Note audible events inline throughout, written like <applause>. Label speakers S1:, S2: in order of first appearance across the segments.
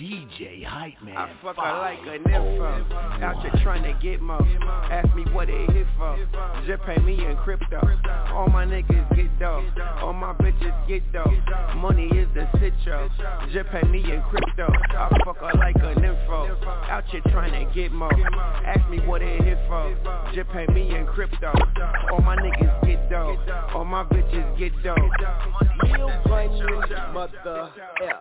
S1: DJ Hype Man.
S2: I fuck her like a nympho. Out here trying to get more. Ask me what they hit for. Just pay me in crypto. All my niggas get dough. All my bitches get dough. Money is the sitio. Just pay me in crypto. I fuck her like a nympho. Out here trying to get more. Ask me what they hit for. Just pay me in crypto. All my niggas get dough. All my bitches get dough.
S3: Real bunny, mother, yeah.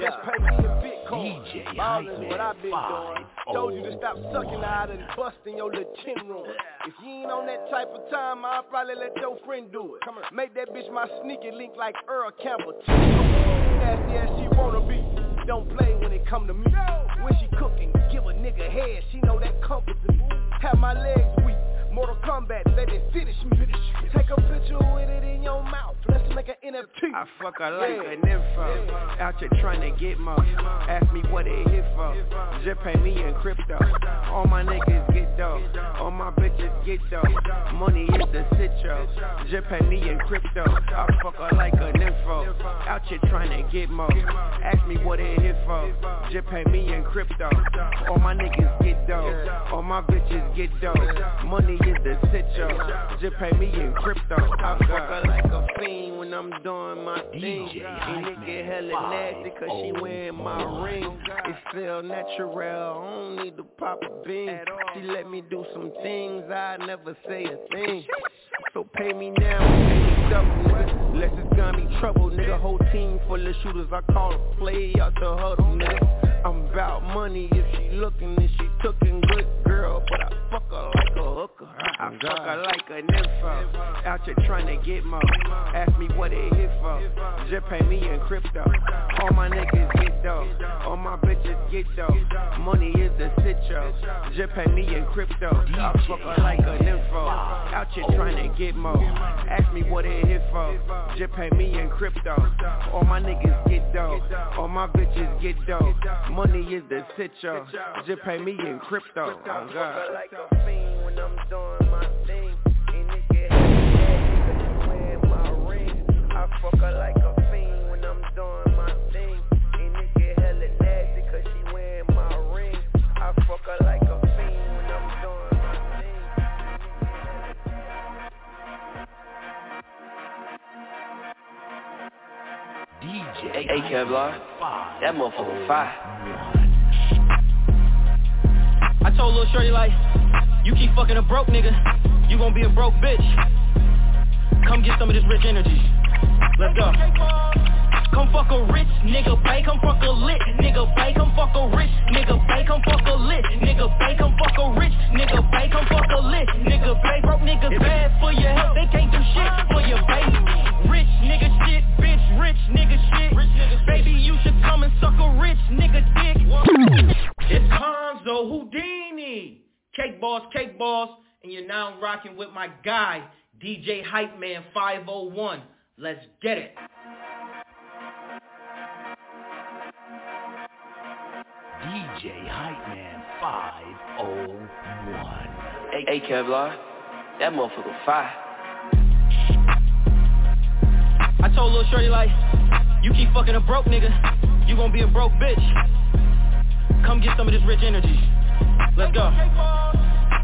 S3: Just pay me a Bitcoin.
S1: DJ
S3: Ballin' what I've been doing. Told you to stop sucking out and busting your little chin room. If you ain't on that type of time, I'll probably let your friend do it. Make that bitch my sneaky link like Earl Campbell. Nasty as she wanna be. Don't play when it come to me. When she cooking, give a nigga head. She know that comforts me. Have my legs weak. Mortal Kombat, let it finish me. Take a picture with it in your mouth. Let's make an NFT.
S2: I fuck her like a nympho. Out here trying to get more. Ask me what they hit for. Just pay me in crypto. All my niggas get dough. All my bitches get dough. Money is the sitio. Just pay me in crypto. I fuck her like an info. Out here trying to get more. Ask me what they hit for. Just pay me in crypto. All my niggas get dough. All my bitches get dough. Money is the sitio. Just pay me in crypto. I fuck her like a fiend when I'm doing my thing. And it get hella nasty cause she oh, wearing my ring. It's still natural, I don't need to pop a bean. She let me do some things, I never say a thing. So pay me now, pay me double, nigga. Unless it's gonna be trouble, nigga. Whole team full of shooters, I call a play out the huddle, nigga. I'm about money if she looking and she tookin' good girl, but I fuck her like a hooker. I fuck her like a nympho. Out here trying to get more. Ask me what it hit for. Just pay me in crypto. All my niggas get dough. All my bitches get dough. Money is the sitio. Just pay me in crypto. I fuck her like a nympho. Out here trying to get more. Ask me what it hit for. Just pay me in crypto. All my niggas get dough. All my bitches get dough. Money is the sitio. Just pay me in crypto. God. like a fiend when I'm doing my thing. And it get nasty 'cause she wearing my ring. I fuck her like a fiend when I'm doing my thing. And it get hella nasty 'cause she wearing my ring. I fuck her like a fiend when I'm doing my thing.
S1: DJ
S4: Hey, hey, Kevlar, that motherfucker fire.
S5: I told Lil Shorty like, you keep fucking a broke nigga, you gon' be a broke bitch. Come get some of this rich energy. Let's go. Come fuck a rich nigga, bae, come fuck a lit nigga, bae, come fuck a rich nigga, bae, come fuck a lit nigga, bae, come fuck a rich nigga, bae, come fuck a lit nigga, bae, broke niggas bad for your health, they can't do shit for your baby. Rich nigga shit, bitch, rich nigga shit, rich nigga baby, you should come and suck a rich nigga dick.
S6: It's Hanzo Houdini. Cake Boss, Cake Boss, and you're now rocking with my guy, DJ Hype Man 501. Let's get it.
S1: DJ Hype Man 501.
S4: Hey, hey, Kevlar, that motherfucker fire.
S5: I told Lil Shorty like, you keep fucking a broke nigga, you gon' be a broke bitch. Come get some of this rich energy. Let's go.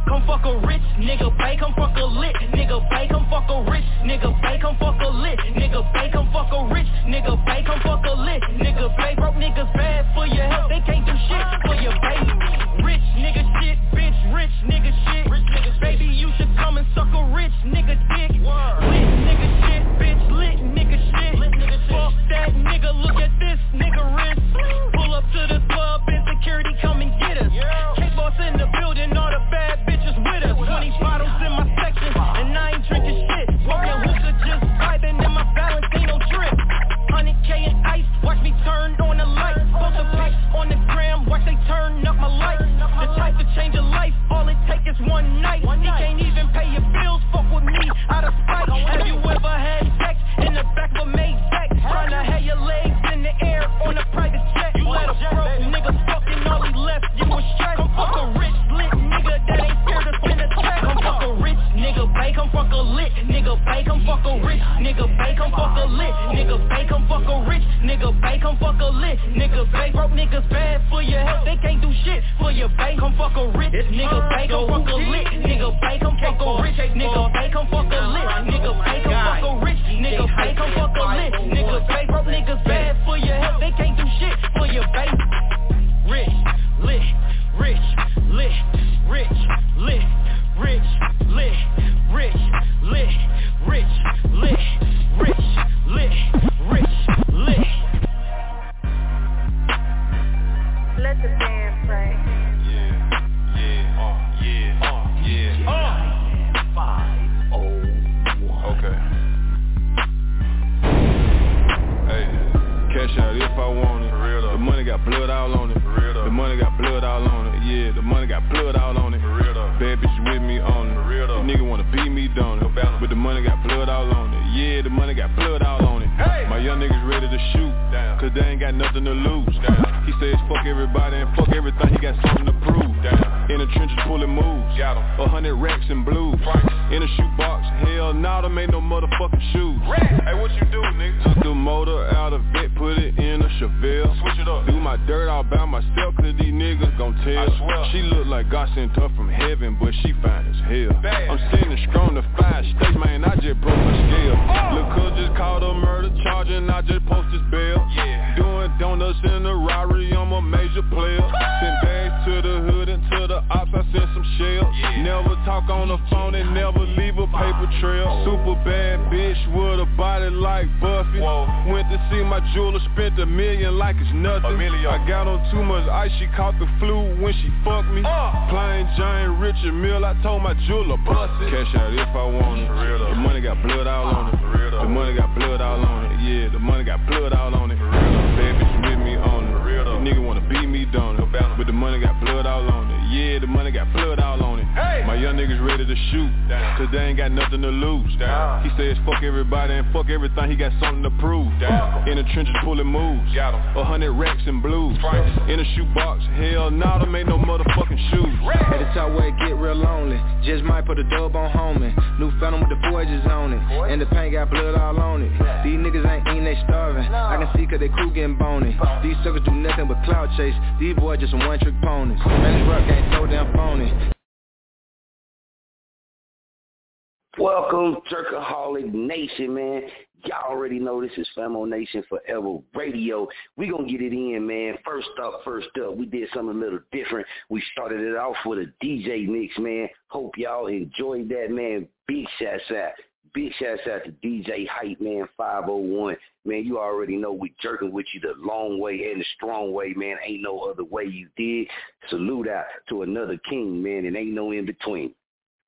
S5: Come fuck a rich nigga, bae, come fuck a lit nigga, bae, come fuck a rich nigga, bae, come fuck a lit nigga, bae, come fuck a rich nigga, bae, come fuck a lit nigga, bae, broke niggas bad for your health, they can't do shit for your baby. Rich nigga shit, bitch, rich nigga shit, rich niggas, baby, you should come and suck a rich nigga dick. Lit nigga shit, bitch, lit nigga shit, fuck that nigga, look at this nigga wrist. Pull up to the club and security come and get us. K-Boss
S7: First up, first up, we did something a little different. We started it off with a DJ mix, man. Hope y'all enjoyed that, man. Big shouts out. Big shouts out to DJ Hype Man 501. Man, you already know we jerking with you the long way and the strong way, man. Ain't no other way you did. Salute out to another king, man, and ain't no in between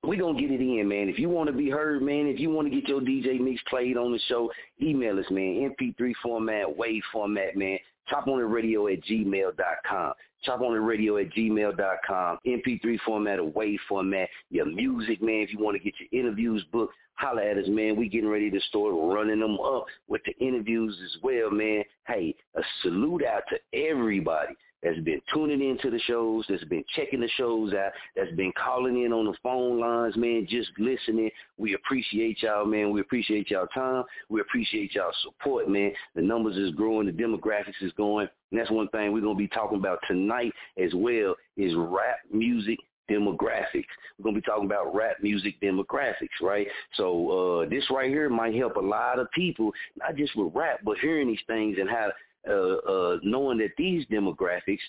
S7: we gonna get it in, man. If you want to be heard, man, if you want to get your DJ mix played on the show, email us, man. MP3 format, wave format, man. Chop on the radio at gmail.com. Chop on the radio at gmail.com. MP3 format or wave format. Your music, man. If you want to get your interviews booked, holla at us, man. We getting ready to start running them up with the interviews as well, man. Hey, a salute out to everybody that's been tuning into the shows, that's been checking the shows out, that's been calling in on the phone lines, man, just listening. We appreciate y'all, man. We appreciate y'all time. We appreciate y'all support, man. The numbers is growing, the demographics is going. And that's one thing we're going to be talking about tonight as well is rap music demographics. We're gonna be talking about rap music demographics, right? So uh, this right here might help a lot of people, not just with rap, but hearing these things and how uh, uh, knowing that these demographics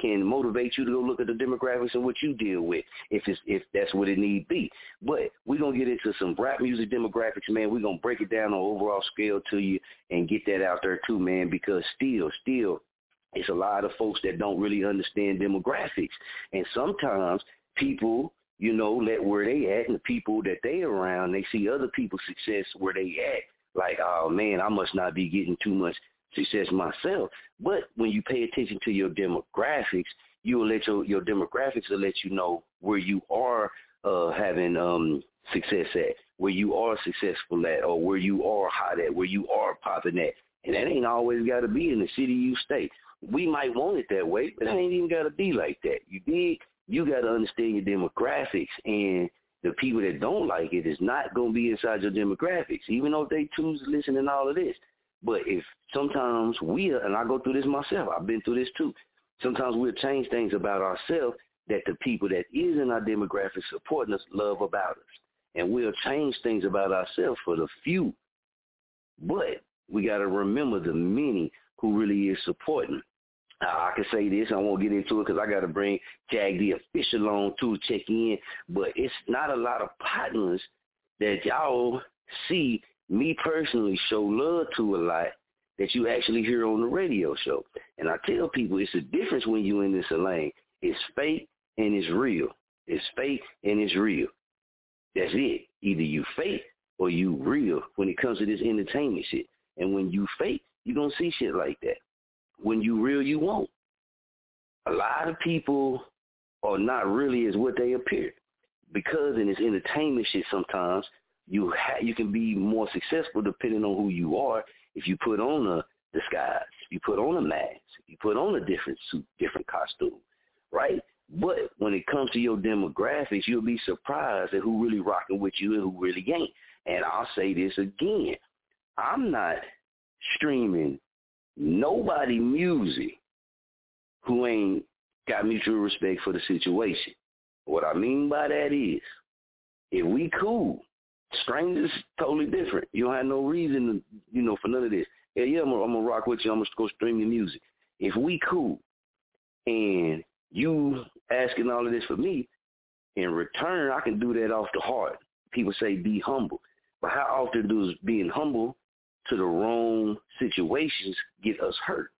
S7: can motivate you to go look at the demographics and what you deal with, if it's if that's what it need be. But we're gonna get into some rap music demographics, man. We're gonna break it down on overall scale to you and get that out there too, man. Because still, still, it's a lot of folks that don't really understand demographics, and sometimes people you know, let where they at and the people that they around, they see other people's success where they at. Like, oh man, I must not be getting too much success myself. But when you pay attention to your demographics, you will let your your demographics will let you know where you are uh, having um, success at, where you are successful at, or where you are hot at, where you are popping at. And that ain't always got to be in the city you stay. We might want it that way, but it ain't even got to be like that. You dig? You got to understand your demographics, and the people that don't like it is not going to be inside your demographics, even though they choose to listen and all of this But if sometimes we, and I go through this myself, I've been through this too. Sometimes we'll change things about ourselves that the people that is in our demographic supporting us love about us. And we'll change things about ourselves for the few. But we got to remember the many who really is supporting. Uh, I can say this, I won't get into it because I got to bring Jag the official on to check in. But it's not a lot of partners that y'all see me personally show love to a lot that you actually hear on the radio show. And I tell people it's a difference when you in this lane. It's fake and it's real. It's fake and it's real. That's it. Either you fake or you real when it comes to this entertainment shit. And when you fake, you don't see shit like that. When you real, you won't. A lot of people are not really as what they appear. Because in this entertainment shit sometimes, you ha- you can be more successful depending on who you are if you put on a disguise, if you put on a mask, if you put on a different suit, different costume, right? But when it comes to your demographics, you'll be surprised at who really rocking with you and who really ain't. And I'll say this again. I'm not streaming nobody music who ain't got mutual respect for the situation. What I mean by that is, if we cool, strangers totally different. You don't have no reason, to, you know, for none of this. Yeah, yeah, I'm gonna, rock with you. I'm gonna go stream your music. If we cool, and you asking all of this for me, in return, I can do that off the heart. People say be humble, but how often does being humble to the wrong situations get us hurt?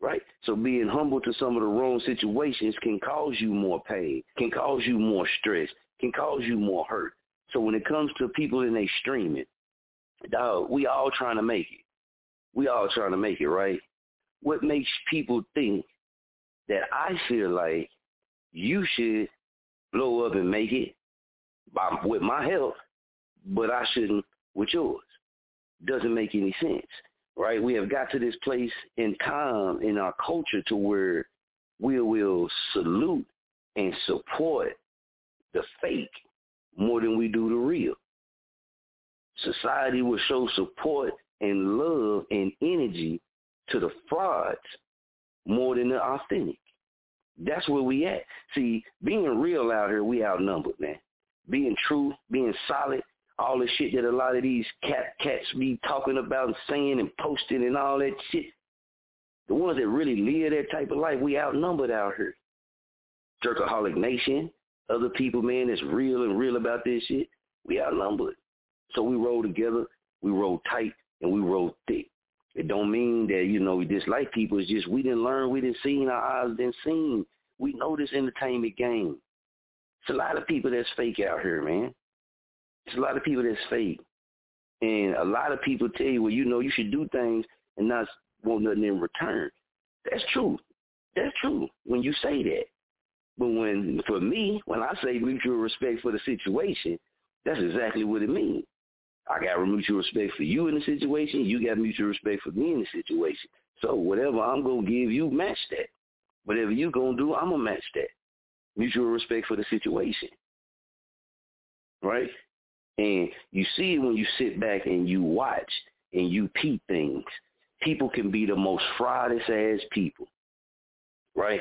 S7: Right? So being humble to some of the wrong situations can cause you more pain, can cause you more stress, can cause you more hurt. So when it comes to people in a streaming, dog, we all trying to make it. We all trying to make it, right? What makes people think that I feel like you should blow up and make it by, with my help, but I shouldn't with yours. Doesn't make any sense, right? We have got to this place in time in our culture to where we will salute and support the fake more than we do the real. Society will show support and love and energy to the frauds more than the authentic. That's where we at. See, being real out here, we outnumbered, man. Being true, being solid, all the shit that a lot of these cat cats be talking about and saying and posting and all that shit. The ones that really live that type of life, we outnumbered out here. Jurkaholic Nation, other people, man, that's real and real about this shit, we outnumbered. So we roll together, we roll tight, and we roll thick. It don't mean that, you know, we dislike people. It's just we didn't learn, we didn't see, our eyes didn't see. We know this entertainment game. It's a lot of people that's fake out here, man. It's a lot of people that's fake. And a lot of people tell you, well, you know, you should do things and not want nothing in return. That's true. That's true when you say that. But when, for me, when I say mutual respect for the situation, that's exactly what it means. I got mutual respect for you in the situation. You got mutual respect for me in the situation. So whatever I'm going to give you, match that. Whatever you going to do, I'm going to match that. Mutual respect for the situation. Right? And you see it when you sit back and you watch and you peep things. People can be the most fraudest ass people. Right?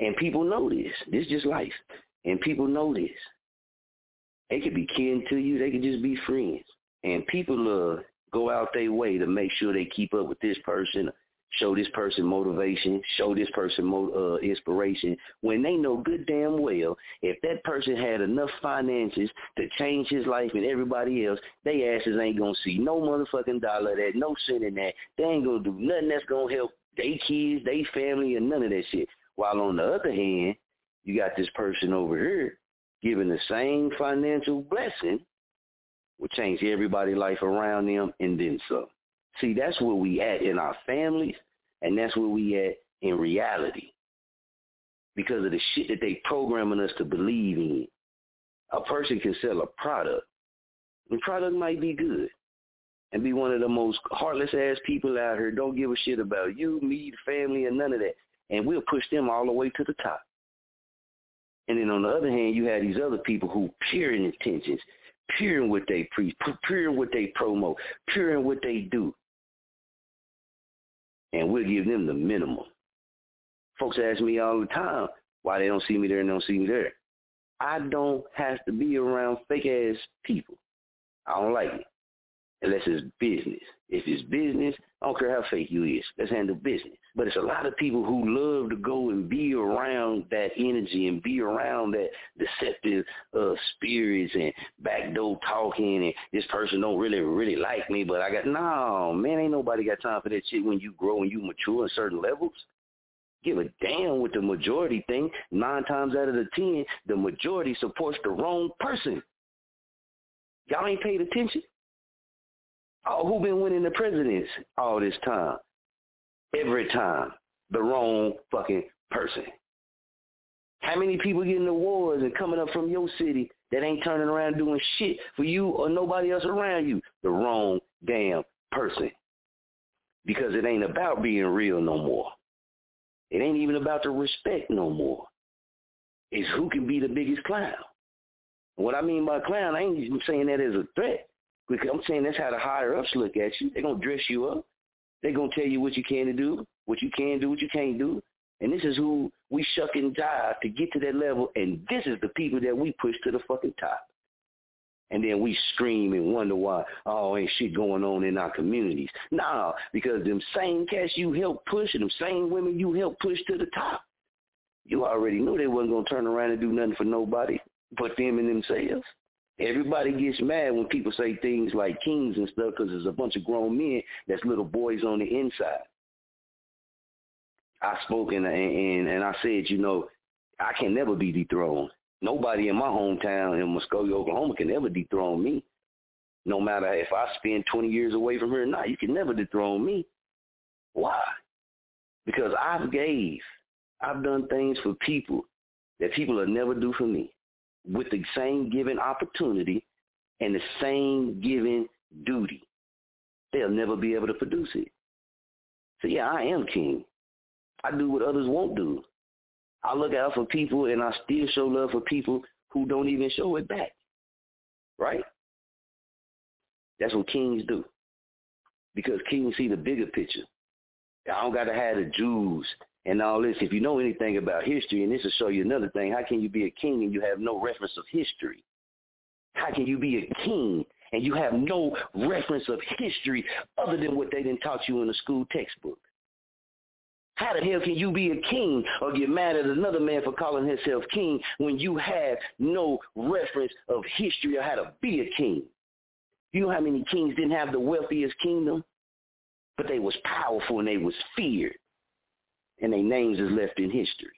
S7: And people know this. This is just life. And people know this. They could be kin to you. They could just be friends. And people uh, go out their way to make sure they keep up with this person, show this person motivation, show this person mo- uh, inspiration, when they know good damn well if that person had enough finances to change his life and everybody else, they asses ain't going to see no motherfucking dollar that, no cent in that. They ain't going to do nothing that's going to help they kids, they family, and none of that shit. While on the other hand, you got this person over here giving the same financial blessing will change everybody's life around them and then some. See, that's where we at in our families, and that's where we at in reality. Because of the shit that they programming us to believe in. A person can sell a product. The product might be good and be one of the most heartless ass people out here. Don't give a shit about you, me, the family, and none of that. And we'll push them all the way to the top. And then on the other hand, you have these other people who pure in intentions, pure in what they preach, pure in what they promote, pure in what they do. and we'll give them the minimum. Folks ask me all the time why they don't see me there and don't see me there. I don't have to be around fake ass people. I don't like it. Unless it's business. If it's business, I don't care how fake you is. Let's handle business. But it's a lot of people who love to go and be around that energy and be around that deceptive uh, spirits and backdoor talking and this person don't really, really like me, but I got, no, man, ain't nobody got time for that shit when you grow and you mature in certain levels give a damn with the majority thing. Nine times out of the ten, the majority supports the wrong person. Y'all ain't paid attention? Oh, who been winning the presidents all this time? Every time. The wrong fucking person. How many people getting the awards and coming up from your city that ain't turning around doing shit for you or nobody else around you? The wrong damn person. Because it ain't about being real no more. It ain't even about the respect no more. It's who can be the biggest clown. What I mean by clown, I ain't even saying that as a threat. Because I'm saying that's how the higher ups look at you. They're gonna dress you up. They're gonna tell you what you can do, what you can do, what you can't do. And this is who we shuck and jive to get to that level. And this is the people that we push to the fucking top. And then we scream and wonder why, oh, ain't shit going on in our communities. Nah, because them same cats you help push and them same women you help push to the top, you already knew they wasn't going to turn around and do nothing for nobody but them and themselves. Everybody gets mad when people say things like kings and stuff because there's a bunch of grown men that's little boys on the inside. I spoke and, and, and I said, you know, I can never be dethroned. Nobody in my hometown in Muskogee, Oklahoma can ever dethrone me. No matter if I spend 20 years away from here or not, you can never dethrone me. Why? Because I've gave. I've done things for people that people will never do for me with the same given opportunity and the same given duty. They'll never be able to produce it. So yeah, I am king. I do what others won't do. I look out for people and I still show love for people who don't even show it back. Right? That's what kings do. Because kings see the bigger picture. I don't got to have the Jews and all this. If you know anything about history, and this will show you another thing, how can you be a king and you have no reference of history? How can you be a king and you have no reference of history other than what they didn't taught you in the school textbook? How the hell can you be a king or get mad at another man for calling himself king when you have no reference of history or how to be a king? You know how many kings didn't have the wealthiest kingdom? But they was powerful and they was feared and their names is left in history.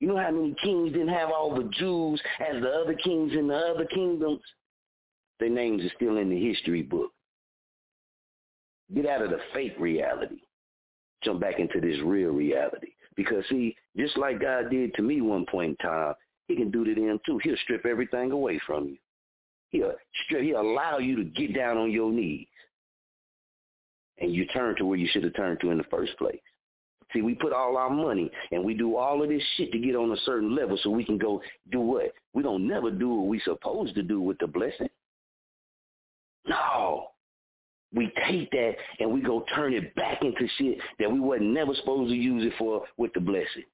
S7: You know how many kings didn't have all the Jews as the other kings in the other kingdoms? Their names are still in the history book. Get out of the fake reality. Jump back into this real reality. Because see, just like God did to me one point in time, he can do to them too. He'll strip everything away from you. He'll strip, he'll allow you to get down on your knees. And you turn to where you should have turned to in the first place. See, we put all our money and we do all of this shit to get on a certain level so we can go do what? We don't never do what we supposed to do with the blessing. No. We take that and we go turn it back into shit that we wasn't never supposed to use it for with the blessing.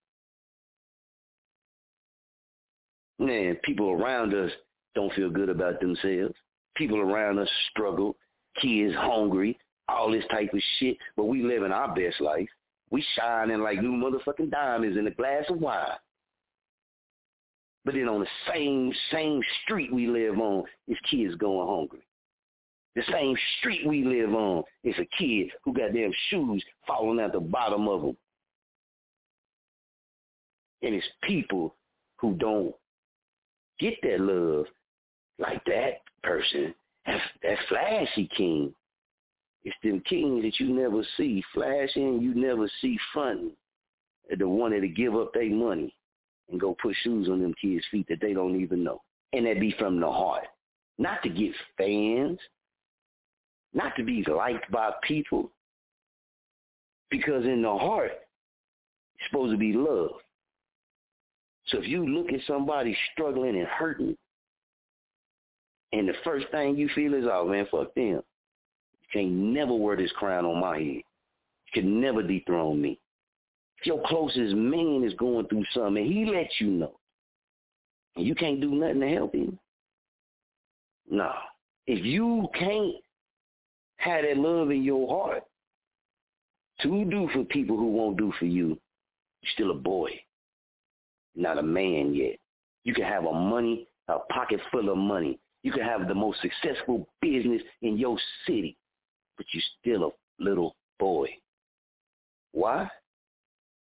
S7: Man, people around us don't feel good about themselves. People around us struggle, kids hungry, all this type of shit, but we living our best life. We shining like new motherfucking diamonds in a glass of wine. But then on the same same street we live on, is kids going hungry. The same street we live on is a kid who got damn shoes falling out the bottom of them. And it's people who don't get that love like that person, that, that flashy king. It's them kings that you never see flashing, you never see fronting. The one that give up their money and go put shoes on them kids' feet that they don't even know. And that be from the heart. Not to get fans, not to be liked by people. Because in the heart, it's supposed to be love. So if you look at somebody struggling and hurting, and the first thing you feel is, oh man, fuck them. Can't never wear this crown on my head. Can never dethrone me. If your closest man is going through something, he lets you know, and you can't do nothing to help him, no. If you can't have that love in your heart to do for people who won't do for you, you're still a boy, not a man yet. You can have a money, a pocket full of money. You can have the most successful business in your city, but you're still a little boy. Why?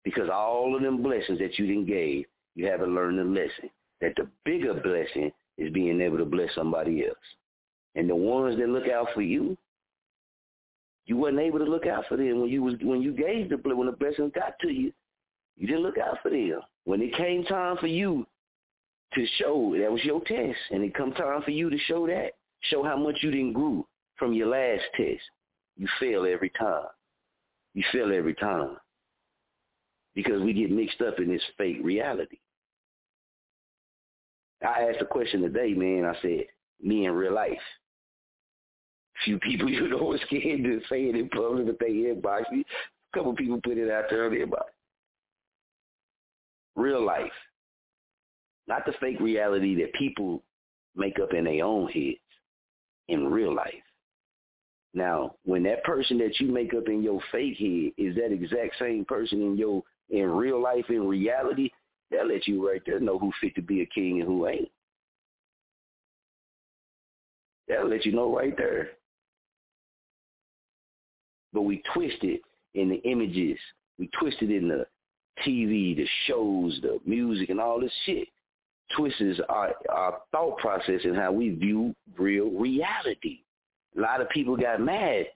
S7: Because all of them blessings that you didn't gave, you haven't learned the lesson. That the bigger blessing is being able to bless somebody else. And the ones that look out for you, you wasn't able to look out for them when you was when you gave the when the blessings got to you. You didn't look out for them. When it came time for you to show that was your test, and it come time for you to show that, show how much you didn't grew from your last test. You fail every time. You fail every time because we get mixed up in this fake reality. I asked a question today, man. I said, me in real life. Few people <laughs> you know are scared to say it in public, but they inbox me. A couple people put it out there earlier about real life, not the fake reality that people make up in their own heads. In real life. Now, when that person that you make up in your fake head is that exact same person in your in real life, in reality, they'll let you right there know who fit to be a king and who ain't. That'll let you know right there. But we twist it in the images. We twist it in the TV, the shows, the music, and all this shit. Twists our, our thought process and how we view real reality. A lot of people got mad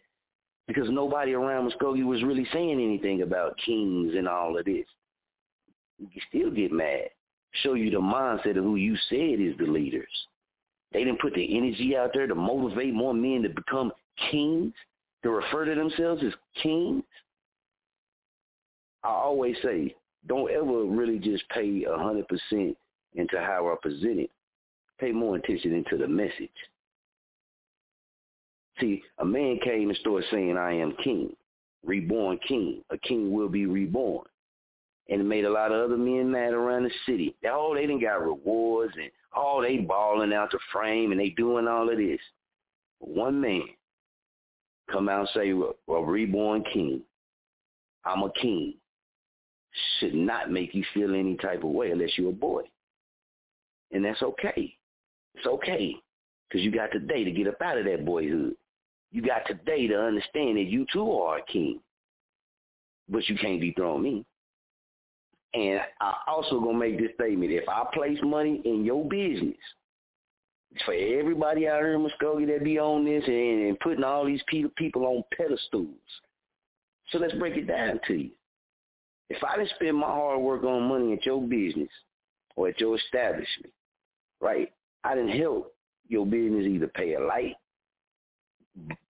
S7: because nobody around Muskogee was really saying anything about kings and all of this. You still get mad. Show you the mindset of who you said is the leaders. They didn't put the energy out there to motivate more men to become kings, to refer to themselves as kings. I always say, don't ever really just pay a hundred percent into how I present it. Pay more attention into the message. See, a man came and started saying, I am king, reborn king. A king will be reborn and it made a lot of other men mad around the city. Oh, they didn't got rewards and oh, they balling out the frame and they doing all of this. One man come out and say, a reborn king, I'm a king, should not make you feel any type of way unless you're a boy. And that's okay. It's okay because you got today to get up out of that boyhood. You got today to understand that you too are a king, but you can't dethrone me. And I also gonna make this statement: if I place money in your business, for everybody out here in Muskogee that be on this and, and putting all these people people on pedestals. So let's break it down to you. If I didn't spend my hard work on money at your business or at your establishment, right? I didn't help your business either pay a light,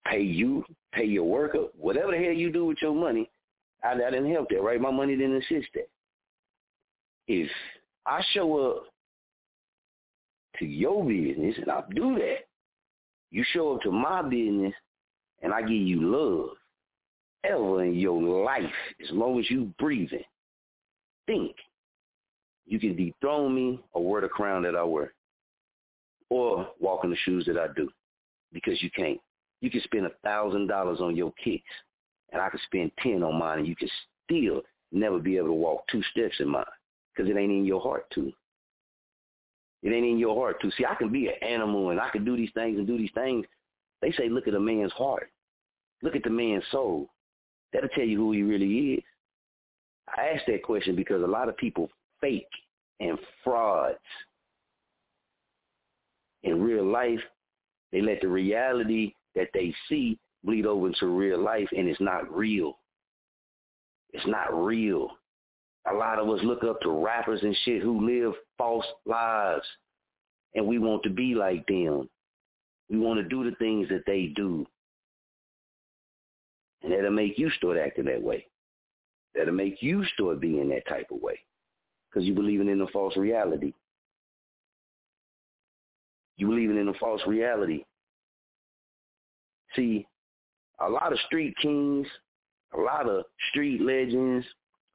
S7: pay you, pay your worker, whatever the hell you do with your money, I, I didn't help that, right? My money didn't assist that if I show up to your business and I do that, you show up to my business and I give you love ever in your life, as long as you breathing, think you can dethrone me or wear the crown that I wear or walk in the shoes that I do because you can't. You can spend a thousand dollars on your kicks and I can spend ten on mine and you can still never be able to walk two steps in mine because it ain't in your heart to. It ain't in your heart to. See, I can be an animal and I can do these things and do these things. They say, look at a man's heart. Look at the man's soul. That'll tell you who he really is. I ask that question because a lot of people fake and frauds. In real life, they let the reality that they see bleed over into real life and it's not real. It's not real. A lot of us look up to rappers and shit who live false lives and we want to be like them. We want to do the things that they do. And that'll make you start acting that way. That'll make you start being that type of way because you believing in a false reality. You believing in a false reality. See, a lot of street kings a lot of street legends,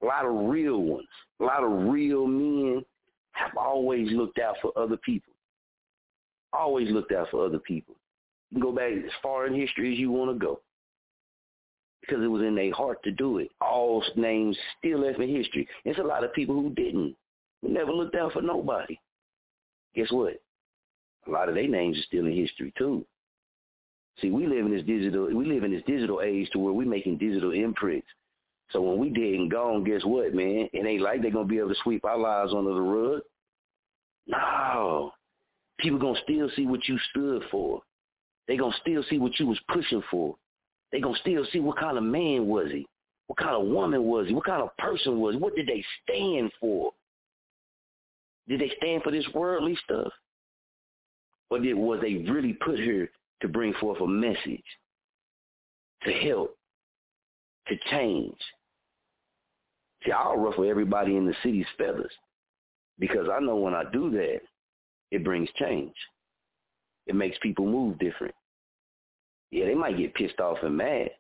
S7: a lot of real ones, a lot of real men have always looked out for other people. Always looked out for other people. You can go back as far in history as you want to go. Because it was in their heart to do it. All names still left in history. There's a lot of people who didn't. Who never looked out for nobody. Guess what? A lot of their names are still in history too. See, we live in this digital we live in this digital age to where we're making digital imprints. So when we dead and gone, guess what, man? It ain't like they're gonna be able to sweep our lives under the rug. No. People gonna still see what you stood for. They gonna still see what you was pushing for. They gonna still see what kind of man was he? What kind of woman was he? What kind of person was he? What did they stand for? Did they stand for this worldly stuff? Or did was they really put here to bring forth a message, to help, to change? See, I'll ruffle everybody in the city's feathers because I know when I do that, it brings change. It makes people move different. Yeah, they might get pissed off and mad.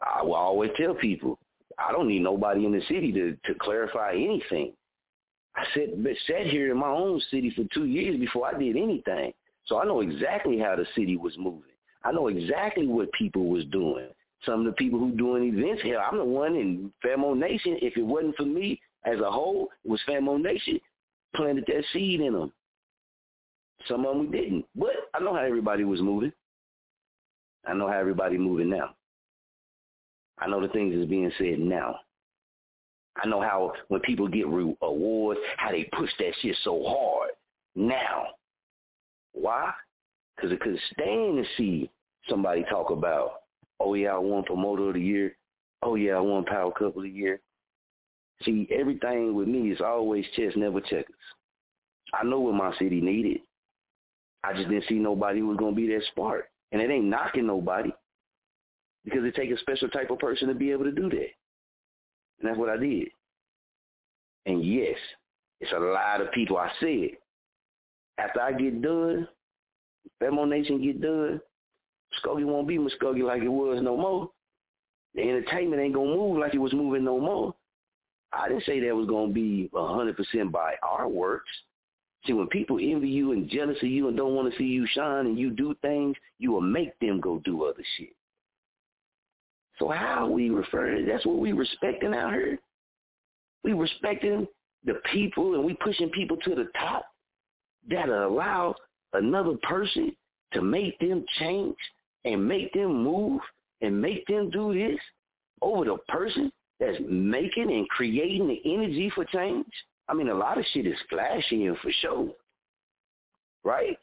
S7: I, will always tell people, I don't need nobody in the city to, to clarify anything. I sat, sat here in my own city for two years before I did anything. So I know exactly how the city was moving. I know exactly what people was doing. Some of the people who doing events, here, I'm the one in Famo Nation. If it wasn't for me as a whole, it was Famo Nation planted that seed in them. Some of them we didn't. But I know how everybody was moving. I know how everybody moving now. I know the things that's being said now. I know how when people get re- awards, how they push that shit so hard now. Why? Because it couldn't stand to see somebody talk about, oh yeah, I won promoter of the year. Oh yeah, I won power couple of the year. See, everything with me is always chess, never checkers. I know what my city needed. I just didn't see nobody who was gonna be that smart. And it ain't knocking nobody. Because it takes a special type of person to be able to do that. And that's what I did. And yes, it's a lot of people. I said, after I get done, Famo Nation get done, Muskogee won't be Muskogee like it was no more. The entertainment ain't gonna move like it was moving no more. I didn't say that was gonna be a hundred percent by our works. See, when people envy you and jealous of you and don't want to see you shine and you do things, you will make them go do other shit. So how we refer that's what we respecting out here. We respecting the people and we pushing people to the top that allow another person to make them change and make them move and make them do this over the person that's making and creating the energy for change. I mean, a lot of shit is flashy and for show, right?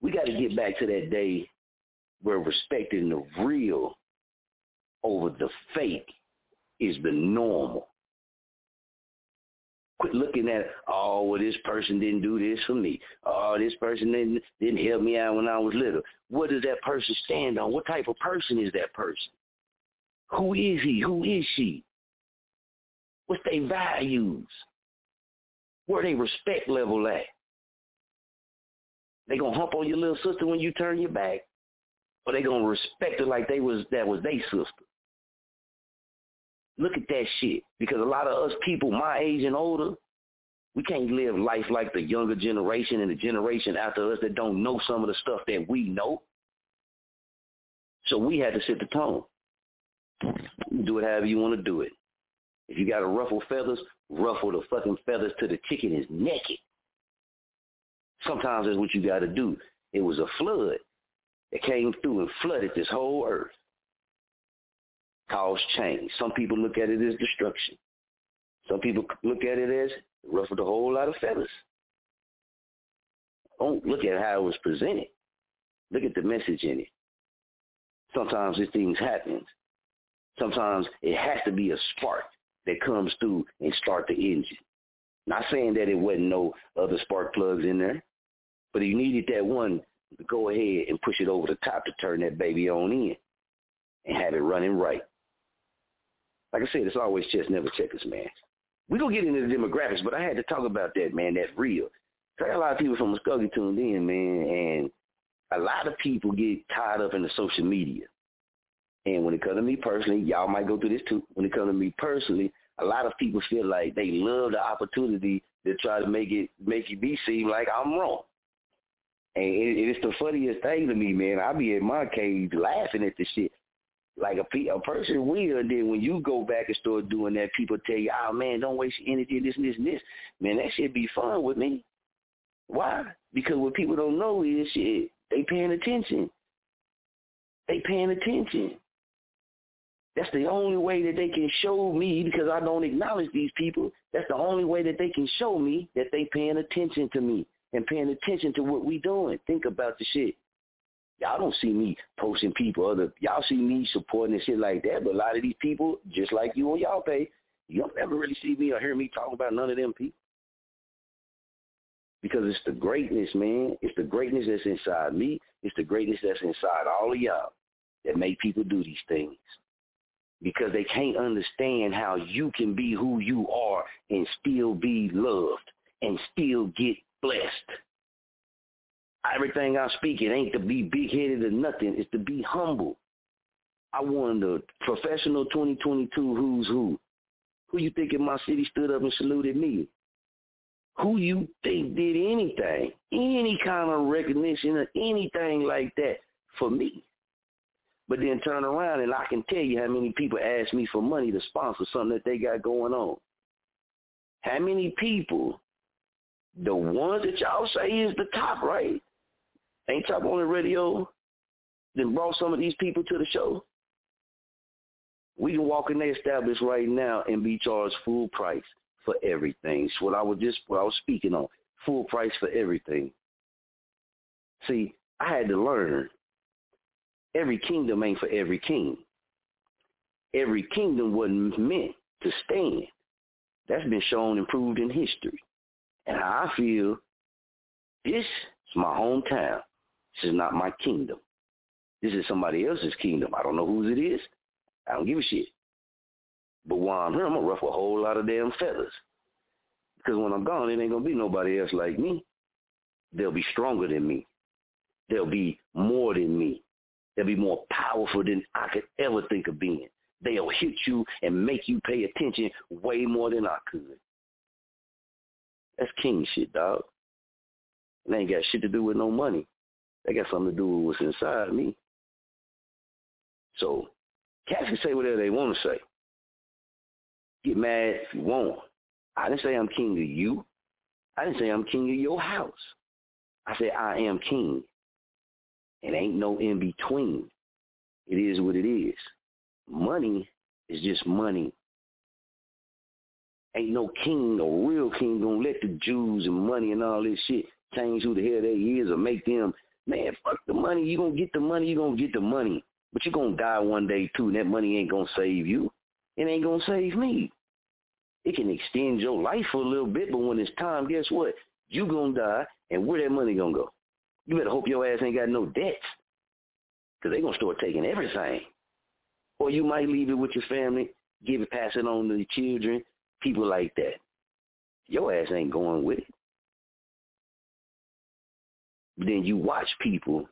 S7: We got to get back to that day where respecting the real over the fake is the normal. Quit looking at, oh, well, this person didn't do this for me. Oh, this person didn't, didn't help me out when I was little. What does that person stand on? What type of person is that person? Who is he? Who is she? What's their values? Where they respect level at? They gonna hump on your little sister when you turn your back? Or they gonna respect her like they was that was their sister? Look at that shit. Because a lot of us people my age and older, we can't live life like the younger generation and the generation after us that don't know some of the stuff that we know. So we had to set the tone. Do it however you want to do it. If you got to ruffle feathers, ruffle the fucking feathers till the chicken is naked. Sometimes that's what you got to do. It was a flood that came through and flooded this whole earth cause change. Some people look at it as destruction. Some people look at it as ruffled a whole lot of feathers. Don't look at how it was presented. Look at the message in it. Sometimes these things happen. Sometimes it has to be a spark that comes through and start the engine. Not saying that it wasn't no other spark plugs in there, but you needed that one to go ahead and push it over the top to turn that baby on in and have it running right. Like I said, it's always chess, never checkers, man. We gonna get into the demographics, but I had to talk about that, man. That's real. I got a lot of people from Muskogee tuned in, man, and a lot of people get tied up in the social media. And when it comes to me personally, y'all might go through this too. When it comes to me personally, a lot of people feel like they love the opportunity to try to make it make it be seem like I'm wrong. And it, it's the funniest thing to me, man. I be in my cage laughing at the shit. Like a, pe- a person will, then when you go back and start doing that, people tell you, oh man, don't waste your energy, this and this and this. Man, that shit be fun with me. Why? Because what people don't know is shit, they paying attention. They paying attention. That's the only way that they can show me because I don't acknowledge these people. That's the only way that they can show me that they paying attention to me and paying attention to what we doing. Think about the shit. Y'all don't see me posting people other y'all see me supporting and shit like that, but a lot of these people, just like you on y'all pay, you don't ever really see me or hear me talk about none of them people. Because it's the greatness, man. It's the greatness that's inside me. It's the greatness that's inside all of y'all that make people do these things. Because they can't understand how you can be who you are and still be loved and still get blessed. Everything I speak, it ain't to be big-headed or nothing. It's to be humble. I won the professional 2022 Who's Who. Who you think in my city stood up and saluted me? Who you think did anything, any kind of recognition or anything like that for me? But then turn around and I can tell you how many people ask me for money to sponsor something that they got going on. How many people, the ones that y'all say is the top, right? Ain't Top on the radio, then brought some of these people to the show. We can walk in the establishment right now and be charged full price for everything. It's what I was just what I was speaking on. Full price for everything. See, I had to learn. Every kingdom ain't for every king. Every kingdom wasn't meant to stand. That's been shown and proved in history. And I feel this is my hometown. This is not my kingdom. This is somebody else's kingdom. I don't know whose it is. I don't give a shit. But while I'm here, I'm to ruffle a whole lot of damn feathers. Because when I'm gone, it ain't to be nobody else like me. They'll be stronger than me. They'll be more than me. They'll be more powerful than I could ever think of being. They'll hit you and make you pay attention way more than I could. That's king shit, dog. It ain't got shit to do with no money. They got something to do with what's inside me. So cats can say whatever they want to say. Get mad if you want. I didn't say I'm king of you. I didn't say I'm king of your house. I said I am king. And ain't no in between. It is what it is. Money is just money. Ain't no king, no real king gonna let the Jews and money and all this shit change who the hell they is or make them Man, fuck the money. You're gonna get the money. You're gonna get the money. But you're gonna die one day too, and that money ain't gonna save you. It ain't gonna save me. It can extend your life for a little bit, but when it's time, guess what? You gonna die, and where that money gonna go? You better hope your ass ain't got no debts, cause they gonna start taking everything. Or you might leave it with your family, give it, pass it on to your children, people like that. Your ass ain't going with it then you watch people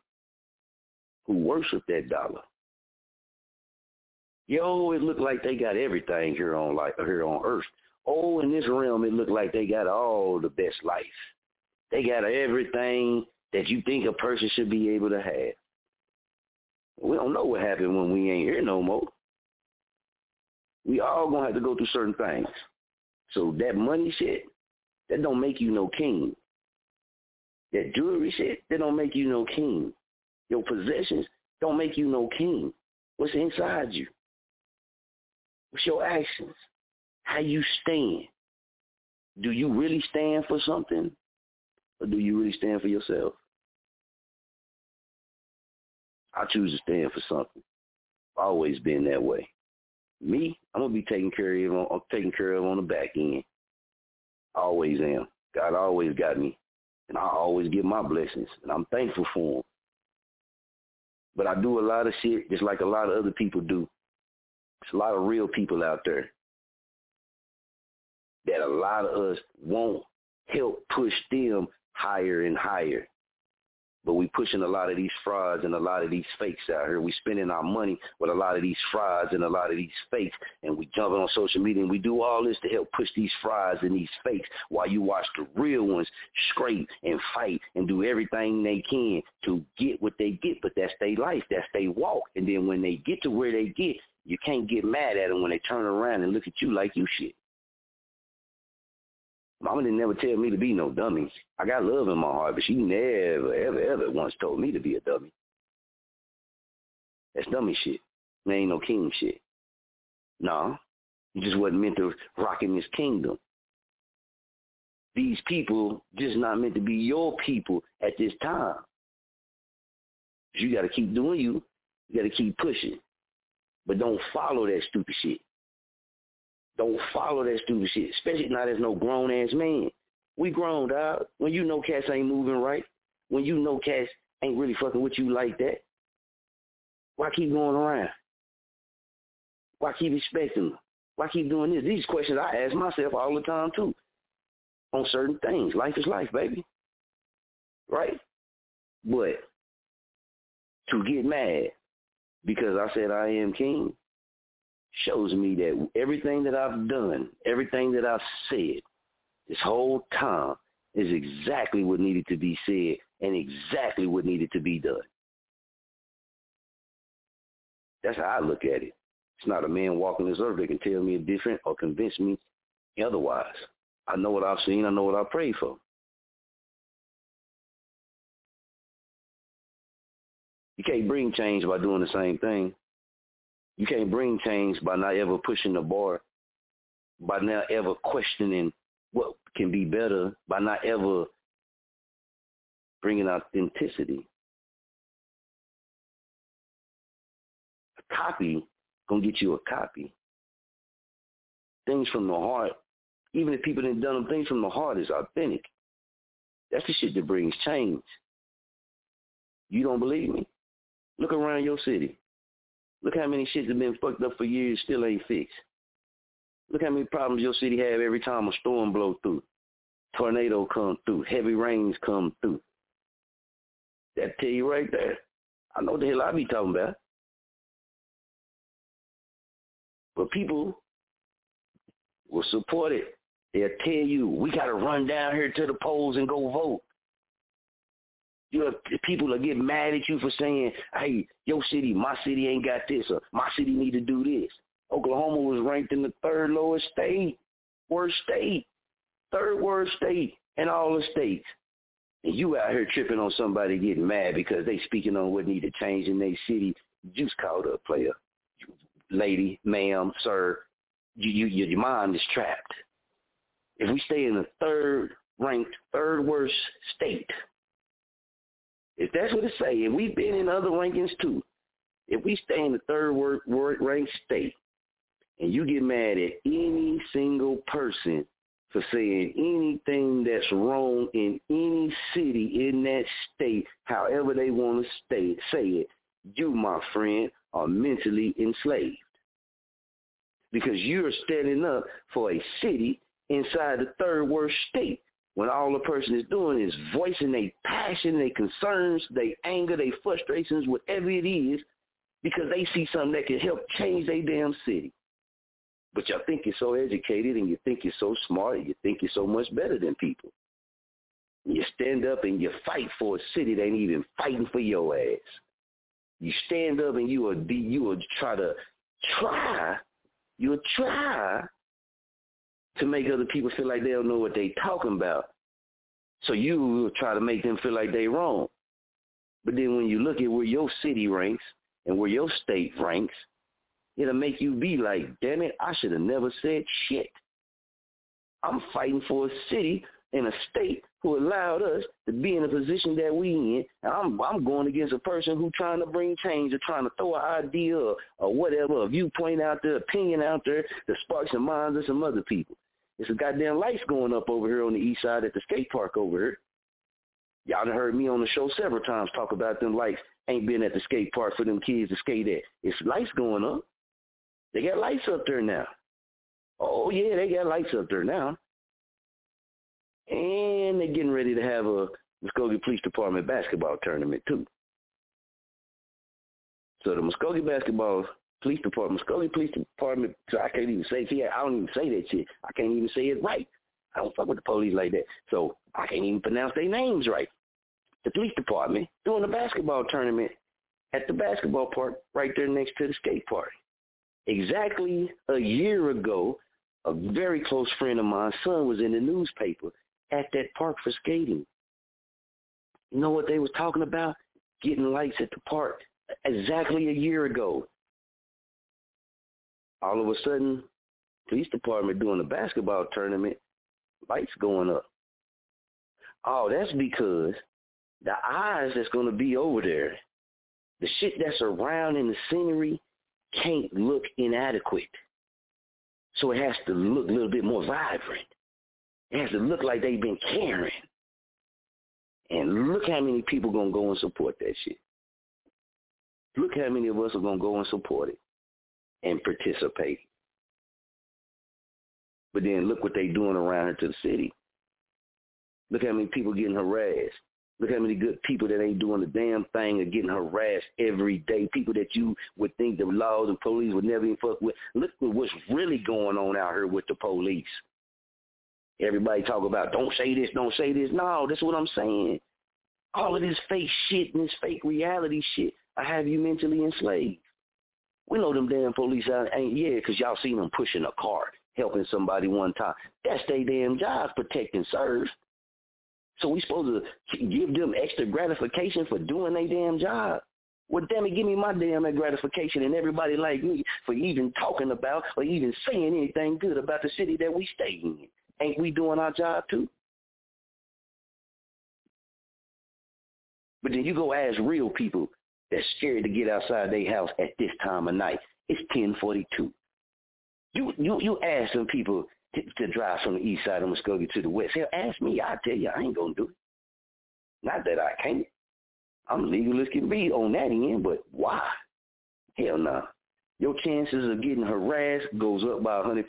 S7: who worship that dollar. Yo, it look like they got everything here on like here on earth. Oh, in this realm, it look like they got all the best life. They got everything that you think a person should be able to have. We don't know what happened when we ain't here no more. We all gonna have to go through certain things. So that money shit, that don't make you no king. That jewelry shit, that don't make you no king. Your possessions don't make you no king. What's inside you? What's your actions? How you stand? Do you really stand for something? Or do you really stand for yourself? I choose to stand for something. I've always been that way. Me, I'm gonna be taken care of on taken care of on the back end. I always am. God always got me and I always get my blessings, and I'm thankful for them. But I do a lot of shit just like a lot of other people do. There's a lot of real people out there that a lot of us won't help push them higher and higher. But we pushing a lot of these frauds and a lot of these fakes out here. We spending our money with a lot of these frauds and a lot of these fakes, and we jumping on social media and we do all this to help push these frauds and these fakes while you watch the real ones scrape and fight and do everything they can to get what they get. But that's their life, that's their walk. And then when they get to where they get, you can't get mad at them when they turn around and look at you like you shit. Mama didn't never tell me to be no dummy. I got love in my heart, but she never, ever, ever once told me to be a dummy. That's dummy shit. There ain't no king shit. No, you just wasn't meant to rock in this kingdom. These people just not meant to be your people at this time. You got to keep doing you. You got to keep pushing. But don't follow that stupid shit. Don't follow that stupid shit, especially not as no grown ass man. We grown, dog. When you know cats ain't moving right, when you know cats ain't really fucking with you like that, why keep going around? Why keep expecting them? Why keep doing this? These questions I ask myself all the time too. On certain things. Life is life, baby. Right? But to get mad because I said I am king, shows me that everything that I've done, everything that I've said this whole time is exactly what needed to be said and exactly what needed to be done. That's how I look at it. It's not a man walking this earth that can tell me a different or convince me otherwise. I know what I've seen. I know what I prayed for. You can't bring change by doing the same thing. You can't bring change by not ever pushing the bar, by not ever questioning what can be better, by not ever bringing authenticity. A copy gonna get you a copy. Things from the heart, even if people didn't done them, things from the heart is authentic. That's the shit that brings change. You don't believe me? Look around your city. Look how many shits have been fucked up for years, still ain't fixed. Look how many problems your city have every time a storm blow through. Tornado come through. Heavy rains come through. That tell you right there. I know the hell I be talking about. But people will support it. They'll tell you, we got to run down here to the polls and go vote. You know, people will get mad at you for saying, hey, your city, my city ain't got this, or my city need to do this. Oklahoma was ranked in the third lowest state, worst state, third worst state in all the states. And you out here tripping on somebody getting mad because they speaking on what need to change in their city. Juice called up, player. Lady, ma'am, sir, you, you, your mind is trapped. If we stay in the third ranked, third worst state, if that's what it say, if we've been in other rankings too, if we stay in the third word, word ranked state, and you get mad at any single person for saying anything that's wrong in any city in that state, however they want to stay, say it, you, my friend, are mentally enslaved. Because you're standing up for a city inside the third worst state when all the person is doing is voicing their passion, their concerns, their anger, their frustrations, whatever it is, because they see something that can help change their damn city. But y'all think you're so educated and you think you're so smart and you think you're so much better than people. You stand up and you fight for a city that ain't even fighting for your ass. You stand up and you will be, you will try to try, you'll try to make other people feel like they don't know what they talking about. So you try to make them feel like they wrong. But then when you look at where your city ranks and where your state ranks, it'll make you be like, damn it, I should have never said shit. I'm fighting for a city and a state who allowed us to be in a position that we in, and I'm I'm going against a person who trying to bring change or trying to throw an idea or, or whatever, a viewpoint out there, opinion out there that sparks the minds of some other people. It's a goddamn lights going up over here on the east side at the skate park over here. Y'all done heard me on the show several times talk about them lights ain't been at the skate park for them kids to skate at. It's lights going up. They got lights up there now. Oh yeah, they got lights up there now. And they're getting ready to have a Muskogee Police Department basketball tournament too. So the Muskogee basketball police department, Scully Police Department, so I can't even say, see, I don't even say that shit. I can't even say it right. I don't fuck with the police like that. So I can't even pronounce their names right. The police department doing a basketball tournament at the basketball park right there next to the skate park. Exactly a year ago, a very close friend of mine's son was in the newspaper at that park for skating. You know what they was talking about? Getting lights at the park exactly a year ago. All of a sudden, police department doing a basketball tournament, lights going up. Oh, that's because the eyes that's going to be over there, the shit that's around in the scenery can't look inadequate. So it has to look a little bit more vibrant. It has to look like they've been caring. And look how many people gonna go and support that shit. Look how many of us are gonna go and support it and participate. But then look what they doing around here to the city. Look how many people getting harassed. Look how many good people that ain't doing the damn thing are getting harassed every day. People that you would think the laws and police would never even fuck with. Look at what's really going on out here with the police. Everybody talk about don't say this, don't say this. No, that's what I'm saying. All of this fake shit and this fake reality shit, I have you mentally enslaved. We know them damn police ain't yeah, cause y'all seen them pushing a cart, helping somebody one time. That's their damn job, protect and serve. So we supposed to give them extra gratification for doing their damn job. Well, damn it, give me my damn gratification and everybody like me for even talking about or even saying anything good about the city that we stay in. Ain't we doing our job too? But then you go ask real people that's scared to get outside their house at this time of night. It's 1042. You you you ask some people to, to drive from the east side of Muskogee to the west. Hell, ask me. I tell you, I ain't gonna do it. Not that I can't. I'm legal as can be on that end, but why? Hell no. Nah. Your chances of getting harassed goes up by a 100%.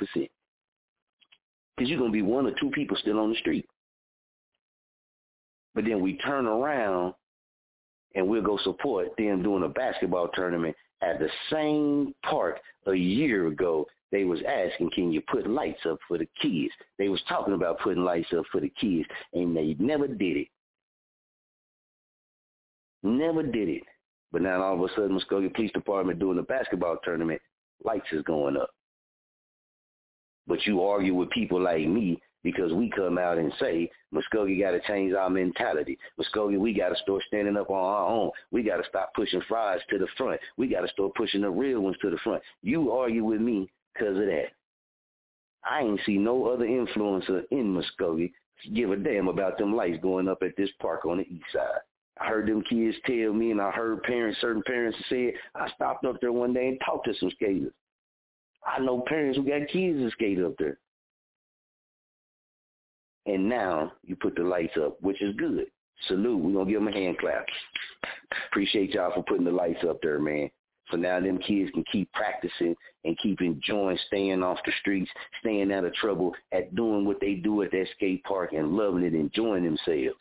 S7: Because you're going to be one or two people still on the street. But then we turn around and we'll go support them doing a basketball tournament at the same park a year ago. They was asking, can you put lights up for the kids? They was talking about putting lights up for the kids, and they never did it. Never did it. But now all of a sudden, Muskogee Police Department doing a basketball tournament, lights is going up. But you argue with people like me because we come out and say, Muskogee got to change our mentality. Muskogee, we got to start standing up on our own. We got to stop pushing fries to the front. We got to start pushing the real ones to the front. You argue with me because of that. I ain't see no other influencer in Muskogee give a damn about them lights going up at this park on the east side. I heard them kids tell me, and I heard parents, certain parents say, I stopped up there one day and talked to some skaters. I know parents who got kids that skate up there. And now you put the lights up, which is good. Salute. We're going to give them a hand clap. Appreciate y'all for putting the lights up there, man. So now them kids can keep practicing and keep enjoying staying off the streets, staying out of trouble at doing what they do at that skate park and loving it, enjoying themselves.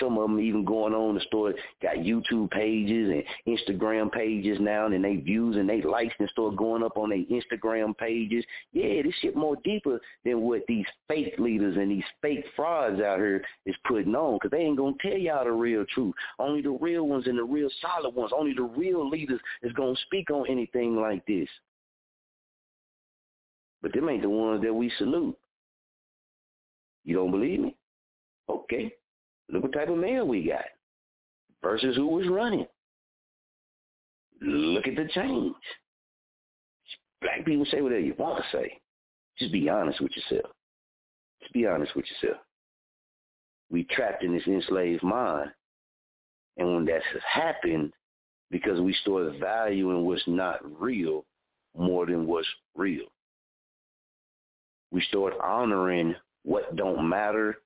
S7: Some of them even going on the store got YouTube pages and Instagram pages now, and they views and they likes and start going up on their Instagram pages. Yeah, this shit more deeper than what these fake leaders and these fake frauds out here is putting on, because they ain't gonna tell y'all the real truth. Only the real ones and the real solid ones, only the real leaders is gonna speak on anything like this. But them ain't the ones that we salute. You don't believe me? Okay. Look what type of mayor we got versus who was running. Look at the change. Black people say whatever you want to say. Just be honest with yourself. Just be honest with yourself. We trapped in this enslaved mind. And when that has happened, because we store value in what's not real more than what's real. We start honoring what don't matter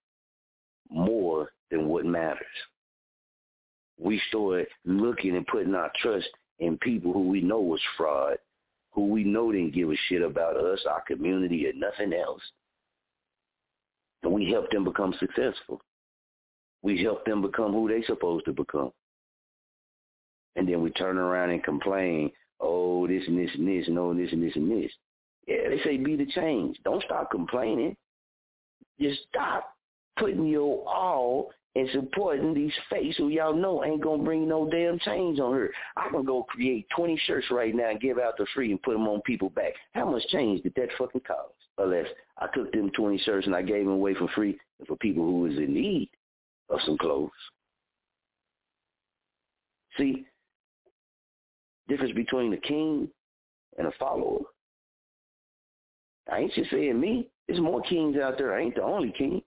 S7: more than what matters. We start looking and putting our trust in people who we know was fraud, who we know didn't give a shit about us, our community, or nothing else. And we help them become successful. We help them become who they supposed to become. And then we turn around and complain, oh, this and this and this, and oh, this and this and this. Yeah, they say be the change. Don't stop complaining. Just stop putting your all and supporting these fakes who y'all know ain't gonna bring no damn change on her. I can go create 20 shirts right now and give out the free and put them on people back. How much change did that fucking cost? Unless I took them 20 shirts and I gave them away for free for people who was in need of some clothes. See, difference between a king and a follower. I ain't just saying me. There's more kings out there. I ain't the only king.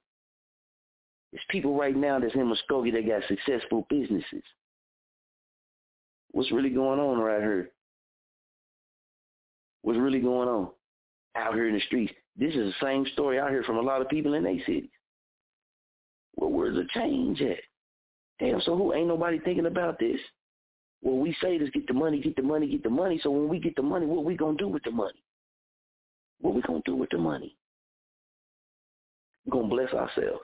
S7: There's people right now that's in Muskogee that got successful businesses. What's really going on right here? What's really going on out here in the streets? This is the same story I hear from a lot of people in their cities. Well, where's the change at? Damn, so who ain't nobody thinking about this? Well, we say this, get the money, get the money, get the money. So when we get the money, what we gonna do with the money? What we gonna do with the money? We're gonna bless ourselves.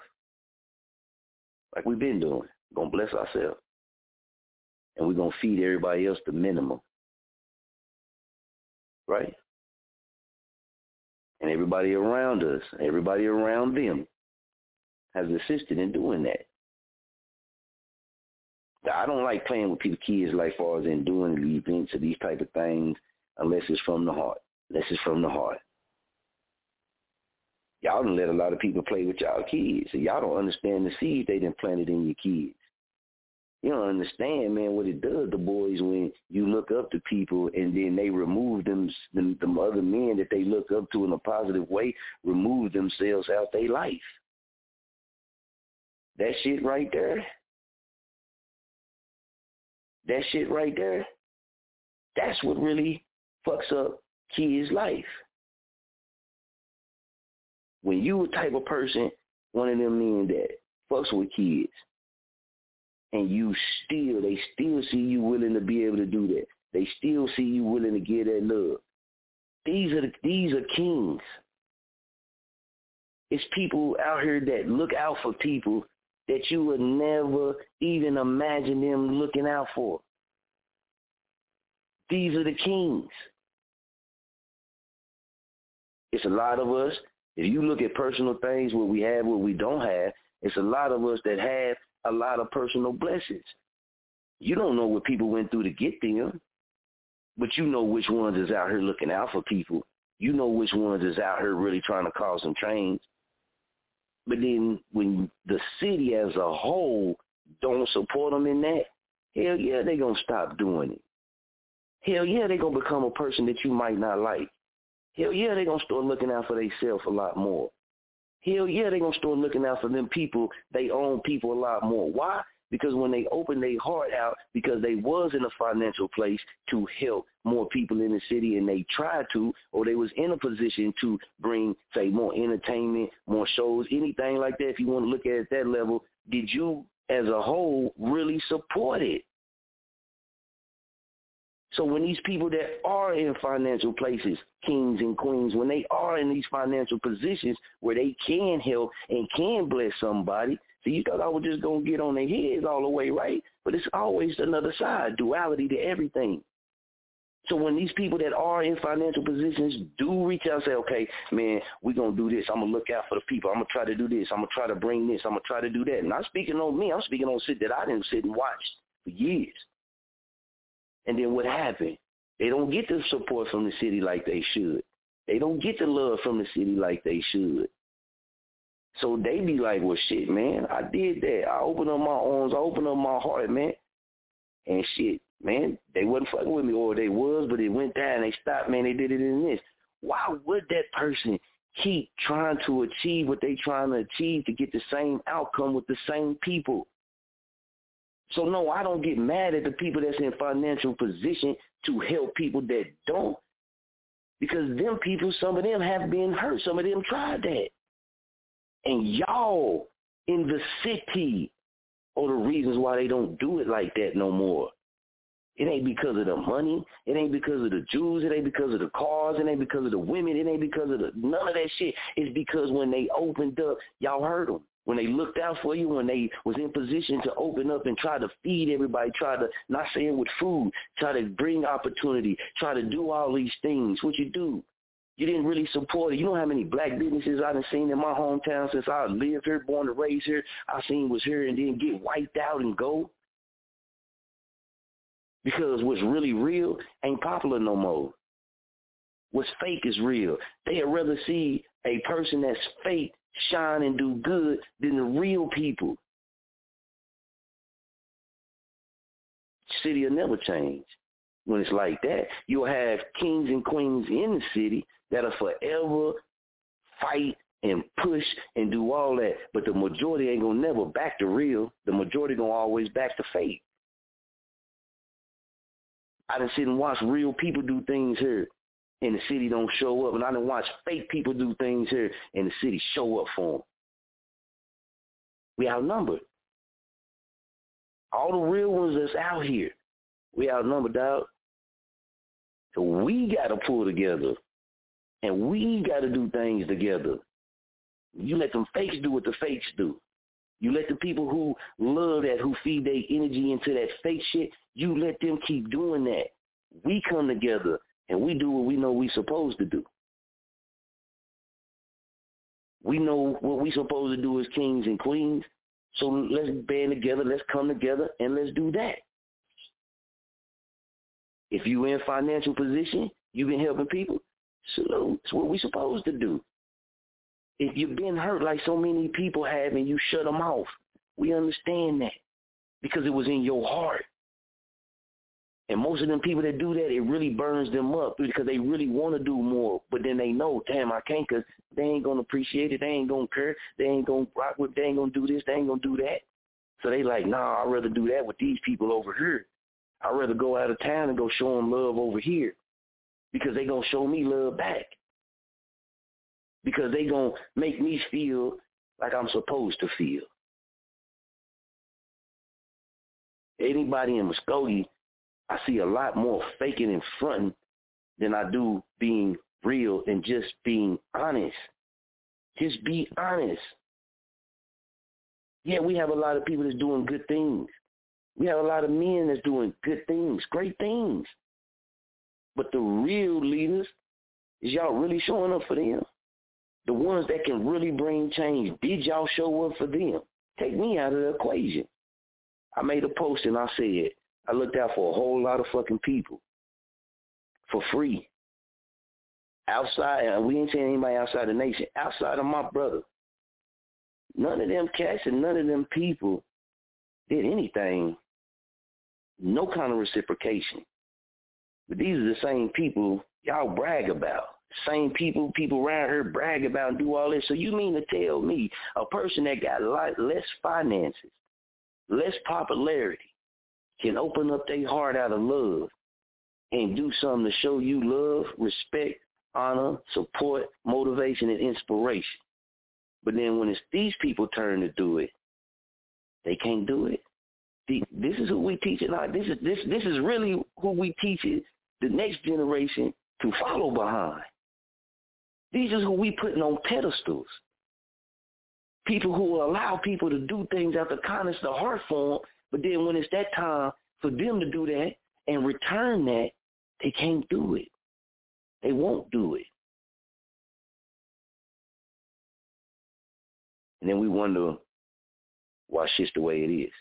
S7: Like we've been doing. We're gonna bless ourselves. And we're gonna feed everybody else the minimum. Right? And everybody around us, everybody around them has assisted in doing that. I don't like playing with people's kids like far as in doing the events or these type of things unless it's from the heart. Unless it's from the heart. Y'all don't let a lot of people play with y'all kids. Y'all don't understand the seed they done planted in your kids. You don't understand, man, what it does to boys when you look up to people and then they remove them, them, them other men that they look up to in a positive way, remove themselves out their life. That shit right there, that shit right there, that's what really fucks up kids' life. When you a type of person, one of them men that fucks with kids, and you still, they still see you willing to be able to do that. They still see you willing to give that love. These are the, these are kings. It's people out here that look out for people that you would never even imagine them looking out for. These are the kings. It's a lot of us. If you look at personal things, what we have, what we don't have, it's a lot of us that have a lot of personal blessings. You don't know what people went through to get them, but you know which ones is out here looking out for people. You know which ones is out here really trying to cause some change. But then when the city as a whole don't support them in that, hell yeah, they going to stop doing it. Hell yeah, they going to become a person that you might not like. Hell yeah, they're going to start looking out for themselves a lot more. Hell yeah, they're going to start looking out for them people, they own people a lot more. Why? because when they open their heart out because they was in a financial place to help more people in the city and they tried to or they was in a position to bring say more entertainment more shows anything like that if you want to look at it at that level did you as a whole really support it so when these people that are in financial places, kings and queens, when they are in these financial positions where they can help and can bless somebody, See, you thought I was just going to get on their heads all the way, right? But it's always another side, duality to everything. So when these people that are in financial positions do reach out and say, okay, man, we're going to do this. I'm going to look out for the people. I'm going to try to do this. I'm going to try to bring this. I'm going to try to do that. I'm speaking on me. I'm speaking on shit that I didn't sit and watch for years. And then what happened? They don't get the support from the city like they should. They don't get the love from the city like they should. So they be like, well, shit, man, I did that. I opened up my arms. I opened up my heart, man. And shit, man, they wasn't fucking with me, or they was, but it went down. They stopped, man. They did it in this. Why would that person keep trying to achieve what they trying to achieve to get the same outcome with the same people? So no, I don't get mad at the people that's in financial position to help people that don't. Because them people, some of them have been hurt. Some of them tried that. And y'all in the city are the reasons why they don't do it like that no more. It ain't because of the money. It ain't because of the Jews. It ain't because of the cars. It ain't because of the women. It ain't because of the none of that shit. It's because when they opened up, y'all heard them. When they looked out for you, when they was in position to open up and try to feed everybody, try to, not saying with food, try to bring opportunity, try to do all these things. What you do? You didn't really support it. You know how many black businesses I've seen in my hometown since I lived here, born and raised here. I seen was here and then get wiped out and go. Because what's really real ain't popular no more. What's fake is real. They'd rather see a person that's fake shine and do good than the real people. City will never change when it's like that. You'll have kings and queens in the city that'll forever fight and push and do all that. But the majority ain't gonna never back the real. The majority gonna always back the fake. I done sit and watch real people do things here and the city don't show up. And I done watch fake people do things here and the city show up for them. We outnumbered. All the real ones that's out here, we outnumbered, dog. So we got to pull together and we got to do things together. You let them fakes do what the fakes do. You let the people who love that, who feed their energy into that fake shit, you let them keep doing that. We come together and we do what we know we supposed to do. We know what we supposed to do as kings and queens. So let's band together, let's come together, and let's do that. If you in financial position, you've been helping people, salute. It's what we supposed to do. If you've been hurt like so many people have and you shut them off, we understand that because it was in your heart. And most of them people that do that, it really burns them up because they really want to do more. But then they know, damn, I can't because they ain't to appreciate it. They ain't to care. They ain't to rock with They ain't to do this. They ain't to do that. So they like, nah, I'd rather do that with these people over here. I'd rather go out of town and go show them love over here because they to show me love back. Because they to make me feel like I'm supposed to feel. Anybody in Muskogee I see a lot more faking and fronting than I do being real and just being honest. Just be honest. Yeah, we have a lot of people that's doing good things. We have a lot of men that's doing good things, great things. But the real leaders, is y'all really showing up for them? The ones that can really bring change, did y'all show up for them? Take me out of the equation. I made a post and I said, I looked out for a whole lot of fucking people for free. Outside, and we ain't saying anybody outside the nation, outside of my brother. None of them cats and none of them people did anything, no kind of reciprocation. But these are the same people y'all brag about. Same people, people around here brag about and do all this. So you mean to tell me a person that got less finances, less popularity, can open up their heart out of love and do something to show you love, respect, honor, support, motivation, and inspiration. But then when it's these people turn to do it, they can't do it. This is who we teach it. Like this is this this is really who we teach it the next generation to follow behind. These are who we putting on pedestals. People who will allow people to do things out the kindness of the heart for them but then when it's that time for them to do that and return that, they can't do it. They won't do it. And then we wonder why shit's the way it is.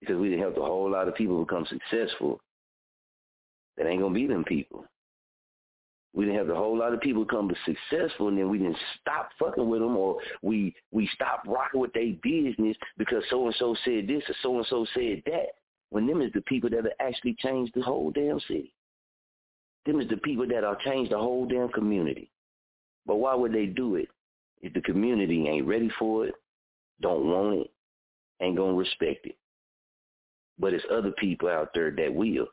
S7: Because we didn't help a whole lot of people become successful that ain't going to be them people. We didn't have a whole lot of people come to successful, and then we didn't stop fucking with them, or we we stopped rocking with their business because so and so said this or so and so said that. When them is the people that have actually changed the whole damn city. Them is the people that are changed the whole damn community. But why would they do it if the community ain't ready for it, don't want it, ain't gonna respect it? But it's other people out there that will.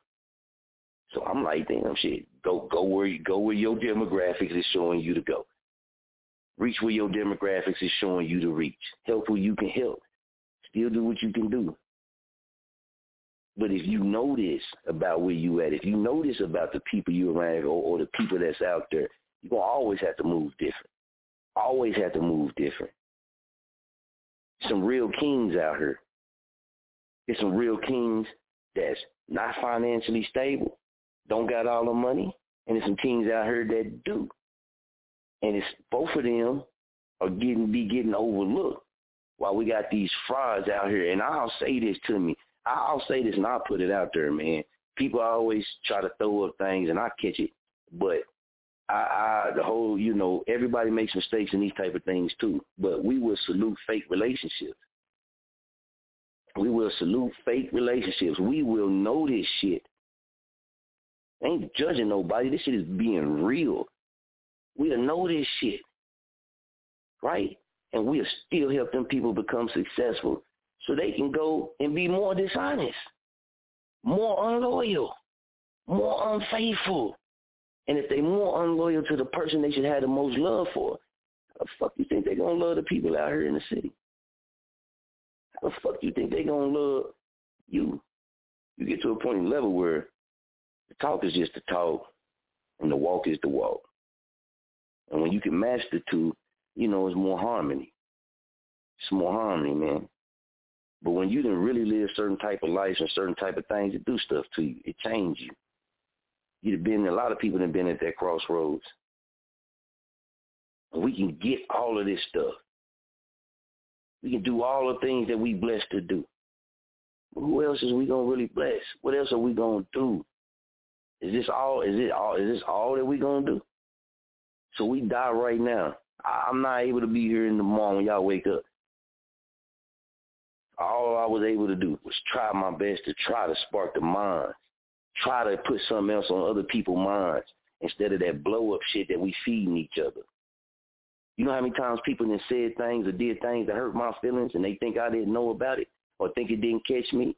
S7: So I'm like, damn shit, go go where you go where your demographics is showing you to go. Reach where your demographics is showing you to reach. Help who you can help. Still do what you can do. But if you know this about where you at, if you know this about the people you around or, or the people that's out there, you're gonna always have to move different. Always have to move different. some real kings out here. There's some real kings that's not financially stable, don't got all the money, and there's some teams out here that do. And it's both of them are getting be getting overlooked while we got these frauds out here. And I'll say this to me. I'll say this and I'll put it out there, man. People always try to throw up things and I catch it. But I, I the whole, you know, everybody makes mistakes in these type of things too. But we will salute fake relationships. We will salute fake relationships. We will know this shit. Ain't judging nobody. This shit is being real. We'll know this shit. Right? And we'll still help them people become successful so they can go and be more dishonest, more unloyal, more unfaithful. And if they're more unloyal to the person they should have the most love for, how the fuck you think they're going to love the people out here in the city? How the fuck you think they're going to love you? You get to a point in level where the talk is just the talk and the walk is the walk. And when you can match the two, you know, it's more harmony. It's more harmony, man. But when you didn't really live certain type of lives and certain type of things, it do stuff to you. It change you. You've been a lot of people have been at that crossroads. And we can get all of this stuff. We can do all the things that we blessed to do. But who else is we gonna really bless? What else are we gonna do? Is this all? Is it all? Is this all that we gonna do? So we die right now. I'm not able to be here in the morning when y'all wake up. All I was able to do was try my best to try to spark the minds, try to put something else on other people's minds instead of that blow up shit that we feeding each other. You know how many times people have said things or did things that hurt my feelings and they think I didn't know about it or think it didn't catch me?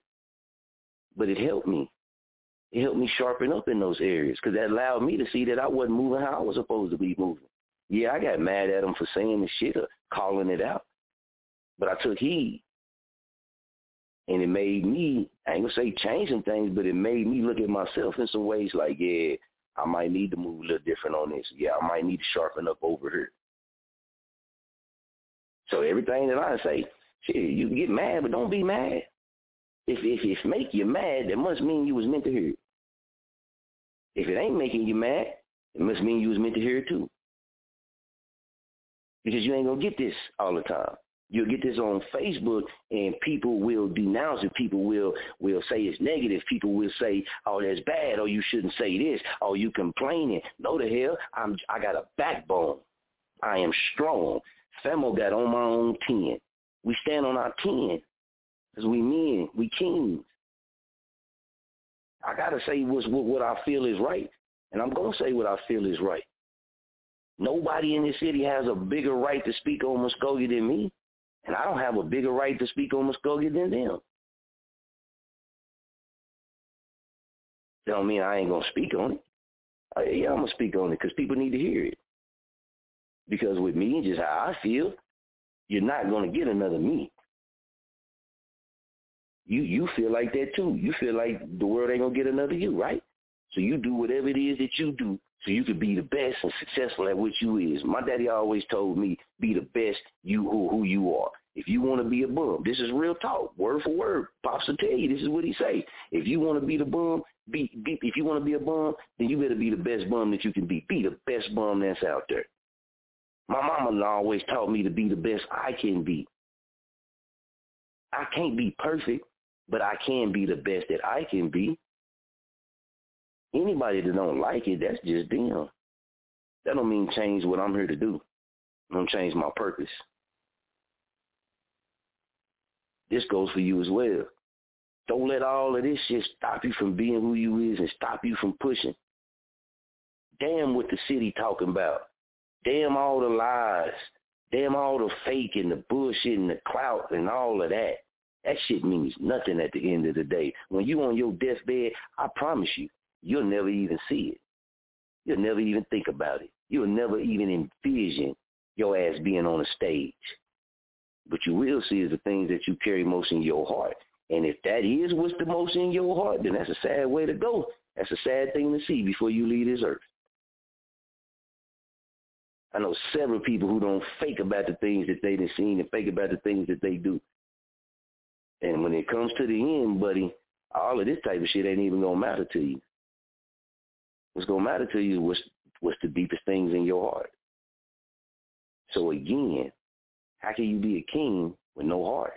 S7: But it helped me. It helped me sharpen up in those areas because that allowed me to see that I wasn't moving how I was supposed to be moving. Yeah, I got mad at them for saying the shit or calling it out. But I took heed. And it made me, I ain't gonna say changing things, but it made me look at myself in some ways like, yeah, I might need to move a little different on this. Yeah, I might need to sharpen up over here. So everything that I say, shit, you can get mad, but don't be mad. If if it make you mad, that must mean you was meant to hear it. If it ain't making you mad, it must mean you was meant to hear it too. Because you ain't gonna get this all the time. You'll get this on Facebook and people will denounce it. People will will say it's negative. People will say, oh, that's bad. Oh, you shouldn't say this. Oh, you complaining. No the hell. I'm I got a backbone. I am strong. FAMO got on my own 10. We stand on our 10 because we men, we kings. I got to say what's, what, what I feel is right, and I'm going to say what I feel is right. Nobody in this city has a bigger right to speak on Muskogee than me, and I don't have a bigger right to speak on Muskogee than them. That don't mean I ain't going to speak on it. Uh, yeah, I'm going to speak on it because people need to hear it. Because with me, just how I feel, you're not going to get another me. You you feel like that too. You feel like the world ain't gonna get another you, right? So you do whatever it is that you do so you can be the best and successful at what you is. My daddy always told me, be the best you who, who you are. If you want to be a bum, this is real talk, word for word. Pops will tell you this is what he say. If you want to be the bum, be, be if you want to be a bum, then you better be the best bum that you can be. Be the best bum that's out there. My mama always taught me to be the best I can be. I can't be perfect, but I can be the best that I can be. Anybody that don't like it, that's just them. That don't mean change what I'm here to do. I don't change my purpose. This goes for you as well. Don't let all of this shit stop you from being who you is and stop you from pushing. Damn what the city talking about. Damn all the lies. Damn all the fake and the bullshit and the clout and all of that. That shit means nothing at the end of the day. When you on your deathbed, I promise you, you'll never even see it. You'll never even think about it. You'll never even envision your ass being on a stage. But you will see is the things that you carry most in your heart. And if that is what's the most in your heart, then that's a sad way to go. That's a sad thing to see before you leave this earth. I know several people who don't fake about the things that they done seen and fake about the things that they do. And when it comes to the end, buddy, all of this type of shit ain't even gonna matter to you. What's gonna matter to you was what's the deepest things in your heart. So again, how can you be a king with no heart?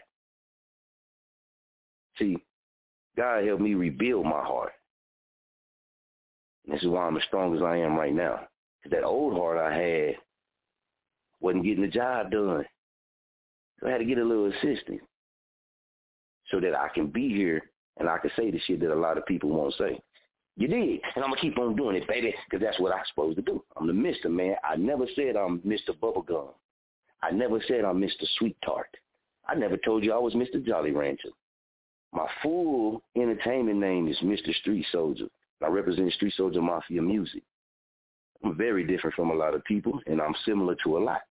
S7: See, God helped me rebuild my heart. And this is why I'm as strong as I am right now. Because that old heart I had wasn't getting the job done. So I had to get a little assistance so that I can be here and I can say the shit that a lot of people won't say. You did. And I'm to keep on doing it, baby, because that's what I'm supposed to do. I'm the mister, man. I never said I'm Mr. Bubblegum. I never said I'm Mr. Sweet Tart. I never told you I was Mr. Jolly Rancher. My full entertainment name is Mr. Street Soldier. I represent Street Soldier Mafia music. I'm very different from a lot of people, and I'm similar to a lot.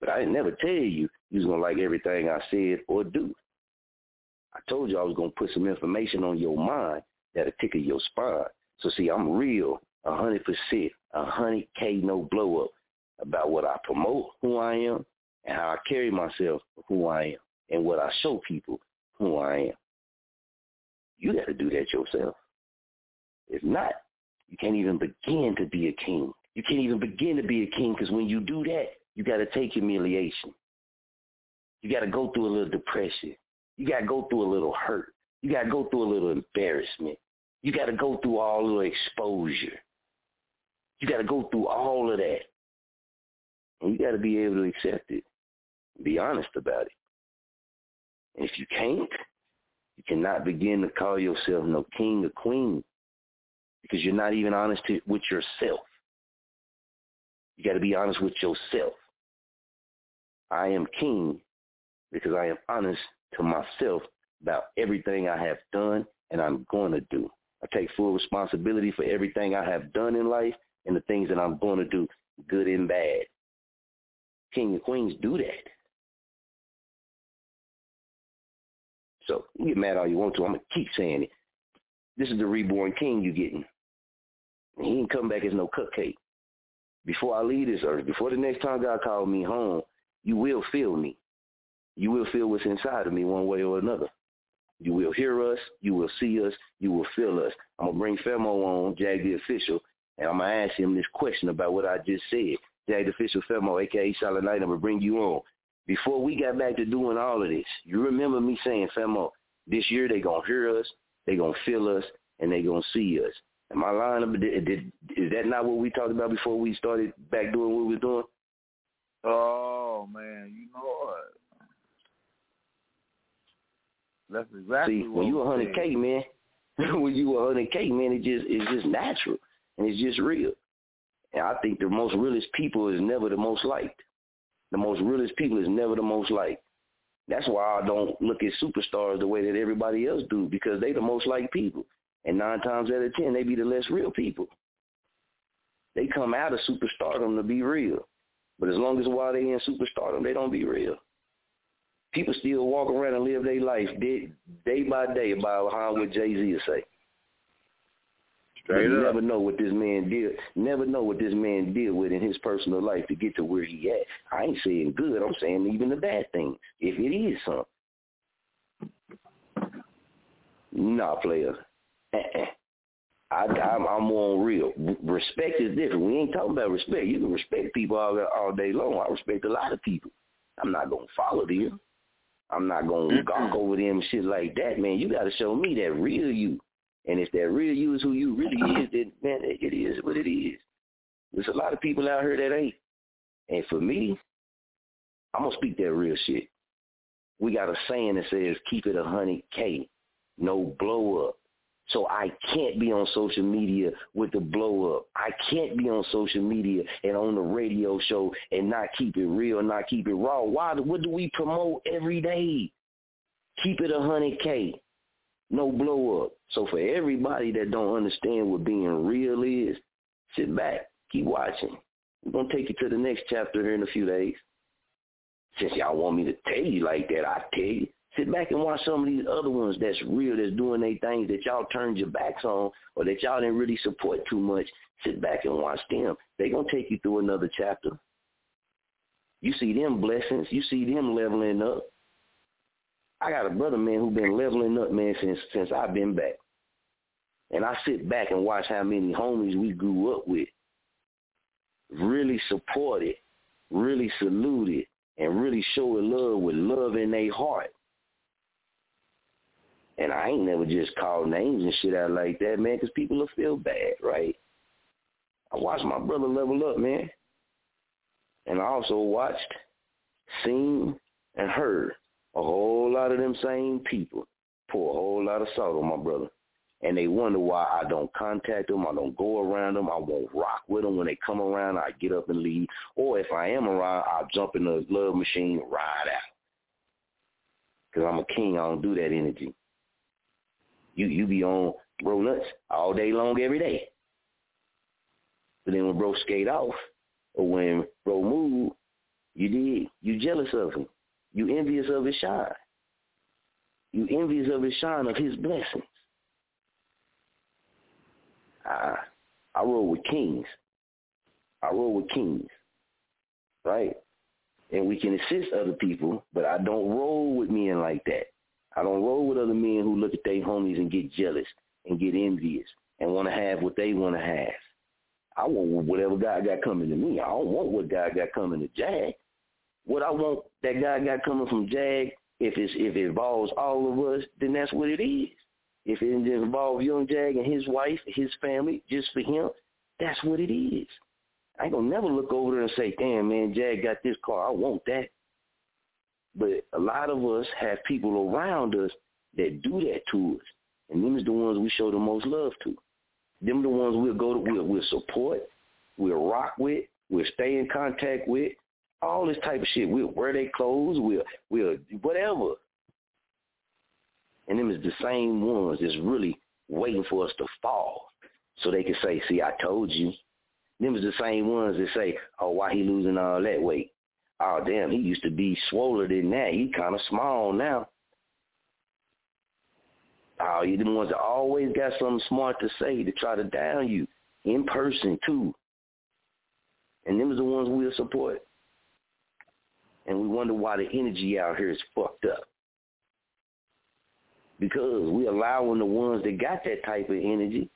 S7: But I didn't never tell you you was to like everything I said or do. I told you I was going to put some information on your mind that'll tickle your spine. So see, I'm real, a hundred percent, a hundred K no blow up about what I promote, who I am, and how I carry myself, who I am, and what I show people, who I am. You got to do that yourself. If not, you can't even begin to be a king. You can't even begin to be a king because when you do that, you got to take humiliation. You got to go through a little depression. You got to go through a little hurt. You got to go through a little embarrassment. You got to go through all the exposure. You got to go through all of that. And you got to be able to accept it. Be honest about it. And if you can't, you cannot begin to call yourself no king or queen because you're not even honest with yourself. You got to be honest with yourself. I am king because I am honest to myself about everything I have done and I'm going to do. I take full responsibility for everything I have done in life and the things that I'm going to do, good and bad. King and queens do that. So you get mad all you want to. I'm going to keep saying it. This is the reborn king you're getting. He ain't come back as no cupcake. Before I leave this earth, before the next time God calls me home, you will feel me. You will feel what's inside of me one way or another. You will hear us. You will see us. You will feel us. I'm going to bring Famo on, Jag the Official, and I'm going to ask him this question about what I just said. Jag the Official Famo, a.k.a. Solid Night, I'm going to bring you on. Before we got back to doing all of this, you remember me saying, Famo, this year they going to hear us, they going to feel us, and they going to see us. Am I lying? Did, did, is that not what we talked about before we started back doing what we were doing?
S8: Oh man, you know what? That's exactly
S7: See, when you a hundred K man, <laughs> when you a hundred K man, it just it's just natural and it's just real. And I think the most realest people is never the most liked. The most realest people is never the most liked. That's why I don't look at superstars the way that everybody else do because they the most liked people. And nine times out of ten, they be the less real people. They come out of superstardom to be real. But as long as while they in superstardom, they don't be real. People still walk around and live their life day, day by day about how what Jay-Z will say.
S8: Straight
S7: you never know what this man did. Never know what this man did with in his personal life to get to where he at. I ain't saying good. I'm saying even the bad thing, If it is something. Nah, player. Uh-uh. I, I'm, I'm more on real. Respect is different. We ain't talking about respect. You can respect people all, all day long. I respect a lot of people. I'm not gonna follow them. I'm not gonna
S8: Mm-mm.
S7: gawk over them shit like that, man. You got to show me that real you. And if that real you is who you really is, then man, it is what it is. There's a lot of people out here that ain't. And for me, I'm gonna speak that real shit. We got a saying that says, "Keep it a hundred K, no blow up." So I can't be on social media with the blow up. I can't be on social media and on the radio show and not keep it real, not keep it raw. Why? What do we promote every day? Keep it a hundred K, no blow up. So for everybody that don't understand what being real is, sit back, keep watching. We're gonna take you to the next chapter here in a few days. Since y'all want me to tell you like that, I tell you. Sit back and watch some of these other ones that's real, that's doing their things that y'all turned your backs on or that y'all didn't really support too much. Sit back and watch them. They gonna take you through another chapter. You see them blessings. You see them leveling up. I got a brother, man, who been leveling up, man, since since I've been back. And I sit back and watch how many homies we grew up with really supported, really saluted, and really showing love with love in their heart. And I ain't never just called names and shit out like that, man, because people will feel bad, right? I watched my brother level up, man. And I also watched, seen, and heard a whole lot of them same people pour a whole lot of salt on my brother. And they wonder why I don't contact them, I don't go around them, I won't rock with them. When they come around, I get up and leave. Or if I am around, I'll jump in the love machine, ride out. Because I'm a king, I don't do that energy. You you be on bro nuts all day long every day. But then when bro skate off, or when bro move, you did, you jealous of him. You envious of his shine. You envious of his shine of his blessings. I I roll with kings. I roll with kings. Right? And we can assist other people, but I don't roll with men like that. I don't roll with other men who look at their homies and get jealous and get envious and want to have what they want to have. I want whatever God got coming to me. I don't want what God got coming to Jag. What I want that God got coming from Jag, if it's if it involves all of us, then that's what it is. If it involves Young Jag and his wife, his family, just for him, that's what it is. I ain't gonna never look over there and say, damn man, Jag got this car, I want that. But a lot of us have people around us that do that to us. And them is the ones we show the most love to. Them the ones we'll go to, we'll, we'll support, we'll rock with, we'll stay in contact with, all this type of shit. We'll wear their clothes, we'll, we'll, whatever. And them is the same ones that's really waiting for us to fall so they can say, see, I told you. Them is the same ones that say, oh, why he losing all that weight? Oh, damn, he used to be swoller than that. He kind of small now. Oh, you the ones that always got something smart to say to try to down you in person too. And them is the ones we'll support. And we wonder why the energy out here is fucked up. Because we allowing the ones that got that type of energy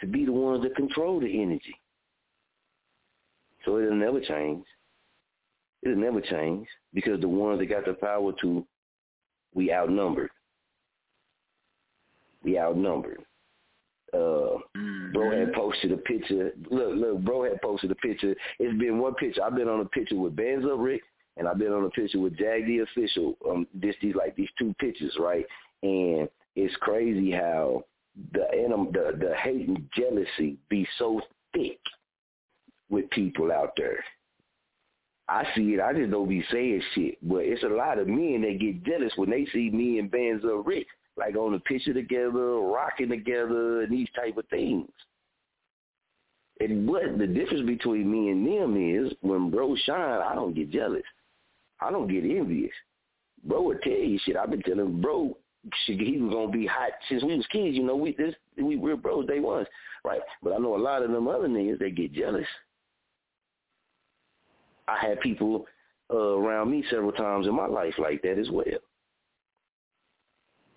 S7: to be the ones that control the energy. So it'll never change. It'll never change because the ones that got the power to, we outnumbered. We outnumbered. Uh, mm-hmm. bro had posted a picture. Look, look, bro had posted a picture. It's been one picture. I've been on a picture with Banzo Rick, and I've been on a picture with Jag the official. Um, this these like these two pictures, right? And it's crazy how the anim, the the hate and jealousy be so thick with people out there. I see it. I just don't be saying shit. But it's a lot of men that get jealous when they see me and Banzo Rick like on a picture together, rocking together, and these type of things. And what the difference between me and them is when bro shine, I don't get jealous. I don't get envious. Bro would tell you shit. I've been telling bro shit, he was gonna be hot since we was kids. You know, we this we were bros day ones, right? But I know a lot of them other niggas they get jealous. I had people uh, around me several times in my life like that as well.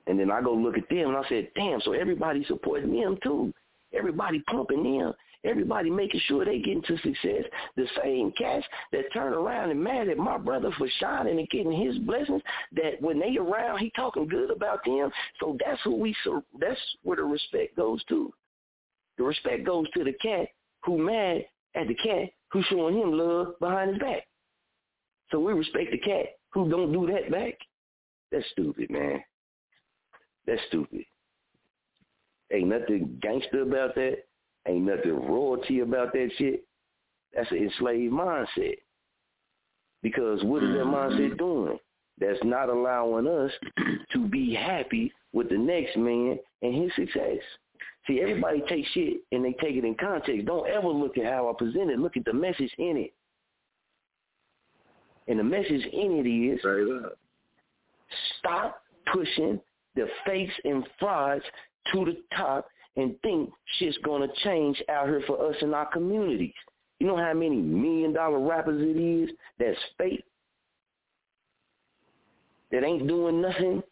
S7: And then I go look at them and I said, damn, so everybody supporting them too. Everybody pumping them. Everybody making sure they get into success. The same cats that turn around and mad at my brother for shining and getting his blessings, that when they around, he talking good about them. So that's who we, so that's where the respect goes to. The respect goes to the cat who mad at the cat who's showing him love behind his back. So we respect the cat who don't do that back. That's stupid, man. That's stupid. Ain't nothing gangster about that. Ain't nothing royalty about that shit. That's an enslaved mindset. Because what is that mindset mm-hmm. doing? That's not allowing us to be happy with the next man and his success. See, everybody takes shit and they take it in context. Don't ever look at how I present it. Look at the message in it. And the message in it is Stop pushing the fakes and frauds to the top and think shit's gonna change out here for us in our communities. You know how many million dollar rappers it is that's fake? That ain't doing nothing?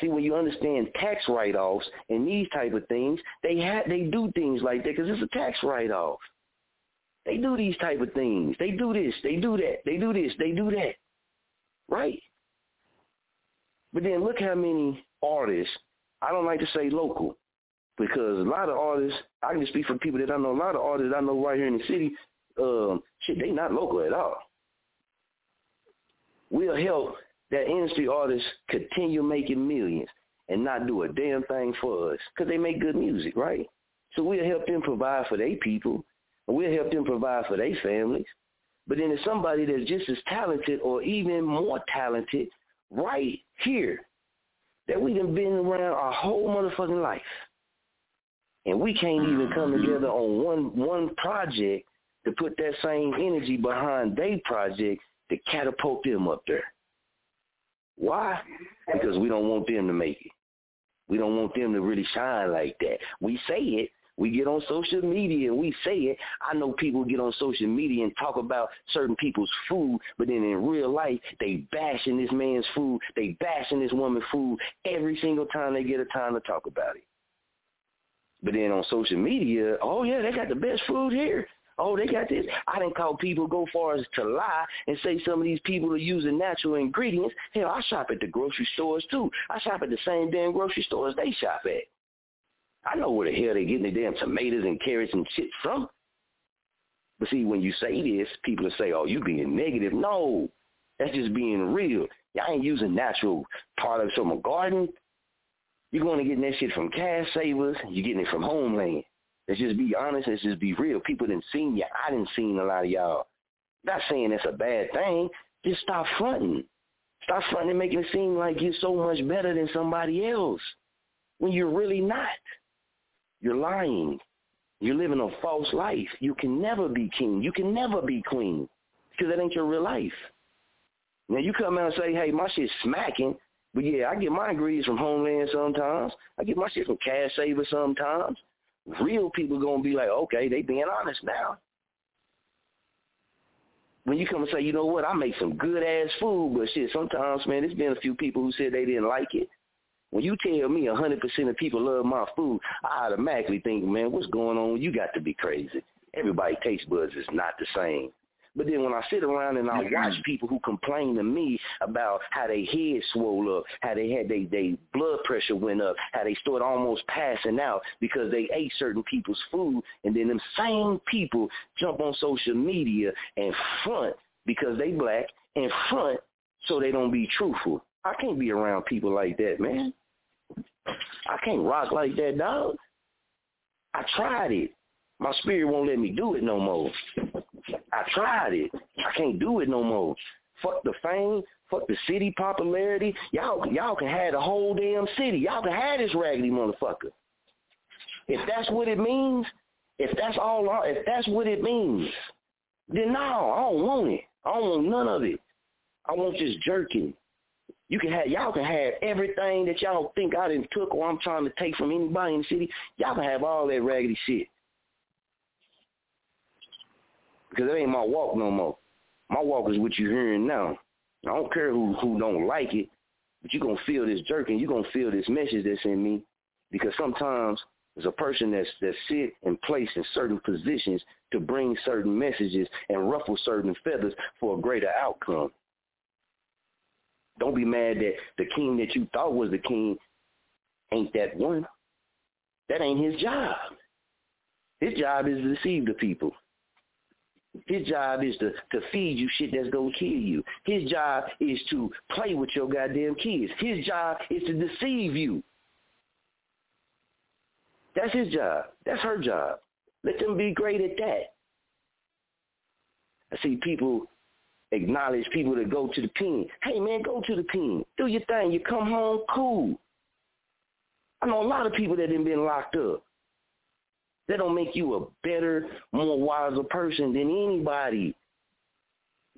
S7: See, when you understand tax write-offs and these type of things, they ha- they do things like that because it's a tax write-off. They do these type of things. They do this. They do that. They do this. They do that. Right? But then look how many artists, I don't like to say local, because a lot of artists, I can just speak for people that I know, a lot of artists I know right here in the city, um, shit, they not local at all. We'll help that industry artists continue making millions and not do a damn thing for us because they make good music, right? So we'll help them provide for their people and we'll help them provide for their families. But then there's somebody that's just as talented or even more talented right here that we have been around our whole motherfucking life. And we can't even come together on one one project to put that same energy behind their project to catapult them up there. Why? Because we don't want them to make it. We don't want them to really shine like that. We say it, we get on social media and we say it. I know people get on social media and talk about certain people's food, but then in real life, they bashing this man's food. They bashing this woman's food every single time they get a time to talk about it. But then on social media, oh yeah, they got the best food here. Oh, they got this. I didn't call people go far as to lie and say some of these people are using natural ingredients. Hell, I shop at the grocery stores too. I shop at the same damn grocery stores they shop at. I know where the hell they getting their damn tomatoes and carrots and shit from. But see, when you say this, people will say, oh, you being negative. No, that's just being real. Y'all ain't using natural products from a garden. You're going to get that shit from Cash Savers. You're getting it from Homeland. Let's just be honest. Let's just be real. People didn't seen you. I didn't seen a lot of y'all. Not saying it's a bad thing. Just stop fronting. Stop fronting and making it seem like you're so much better than somebody else when you're really not. You're lying. You're living a false life. You can never be king. You can never be queen because that ain't your real life. Now you come out and say, hey, my shit's smacking. But yeah, I get my ingredients from Homeland sometimes. I get my shit from Cash Saver sometimes. Real people gonna be like, okay, they being honest now. When you come and say, you know what, I make some good ass food, but shit, sometimes man, there's been a few people who said they didn't like it. When you tell me 100% of people love my food, I automatically think, man, what's going on? You got to be crazy. Everybody taste buds is not the same. But then when I sit around and I mm-hmm. watch people who complain to me about how their head swole up, how they had their they blood pressure went up, how they started almost passing out because they ate certain people's food, and then them same people jump on social media and front because they black and front so they don't be truthful. I can't be around people like that, man. I can't rock like that, dog. I tried it. My spirit won't let me do it no more. I tried it. I can't do it no more. Fuck the fame. Fuck the city popularity. Y'all, y'all can have the whole damn city. Y'all can have this raggedy motherfucker. If that's what it means, if that's all, if that's what it means, then no, I don't want it. I don't want none of it. I want just jerking. You can have y'all can have everything that y'all think I didn't took or I'm trying to take from anybody in the city. Y'all can have all that raggedy shit. Because it ain't my walk no more. My walk is what you're hearing now. I don't care who who don't like it, but you're gonna feel this jerking, you're gonna feel this message that's in me. Because sometimes there's a person that's that sit and place in certain positions to bring certain messages and ruffle certain feathers for a greater outcome. Don't be mad that the king that you thought was the king ain't that one. That ain't his job. His job is to deceive the people. His job is to, to feed you shit that's gonna kill you. His job is to play with your goddamn kids. His job is to deceive you. That's his job. That's her job. Let them be great at that. I see people acknowledge people that go to the pen. Hey man, go to the pen. Do your thing. You come home, cool. I know a lot of people that have been locked up. That don't make you a better, more wiser person than anybody.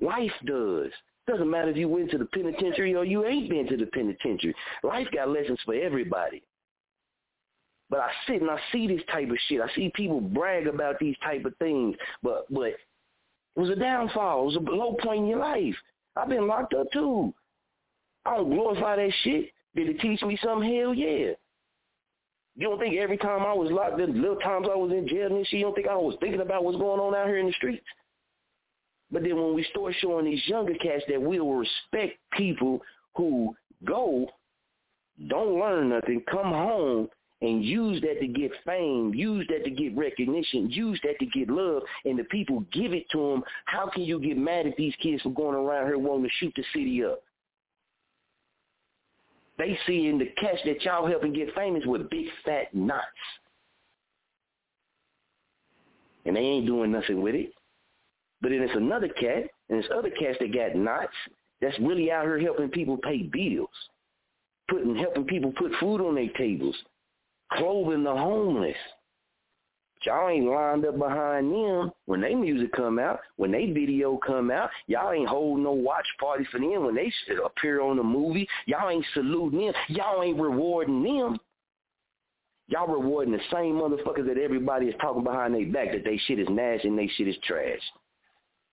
S7: Life does. Doesn't matter if you went to the penitentiary or you ain't been to the penitentiary. Life got lessons for everybody. But I sit and I see this type of shit. I see people brag about these type of things. But but it was a downfall. It was a low point in your life. I've been locked up too. I don't glorify that shit. Did it teach me something? Hell yeah. You don't think every time I was locked, the little times I was in jail and you don't think I was thinking about what's going on out here in the streets? But then when we start showing these younger cats that we will respect people who go, don't learn nothing, come home and use that to get fame, use that to get recognition, use that to get love, and the people give it to them, how can you get mad at these kids for going around here wanting to shoot the city up? They see in the catch that y'all helping get famous with big fat knots. And they ain't doing nothing with it. But then it's another cat, and it's other cats that got knots that's really out here helping people pay bills, putting helping people put food on their tables, clothing the homeless. Y'all ain't lined up behind them when they music come out, when they video come out. Y'all ain't holding no watch party for them when they appear on the movie. Y'all ain't saluting them. Y'all ain't rewarding them. Y'all rewarding the same motherfuckers that everybody is talking behind their back that they shit is nasty and they shit is trash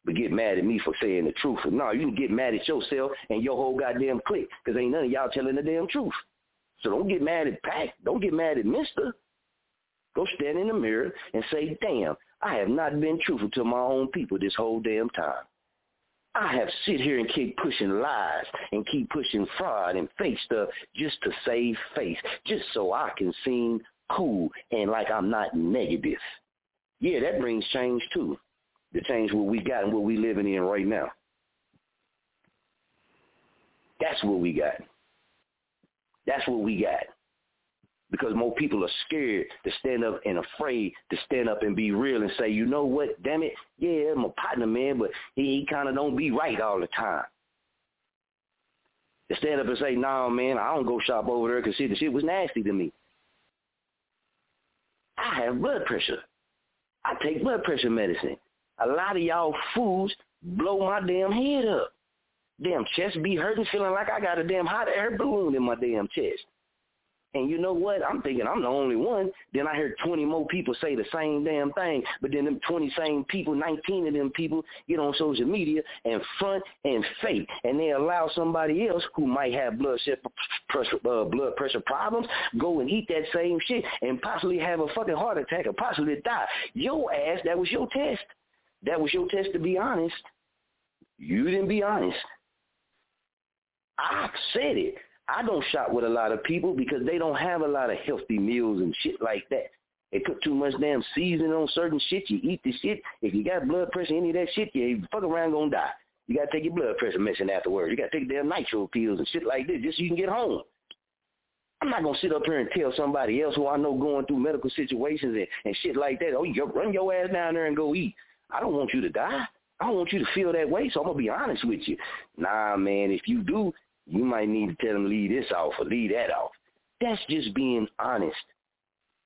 S7: but get mad at me for saying the truth. No, you can get mad at yourself and your whole goddamn clique because ain't none of y'all telling the damn truth. So don't get mad at Pac. Don't get mad at Mister. Go stand in the mirror and say, damn, I have not been truthful to my own people this whole damn time. I have sit here and keep pushing lies and keep pushing fraud and fake stuff just to save face, just so I can seem cool and like I'm not negative. Yeah, that brings change too The change what we got and what we living in right now. That's what we got. That's what we got. Because more people are scared to stand up and afraid to stand up and be real and say, you know what, damn it, yeah, I'm a partner, man, but he, he kind of don't be right all the time. To stand up and say, nah, man, I don't go shop over there because the shit was nasty to me. I have blood pressure. I take blood pressure medicine a lot of y'all fools blow my damn head up. Damn chest be hurting, feeling like I got a damn hot air balloon in my damn chest. And you know what? I'm thinking I'm the only one. Then I heard 20 more people say the same damn thing. But then them 20 same people, 19 of them people get on social media and front and fake. And they allow somebody else who might have blood pressure, uh, blood pressure problems go and eat that same shit and possibly have a fucking heart attack or possibly die. Your ass, that was your test. That was your test to be honest. You didn't be honest. I said it. I don't shop with a lot of people because they don't have a lot of healthy meals and shit like that. They put too much damn seasoning on certain shit. You eat the shit. If you got blood pressure, any of that shit, you fuck around gonna die. You gotta take your blood pressure medicine afterwards. You gotta take damn nitro pills and shit like this just so you can get home. I'm not gonna sit up here and tell somebody else who I know going through medical situations and, and shit like that. Oh, you run your ass down there and go eat. I don't want you to die. I don't want you to feel that way, so I'm gonna be honest with you. Nah, man, if you do, you might need to tell them leave this off or leave that off. That's just being honest.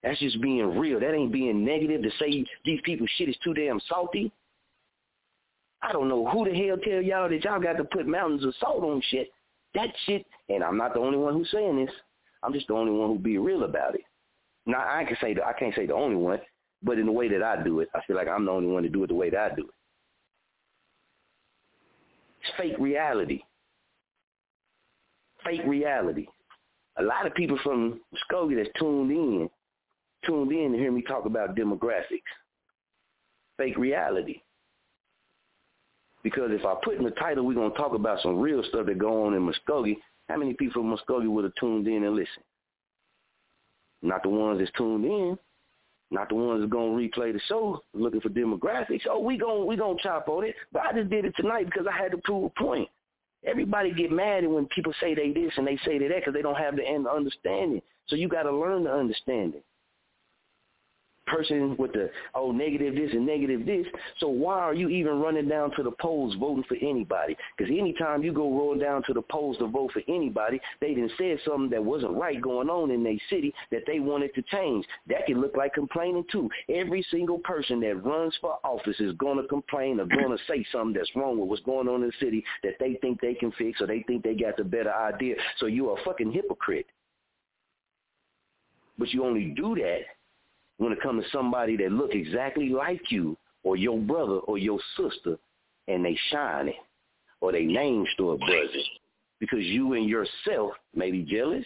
S7: That's just being real. That ain't being negative to say these people shit is too damn salty. I don't know who the hell tell y'all that y'all got to put mountains of salt on shit. That shit, and I'm not the only one who's saying this. I'm just the only one who be real about it. Now I can say the, I can't say the only one. But in the way that I do it, I feel like I'm the only one to do it the way that I do it. It's fake reality. Fake reality. A lot of people from Muskogee that's tuned in, tuned in to hear me talk about demographics. Fake reality. Because if I put in the title, we're going to talk about some real stuff that go on in Muskogee, how many people from Muskogee would have tuned in and listened? Not the ones that's tuned in. Not the ones that's gonna replay the show looking for demographics. Oh, we gonna we gonna chop on it. But I just did it tonight because I had to prove a point. Everybody get mad when people say they this and they say they that because they don't have the understanding. So you got to learn the understanding. Person with the oh negative this and negative this. So why are you even running down to the polls voting for anybody? Because anytime you go rolling down to the polls to vote for anybody, they didn't said something that wasn't right going on in their city that they wanted to change. That can look like complaining too. Every single person that runs for office is going to complain or going to say something that's wrong with what's going on in the city that they think they can fix or they think they got the better idea. So you're a fucking hypocrite. But you only do that when it comes to somebody that look exactly like you or your brother or your sister and they shining or they name store buzzing because you and yourself may be jealous,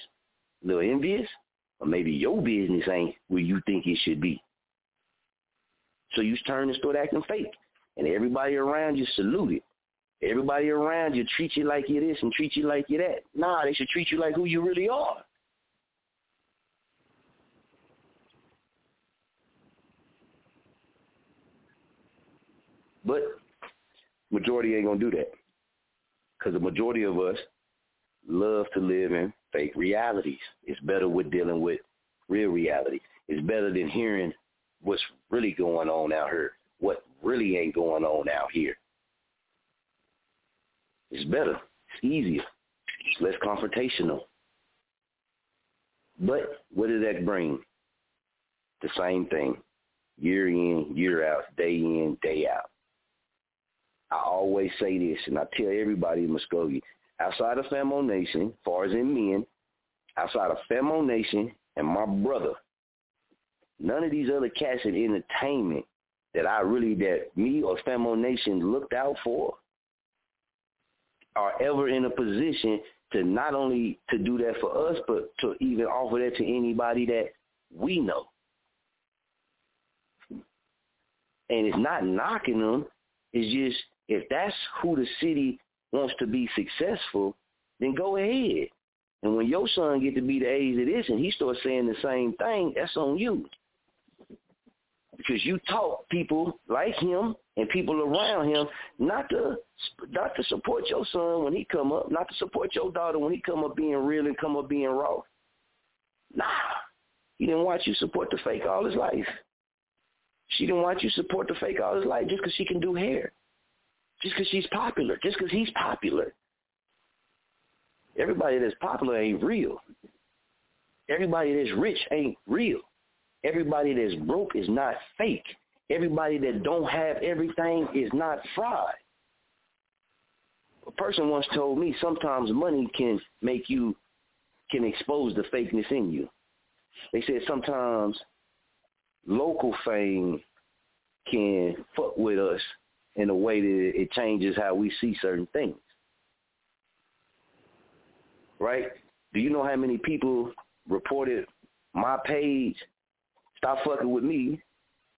S7: a little envious, or maybe your business ain't where you think it should be. So you turn and start acting fake. And everybody around you salute it. Everybody around you treat you like you this and treat you like you that. Nah, they should treat you like who you really are. But majority ain't gonna do that because the majority of us love to live in fake realities. It's better with dealing with real reality. It's better than hearing what's really going on out here, what really ain't going on out here. It's better. It's easier. It's less confrontational. But what does that bring? The same thing. Year in, year out, day in, day out. I always say this, and I tell everybody in Muskogee, outside of Famo Nation, far as in men, outside of Famo Nation and my brother, none of these other cats in entertainment that I really, that me or Famo Nation looked out for are ever in a position to not only to do that for us, but to even offer that to anybody that we know. And it's not knocking them. It's just if that's who the city wants to be successful, then go ahead. And when your son get to be the age it is and he starts saying the same thing, that's on you. Because you taught people like him and people around him not to not to support your son when he come up, not to support your daughter when he come up being real and come up being raw. Nah. He didn't want you support the fake all his life. She didn't want you support the fake all his life just because she can do hair just because she's popular, just because he's popular. Everybody that's popular ain't real. Everybody that's rich ain't real. Everybody that's broke is not fake. Everybody that don't have everything is not fraud. A person once told me sometimes money can make you, can expose the fakeness in you. They said sometimes local fame can fuck with us in a way that it changes how we see certain things. Right? Do you know how many people reported my page stop fucking with me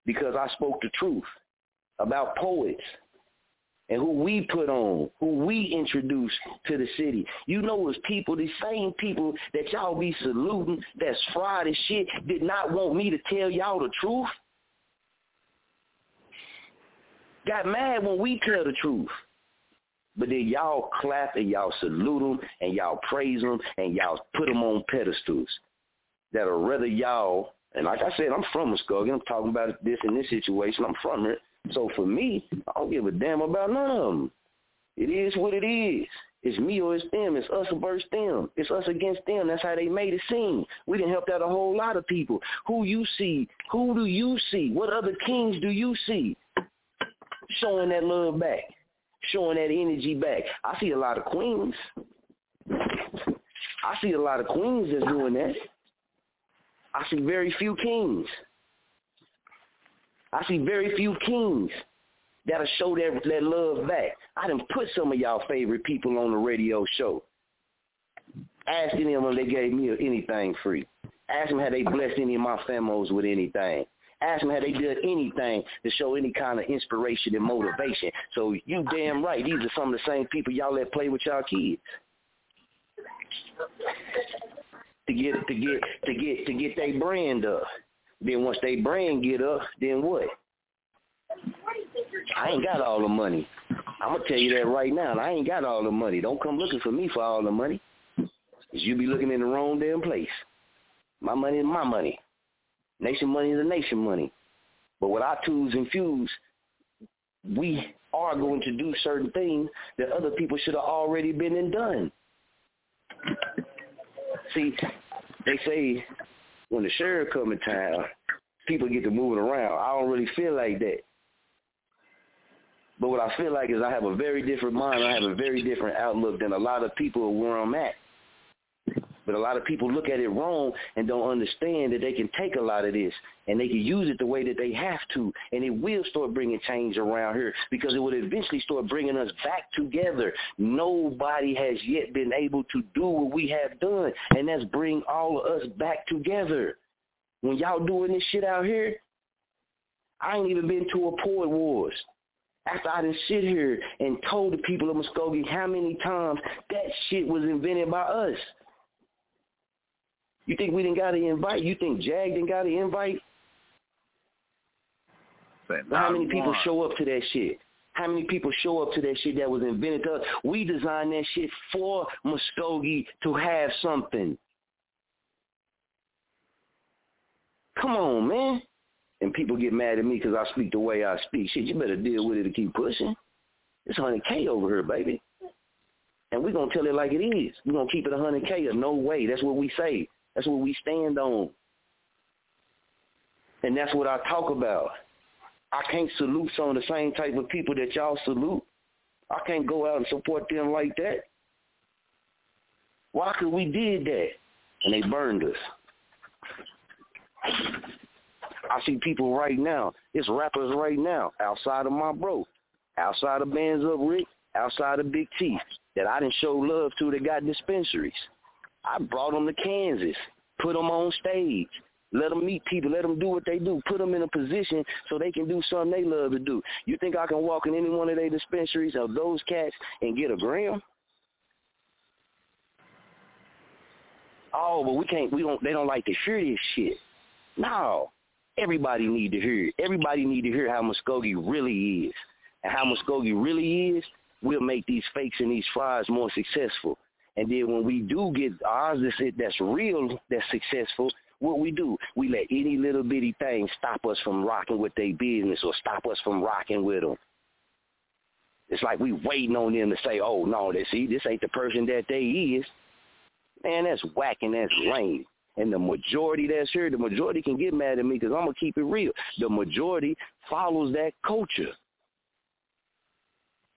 S7: because I spoke the truth about poets and who we put on, who we introduced to the city. You know it's people, the same people that y'all be saluting that's fried as shit did not want me to tell y'all the truth got mad when we tell the truth. But then y'all clap and y'all salute them and y'all praise them and y'all put them on pedestals that are rather y'all, and like I said, I'm from Muskogee. I'm talking about this in this situation. I'm from it. So for me, I don't give a damn about none of them. It is what it is. It's me or it's them. It's us versus them. It's us against them. That's how they made it seem. We didn't help out a whole lot of people. Who you see? Who do you see? What other kings do you see? Showing that love back, showing that energy back. I see a lot of queens. I see a lot of queens that's doing that. I see very few kings. I see very few kings that'll show that, that love back. I done put some of y'all favorite people on the radio show, asking them if they gave me anything free. Ask them had they blessed any of my famos with anything. Ask them have they did anything to show any kind of inspiration and motivation. So you damn right, these are some of the same people y'all let play with y'all kids. To get to get to get to get their brand up. Then once they brand get up, then what? I ain't got all the money. I'm gonna tell you that right now. I ain't got all the money. Don't come looking for me for all the money. Cause you be looking in the wrong damn place. My money is my money. Nation money is a nation money. But with our tools infused, we are going to do certain things that other people should have already been and done. See, they say when the sheriff come in town, people get to moving around. I don't really feel like that. But what I feel like is I have a very different mind. I have a very different outlook than a lot of people where I'm at. But a lot of people look at it wrong and don't understand that they can take a lot of this and they can use it the way that they have to. And it will start bringing change around here because it will eventually start bringing us back together. Nobody has yet been able to do what we have done, and that's bring all of us back together. When y'all doing this shit out here, I ain't even been to a Poet Wars after I done sit here and told the people of Muskogee how many times that shit was invented by us. You think we didn't got to invite? You think Jag didn't got to invite? How many people show up to that shit? How many people show up to that shit that was invented to us? We designed that shit for Muskogee to have something. Come on, man. And people get mad at me because I speak the way I speak. Shit, you better deal with it and keep pushing. It's 100K over here, baby. And we're going to tell it like it is. We're going to keep it 100K or no way. That's what we say. That's what we stand on. And that's what I talk about. I can't salute some of the same type of people that y'all salute. I can't go out and support them like that. Why? Because we did that. And they burned us. I see people right now. It's rappers right now outside of my bro, outside of Bands Up Rick, outside of Big T that I didn't show love to that got dispensaries. I brought them to Kansas, put them on stage, let them meet people, let them do what they do, put them in a position so they can do something they love to do. You think I can walk in any one of their dispensaries of those cats and get a gram? Oh, but we can't. We don't. They don't like to hear this shit. No, everybody need to hear. Everybody need to hear how Muskogee really is, and how Muskogee really is. We'll make these fakes and these fries more successful. And then when we do get ours that's, that's real, that's successful, what we do, we let any little bitty thing stop us from rocking with their business or stop us from rocking with them. It's like we waiting on them to say, oh, no, they see, this ain't the person that they is. Man, that's whack and that's lame. And the majority that's here, the majority can get mad at me because I'm going to keep it real. The majority follows that culture.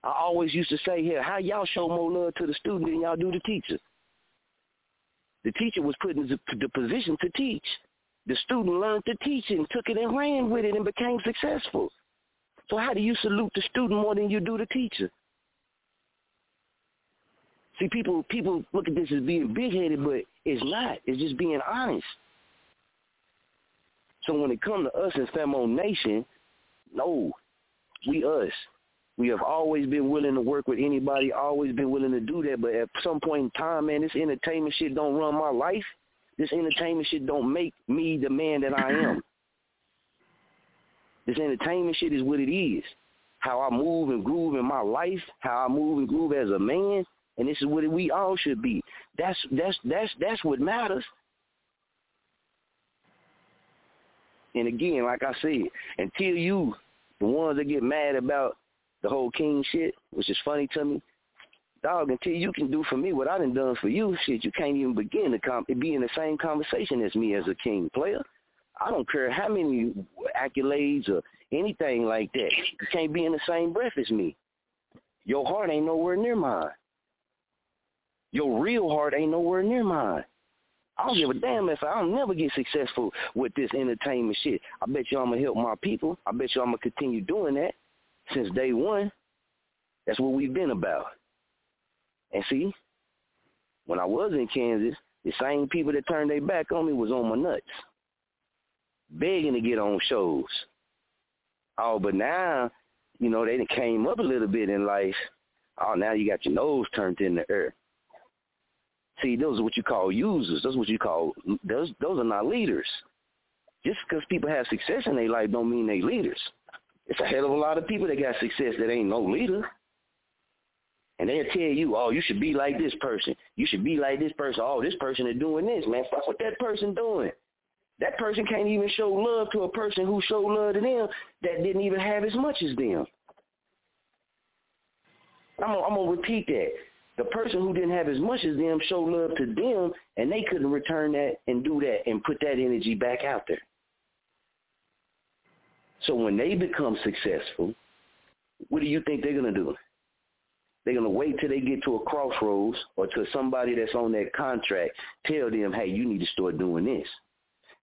S7: I always used to say here, how y'all show more love to the student than y'all do the teacher? The teacher was put in the position to teach. The student learned to teach and took it and ran with it and became successful. So how do you salute the student more than you do the teacher? See, people people look at this as being big-headed, but it's not. It's just being honest. So when it comes to us as Famo Nation, no, we us. We have always been willing to work with anybody, always been willing to do that. But at some point in time, man, this entertainment shit don't run my life. This entertainment shit don't make me the man that I am. This entertainment shit is what it is. How I move and groove in my life, how I move and groove as a man, and this is what we all should be. That's that's that's that's what matters. And again, like I said, until you, the ones that get mad about the whole king shit, which is funny to me. Dog, until you can do for me what I done done for you, shit, you can't even begin to com- be in the same conversation as me as a king player. I don't care how many accolades or anything like that. You can't be in the same breath as me. Your heart ain't nowhere near mine. Your real heart ain't nowhere near mine. I don't give a damn if I don't never get successful with this entertainment shit. I bet you I'm gonna help my people. I bet you I'm gonna continue doing that since day one. That's what we've been about. And see, when I was in Kansas, the same people that turned their back on me was on my nuts, begging to get on shows. Oh, but now, you know, they came up a little bit in life. Oh, now you got your nose turned in the earth. See, those are what you call users. Those are what you call those. Those are not leaders. Just because people have success in their life don't mean they leaders. It's a hell of a lot of people that got success that ain't no leader. And they'll tell you, oh, you should be like this person. You should be like this person. Oh, this person is doing this, man. Fuck what that person doing. That person can't even show love to a person who showed love to them that didn't even have as much as them. I'm gonna, repeat that. The person who didn't have as much as them showed love to them, and they couldn't return that and do that and put that energy back out there. So when they become successful, what do you think they're gonna do? They're gonna wait till they get to a crossroads or to somebody that's on that contract tell them, hey, you need to start doing this.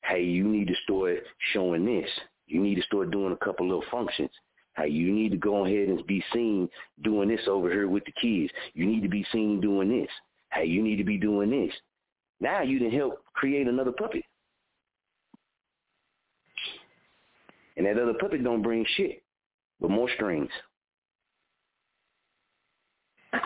S7: Hey, you need to start showing this. You need to start doing a couple little functions. Hey, you need to go ahead and be seen doing this over here with the kids. You need to be seen doing this. Hey, you need to be doing this. Now you can help create another puppet. And that other puppet don't bring shit, but more strings. <clears throat>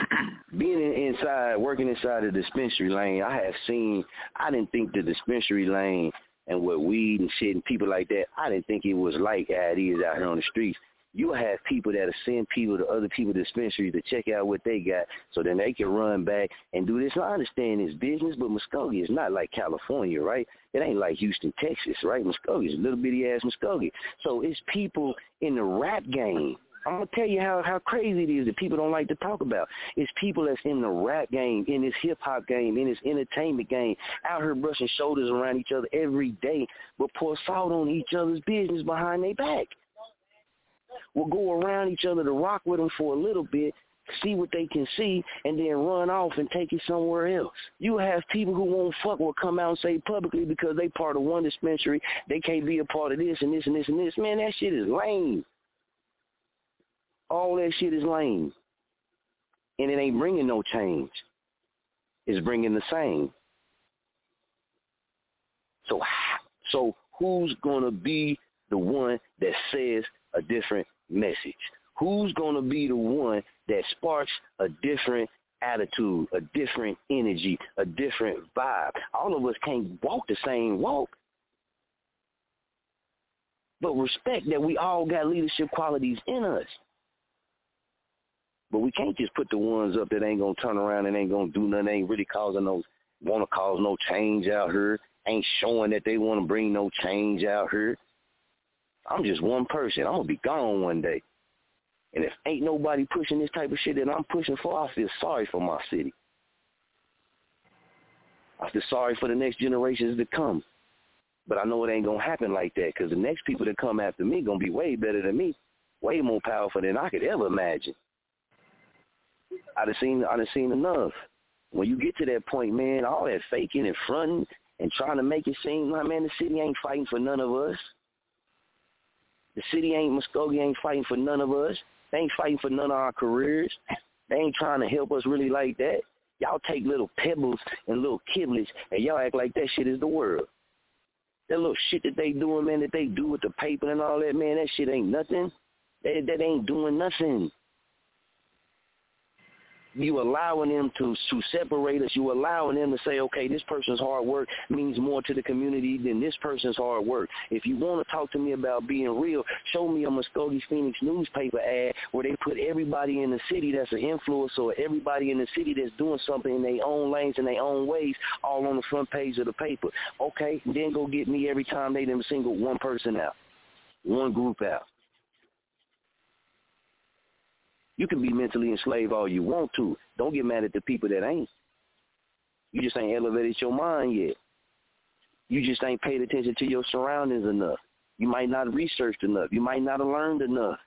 S7: Being inside, working inside the dispensary lane, I have seen, I didn't think the dispensary lane and what weed and shit and people like that, I didn't think it was like how it is out here on the streets. You have people that'll send people to other people dispensaries to check out what they got so then they can run back and do this. I understand it's business, but Muskogee is not like California, right? It ain't like Houston, Texas, right? Muskogee is a little bitty ass Muskogee. So it's people in the rap game I'm gonna tell you how how crazy it is that people don't like to talk about. It's people that's in the rap game, in this hip hop game, in this entertainment game, out here brushing shoulders around each other every day, but pour salt on each other's business behind their back. We'll go around each other to rock with them for a little bit, see what they can see, and then run off and take it somewhere else. You have people who won't fuck will come out and say publicly because they part of one dispensary, they can't be a part of this and this and this and this. Man, that shit is lame. All that shit is lame. And it ain't bringing no change. It's bringing the same. So, so who's going to be the one that says a different message? Who's going to be the one that sparks a different attitude, a different energy, a different vibe? All of us can't walk the same walk. But respect that we all got leadership qualities in us. But we can't just put the ones up that ain't gonna turn around and ain't gonna do nothing, ain't really causing no wanna cause no change out here, ain't showing that they wanna bring no change out here. I'm just one person. I'm gonna be gone one day. And if ain't nobody pushing this type of shit that I'm pushing for, I feel sorry for my city. I feel sorry for the next generations to come. But I know it ain't gonna happen like that because the next people that come after me gonna be way better than me, way more powerful than I could ever imagine. I have seen I have seen enough. When you get to that point, man, all that faking and fronting and trying to make it seem like man, the city ain't fighting for none of us. The city ain't Muskogee ain't fighting for none of us. They ain't fighting for none of our careers. They ain't trying to help us really like that. Y'all take little pebbles and little kiblets and y'all act like that shit is the world. That little shit that they doing, man, that they do with the paper and all that, man, that shit ain't nothing. That, that ain't doing nothing you allowing them to to separate us. You allowing them to say, okay, this person's hard work means more to the community than this person's hard work. If you want to talk to me about being real, show me a Muskogee Phoenix newspaper ad where they put everybody in the city that's an influencer or everybody in the city that's doing something in their own lanes in their own ways, all on the front page of the paper. Okay, then go get me every time they them single one person out, one group out. You can be mentally enslaved all you want to. Don't get mad at the people that ain't. You just ain't elevated your mind yet. You just ain't paid attention to your surroundings enough. You might not researched enough. You might not have learned enough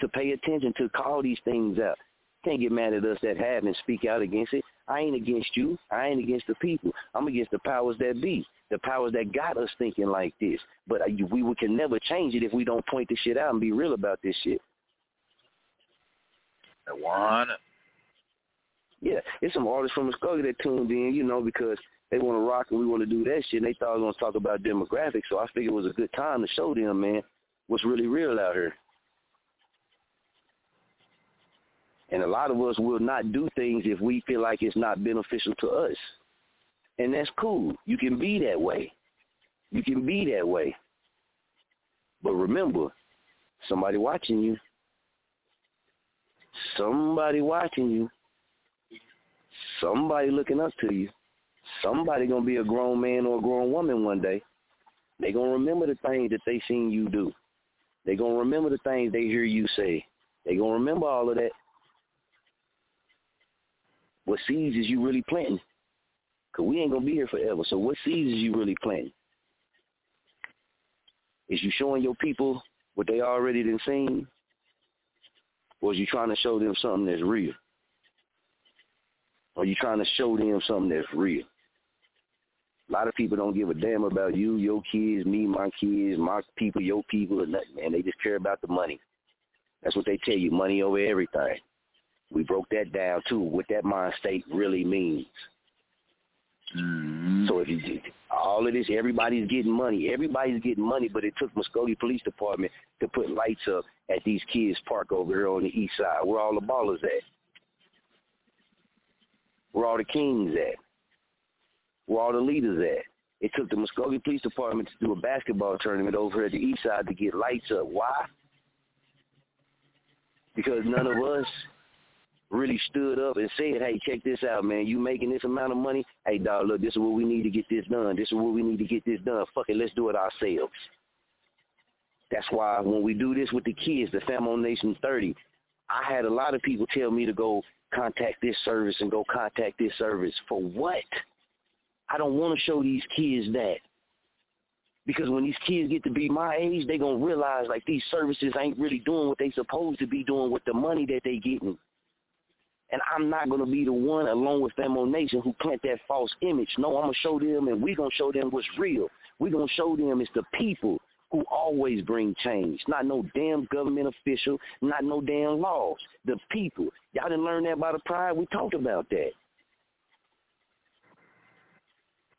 S7: to pay attention to call these things out. Can't get mad at us that have and speak out against it. I ain't against you. I ain't against the people. I'm against the powers that be, the powers that got us thinking like this. But uh, we, we can never change it if we don't point this shit out and be real about this shit.
S8: One.
S7: Yeah, it's some artists from Muskogee that tuned in, you know, because they want to rock and we want to do that shit. And they thought I was going to talk about demographics, so I figured it was a good time to show them, man, what's really real out here. And a lot of us will not do things if we feel like it's not beneficial to us. And that's cool. You can be that way. You can be that way. But remember, somebody watching you somebody watching you, somebody looking up to you, somebody gonna be a grown man or a grown woman one day. They gonna remember the things that they seen you do. They gonna remember the things they hear you say. They gonna remember all of that. What seeds is you really planting? Cause we ain't gonna be here forever. So what seeds is you really planting? Is you showing your people what they already done seen? Or you trying to show them something that's real? Or you trying to show them something that's real? A lot of people don't give a damn about you, your kids, me, my kids, my people, your people, or nothing, man. They just care about the money. That's what they tell you, money over everything. We broke that down too, what that mind state really means.
S8: Mm-hmm.
S7: So if you all of this, everybody's getting money. Everybody's getting money, but it took Muskogee Police Department to put lights up at these kids' park over here on the east side. Where all the ballers at? Where all the kings at? Where all the leaders at? It took the Muskogee Police Department to do a basketball tournament over at the east side to get lights up. Why? Because none of us really stood up and said, hey, check this out, man. You making this amount of money? Hey, dog, look, this is what we need to get this done. This is what we need to get this done. Fuck it, let's do it ourselves. That's why when we do this with the kids, the Famo Nation 30, I had a lot of people tell me to go contact this service and go contact this service. For what? I don't want to show these kids that. Because when these kids get to be my age, they're going to realize like these services ain't really doing what they supposed to be doing with the money that they getting. And I'm not going to be the one, along with Famo Nation, who plant that false image. No, I'm going to show them, and we're going to show them what's real. We're going to show them it's the people who always bring change. Not no damn government official, not no damn laws. The people. Y'all didn't learn that by the pride. We talked about that.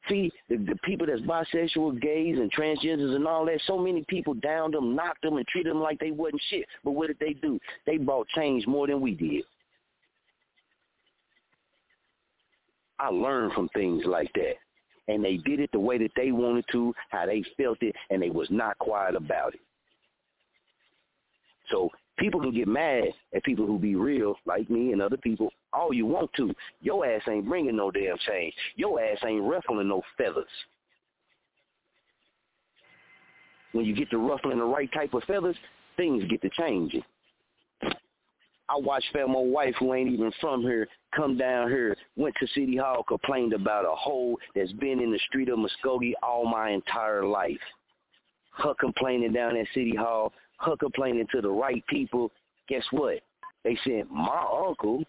S7: See, the, the people that's bisexual, gays, and transgenders and all that, so many people downed them, knocked them, and treated them like they wasn't shit. But what did they do? They brought change more than we did. I learned from things like that. And they did it the way that they wanted to, how they felt it, and they was not quiet about it. So people can get mad at people who be real, like me and other people, all you want to. Your ass ain't bringing no damn change. Your ass ain't ruffling no feathers. When you get to ruffling the right type of feathers, things get to changing. I watched Famo wife who ain't even from here come down here, went to City Hall, complained about a hole that's been in the street of Muskogee all my entire life. Her complaining down at City Hall, her complaining to the right people. Guess what? They said, my uncle,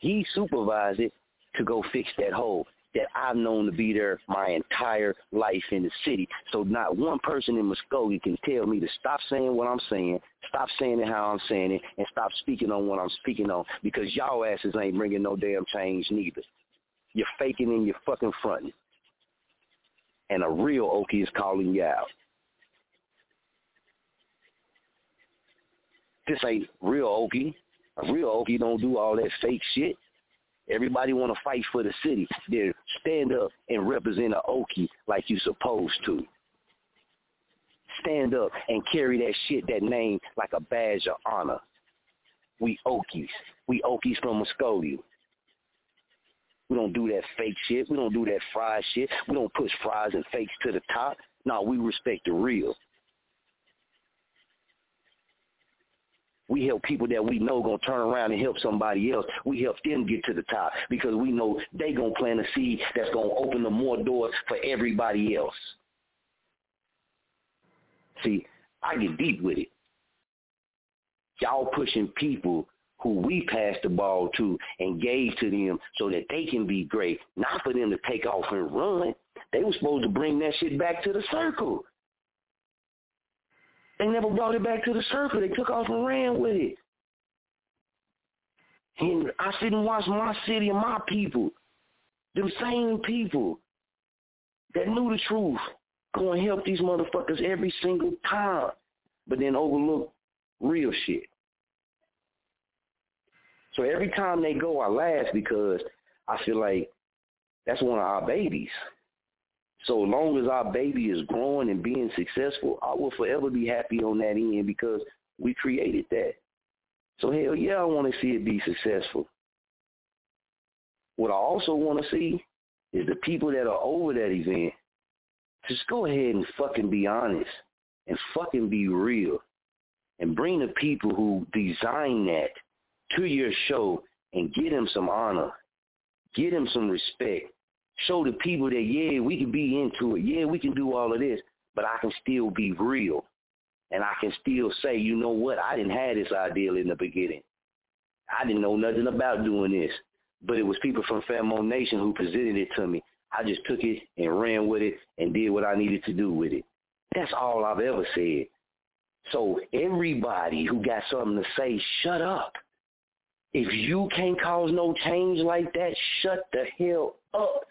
S7: he supervised it to go fix that hole that I've known to be there my entire life in the city. So not one person in Muskogee can tell me to stop saying what I'm saying, stop saying it how I'm saying it, and stop speaking on what I'm speaking on because y'all asses ain't bringing no damn change neither. You're faking and you're fucking fronting. And a real Okie is calling you out. This ain't real Okie. A real Okie don't do all that fake shit. Everybody want to fight for the city. Then stand up and represent a Okie like you supposed to. Stand up and carry that shit, that name, like a badge of honor. We Okies. We Okies from Muskogee. We don't do that fake shit. We don't do that fried shit. We don't push fries and fakes to the top. No, we respect the real. We help people that we know gonna turn around and help somebody else. We help them get to the top because we know they gonna plant a seed that's gonna open them more doors for everybody else. See, I get deep with it. Y'all pushing people who we pass the ball to and gave to them so that they can be great, not for them to take off and run. They were supposed to bring that shit back to the circle. They never brought it back to the circle. They took off and ran with it. And I sit and watch my city and my people, them same people that knew the truth, go and help these motherfuckers every single time, but then overlook real shit. So every time they go, I laugh because I feel like that's one of our babies. So long as our baby is growing and being successful, I will forever be happy on that end because we created that. So hell yeah, I want to see it be successful. What I also want to see is the people that are over that event just go ahead and fucking be honest and fucking be real and bring the people who design that to your show and get them some honor. Get them some respect. Show the people that, yeah, we can be into it. Yeah, we can do all of this, but I can still be real. And I can still say, you know what, I didn't have this ideal in the beginning. I didn't know nothing about doing this. But it was people from Famo Nation who presented it to me. I just took it and ran with it and did what I needed to do with it. That's all I've ever said. So everybody who got something to say, shut up. If you can't cause no change like that, shut the hell up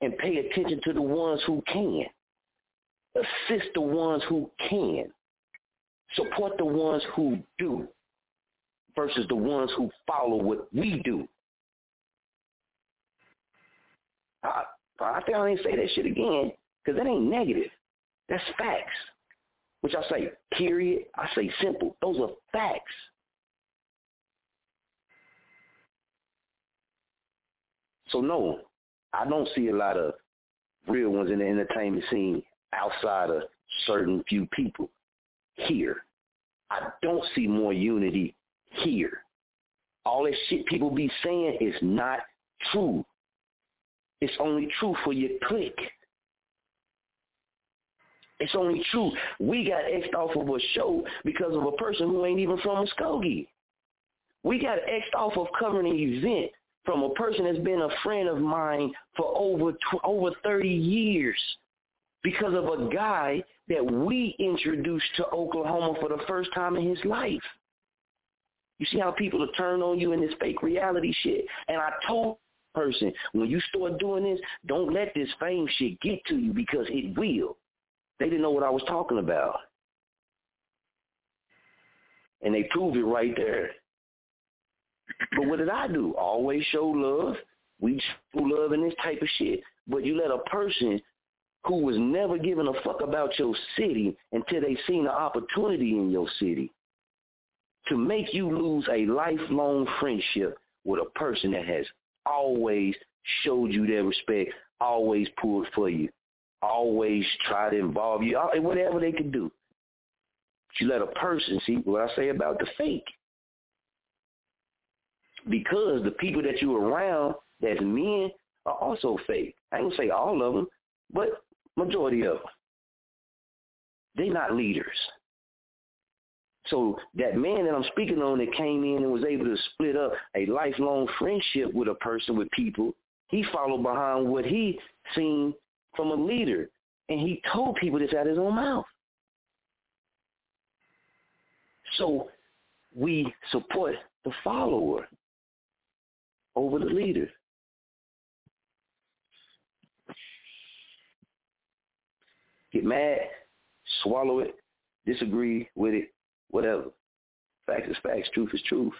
S7: and pay attention to the ones who can. Assist the ones who can. Support the ones who do versus the ones who follow what we do. I, I think I ain't say that shit again because that ain't negative. That's facts. Which I say period. I say simple. Those are facts. So no, I don't see a lot of real ones in the entertainment scene outside of certain few people here. I don't see more unity here. All that shit people be saying is not true. It's only true for your clique. It's only true. We got X'd off of a show because of a person who ain't even from Muskogee. We got X'd off of covering an event from a person that's been a friend of mine for over tw- over 30 years because of a guy that we introduced to Oklahoma for the first time in his life. You see how people are turn on you in this fake reality shit. And I told person, when you start doing this, don't let this fame shit get to you because it will. They didn't know what I was talking about. And they proved it right there. But what did I do? Always show love. We show love in this type of shit. But you let a person who was never given a fuck about your city until they seen an opportunity in your city to make you lose a lifelong friendship with a person that has always showed you their respect, always pulled for you, always tried to involve you, whatever they could do. You let a person see what I say about the fake. Because the people that you around that's men are also fake. I ain't say all of them, but majority of them. They're not leaders. So that man that I'm speaking on that came in and was able to split up a lifelong friendship with a person, with people, he followed behind what he seen from a leader. And he told people this out of his own mouth. So we support the follower over the leader. Get mad, swallow it, disagree with it, whatever. Facts is facts, truth is truth.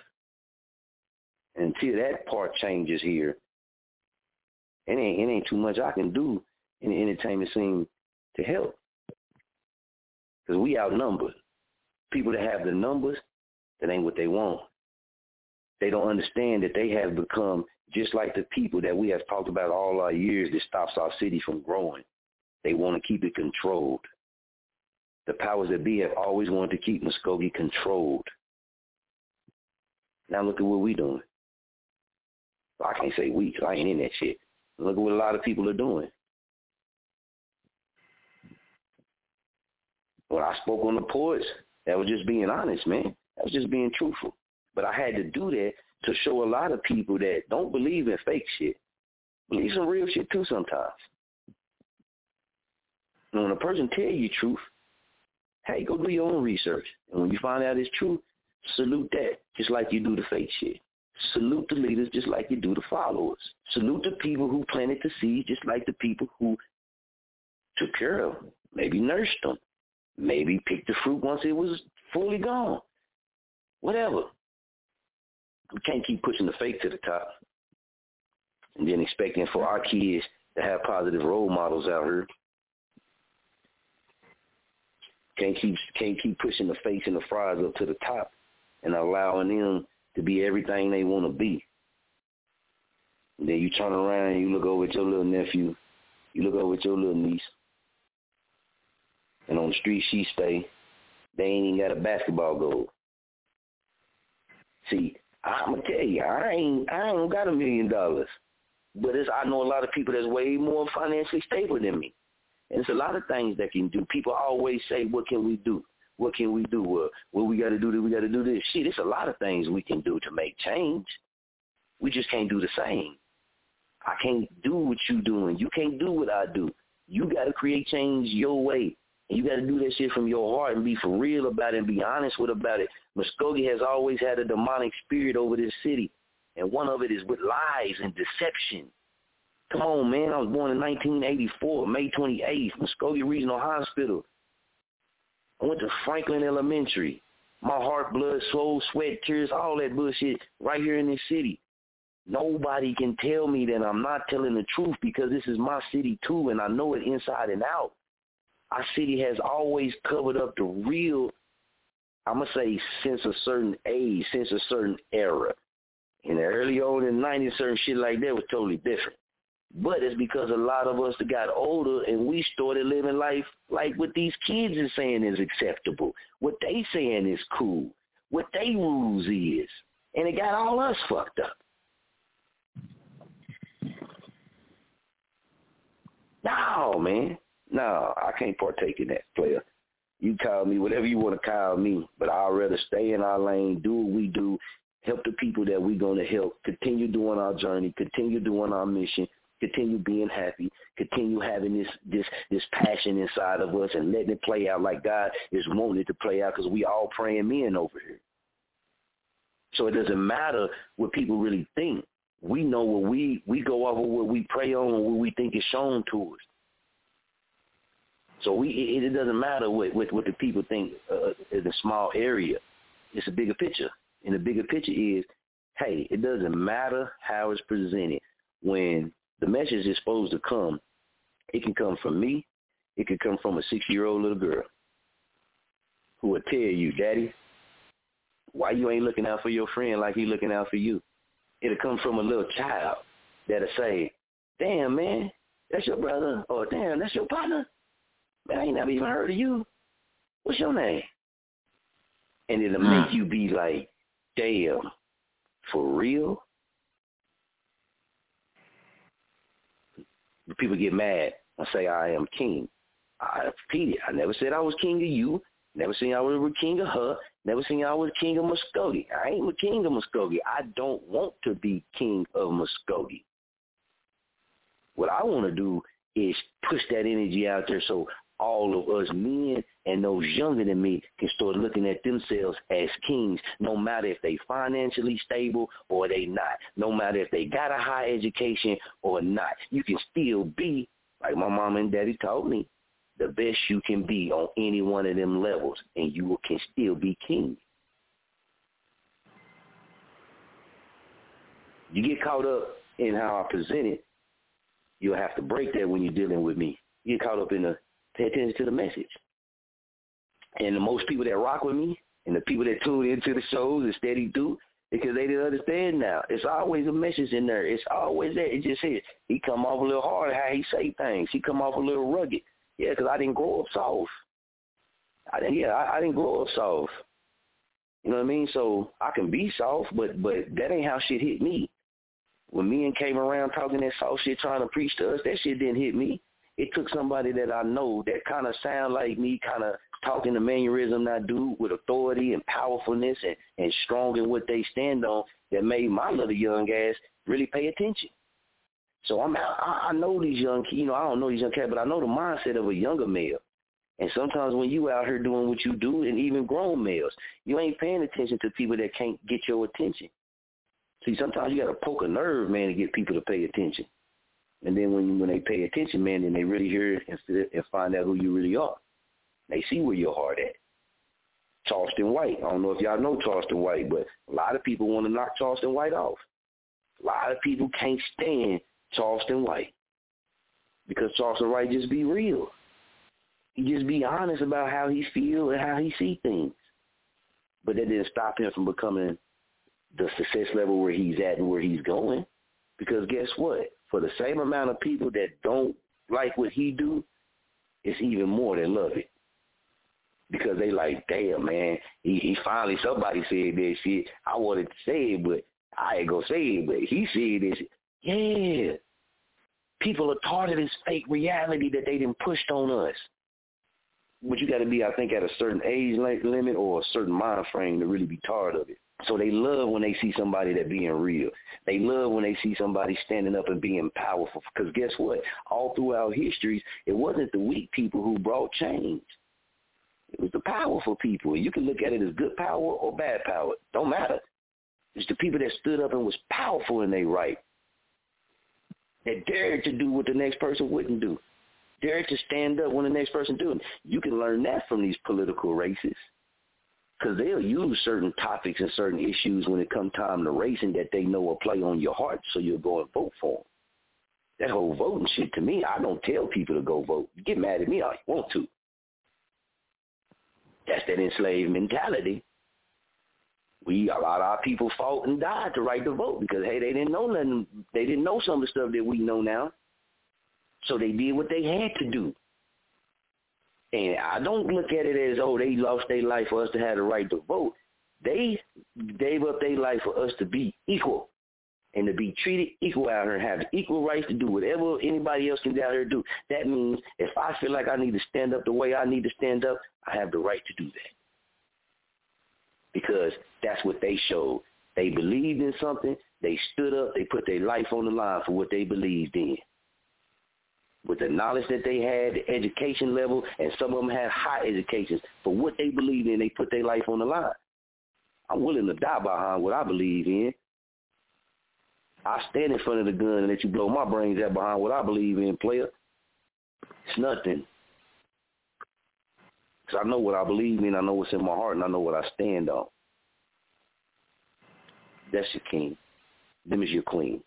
S7: And until that part changes here, it ain't it ain't too much I can do in the entertainment scene to help. Because we outnumbered. People that have the numbers, that ain't what they want. They don't understand that they have become just like the people that we have talked about all our years that stops our city from growing. They want to keep it controlled. The powers that be have always wanted to keep Muskogee controlled. Now look at what we doing. I can't say we because I ain't in that shit. Look at what a lot of people are doing. When I spoke on the ports, that was just being honest, man. That was just being truthful. But I had to do that to show a lot of people that don't believe in fake shit. Believe some real shit too sometimes. And when a person tell you truth, hey, go do your own research. And when you find out it's true, salute that, just like you do the fake shit. Salute the leaders just like you do the followers. Salute the people who planted the seed just like the people who took care of them, maybe nursed them, maybe picked the fruit once it was fully gone. Whatever. We can't keep pushing the fake to the top and then expecting for our kids to have positive role models out here. Can't keep can't keep pushing the face and the fries up to the top and allowing them to be everything they want to be. And then you turn around and you look over at your little nephew, you look over at your little niece, and on the street she stay, they ain't even got a basketball goal. See, I'm gonna tell you, I ain't I ain't got a million dollars, but it's I know a lot of people that's way more financially stable than me. And it's a lot of things that can do. People always say, "What can we do? What can we do? What we got to do? We got to do this." Shit, it's a lot of things we can do to make change. We just can't do the same. I can't do what you doing. You can't do what I do. You got to create change your way. You got to do that shit from your heart and be for real about it and be honest with about it. Muskogee has always had a demonic spirit over this city. And one of it is with lies and deception. Come on, man. I was born in 1984, May 28th, Muskogee Regional Hospital. I went to Franklin Elementary. My heart, blood, soul, sweat, tears, all that bullshit right here in this city. Nobody can tell me that I'm not telling the truth because this is my city too and I know it inside and out. Our city has always covered up the real, I'm going to say since a certain age, since a certain era. In the early on in the 90s, certain shit like that was totally different. But it's because a lot of us got older and we started living life like what these kids are saying is acceptable, what they saying is cool, what they rules is. And it got all us fucked up. No, man. No, I can't partake in that, player. You call me whatever you want to call me, but I'd rather stay in our lane, do what we do, help the people that we're going to help, continue doing our journey, continue doing our mission, continue being happy, continue having this this this passion inside of us and letting it play out like God is wanting it to play out because we all praying men over here. So it doesn't matter what people really think. We know what we we go of what we pray on and what we think is shown to us. So we it, it doesn't matter what, what what the people think uh, is a small area. It's a bigger picture, and the bigger picture is, hey, it doesn't matter how it's presented. When the message is supposed to come, it can come from me. It can come from a six-year-old little girl who will tell you, Daddy, why you ain't looking out for your friend like he looking out for you. It'll come from a little child that'll say, damn, man, that's your brother, or damn, that's your partner. Man, I ain't never even heard of you. What's your name? And it'll make hmm. you be like, damn, for real? People get mad and say I am king. I repeat it. I never said I was king of you. Never seen I was king of her. Never seen I was king of Muskogee. I ain't the king of Muskogee. I don't want to be king of Muskogee. What I want to do is push that energy out there so all of us men and those younger than me can start looking at themselves as kings, no matter if they financially stable or they not, no matter if they got a high education or not. You can still be, like my mom and daddy taught me, the best you can be on any one of them levels, and you can still be king. You get caught up in how I present it, you'll have to break that when you're dealing with me. You get caught up in the pay attention to the message. And the most people that rock with me and the people that tune into the shows and steady do because they didn't understand now. It's always a message in there. It's always there. It just says he come off a little hard how he say things. He come off a little rugged. Yeah, because I didn't grow up soft. I didn't. Yeah, I, I didn't grow up soft. You know what I mean? So I can be soft, but but that ain't how shit hit me. When men came around talking that soft shit, trying to preach to us, that shit didn't hit me. It took somebody that I know that kind of sound like me, kind of talking the mannerism I do with authority and powerfulness and, and strong in what they stand on that made my little young ass really pay attention. So I'm I, I know these young you know I don't know these young cats, but I know the mindset of a younger male. And sometimes when you out here doing what you do, and even grown males, you ain't paying attention to people that can't get your attention. See, sometimes you got to poke a nerve, man, to get people to pay attention. And then when when they pay attention, man, then they really hear and, find out who you really are. They see where your heart at. Charleston White. I don't know if y'all know Charleston White, but a lot of people want to knock Charleston White off. A lot of people can't stand Charleston White. Because Charleston White just be real. He just be honest about how he feel and how he see things. But that didn't stop him from becoming the success level where he's at and where he's going. Because guess what? For the same amount of people that don't like what he do, it's even more that love it. because they like, damn man, he, he finally somebody said that shit. I wanted to say it, but I ain't gonna say it. But he said this. Yeah, people are taught of this fake reality that they didn't pushed on us. But you got to be, I think, at a certain age limit or a certain mind frame to really be tired of it. So they love when they see somebody that being real. They love when they see somebody standing up and being powerful. Because guess what? All throughout history, it wasn't the weak people who brought change. It was the powerful people. You can look at it as good power or bad power. Don't matter. It's the people that stood up and was powerful in their right. That dared to do what the next person wouldn't do. Dared to stand up when the next person it. You can learn that from these political races because they'll use certain topics and certain issues when it comes time to racing that they know will play on your heart, so you'll go and vote for them. That whole voting shit to me, I don't tell people to go vote. Get mad at me all you want to. That's that enslaved mentality. We a lot of our people fought and died to right to vote because hey, they didn't know nothing. They didn't know some of the stuff that we know now. So they did what they had to do. And I don't look at it as, oh, they lost their life for us to have the right to vote. They gave up their life for us to be equal and to be treated equal out here and have equal rights to do whatever anybody else can out here do. That means if I feel like I need to stand up the way I need to stand up, I have the right to do that. Because that's what they showed. They believed in something. They stood up. They put their life on the line for what they believed in with the knowledge that they had, the education level, and some of them had high educations. For what they believe in, they put their life on the line. I'm willing to die behind what I believe in. I stand in front of the gun and let you blow my brains out behind what I believe in, player. It's nothing. Because I know what I believe in, I know what's in my heart, and I know what I stand on. That's your king. Them is your queen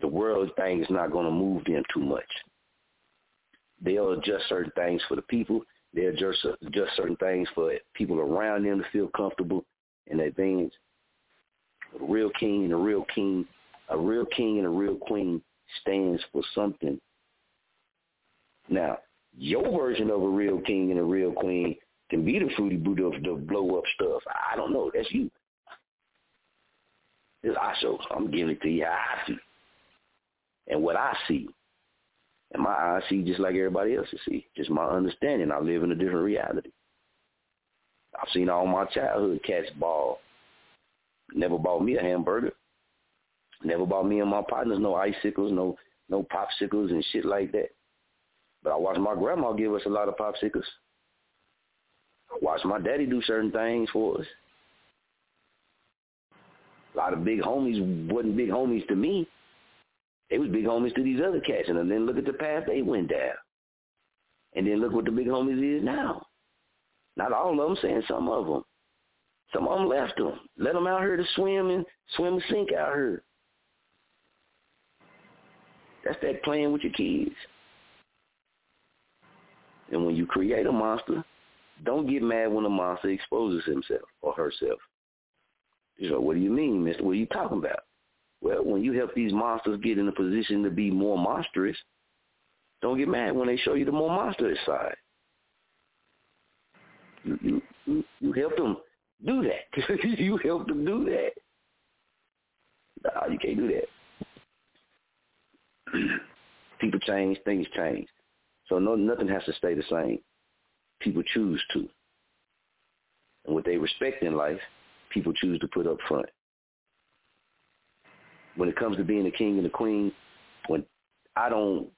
S7: the world thing is not going to move them too much. They'll adjust certain things for the people. They'll adjust, adjust certain things for people around them to feel comfortable in their veins. A real king and a real king, a real king and a real queen stands for something. Now, your version of a real king and a real queen can be the fruity boot of the blow up stuff. I don't know. That's you. It's I show. I'm giving it to you I see and what I see. And my eyes see just like everybody else see. Just my understanding. I live in a different reality. I've seen all my childhood cats ball. Never bought me a hamburger. Never bought me and my partners no icicles, no no popsicles and shit like that. But I watched my grandma give us a lot of popsicles. I watched my daddy do certain things for us. A lot of big homies wasn't big homies to me, they was big homies to these other cats, and then look at the path they went down. And then look what the big homies is now. Not all of them, saying some of them. Some of them left them. Let them out here to swim and swim and sink out here. That's that playing with your kids. And when you create a monster, don't get mad when a monster exposes himself or herself. You know, what do you mean, mister? What are you talking about? Well, when you help these monsters get in a position to be more monstrous, don't get mad when they show you the more monstrous side. You you you help them do that. <laughs> you help them do that. Nah, you can't do that. <clears throat> People change, things change. So no nothing has to stay the same. People choose to. And what they respect in life, people choose to put up front when it comes to being a king and a queen, when I don't,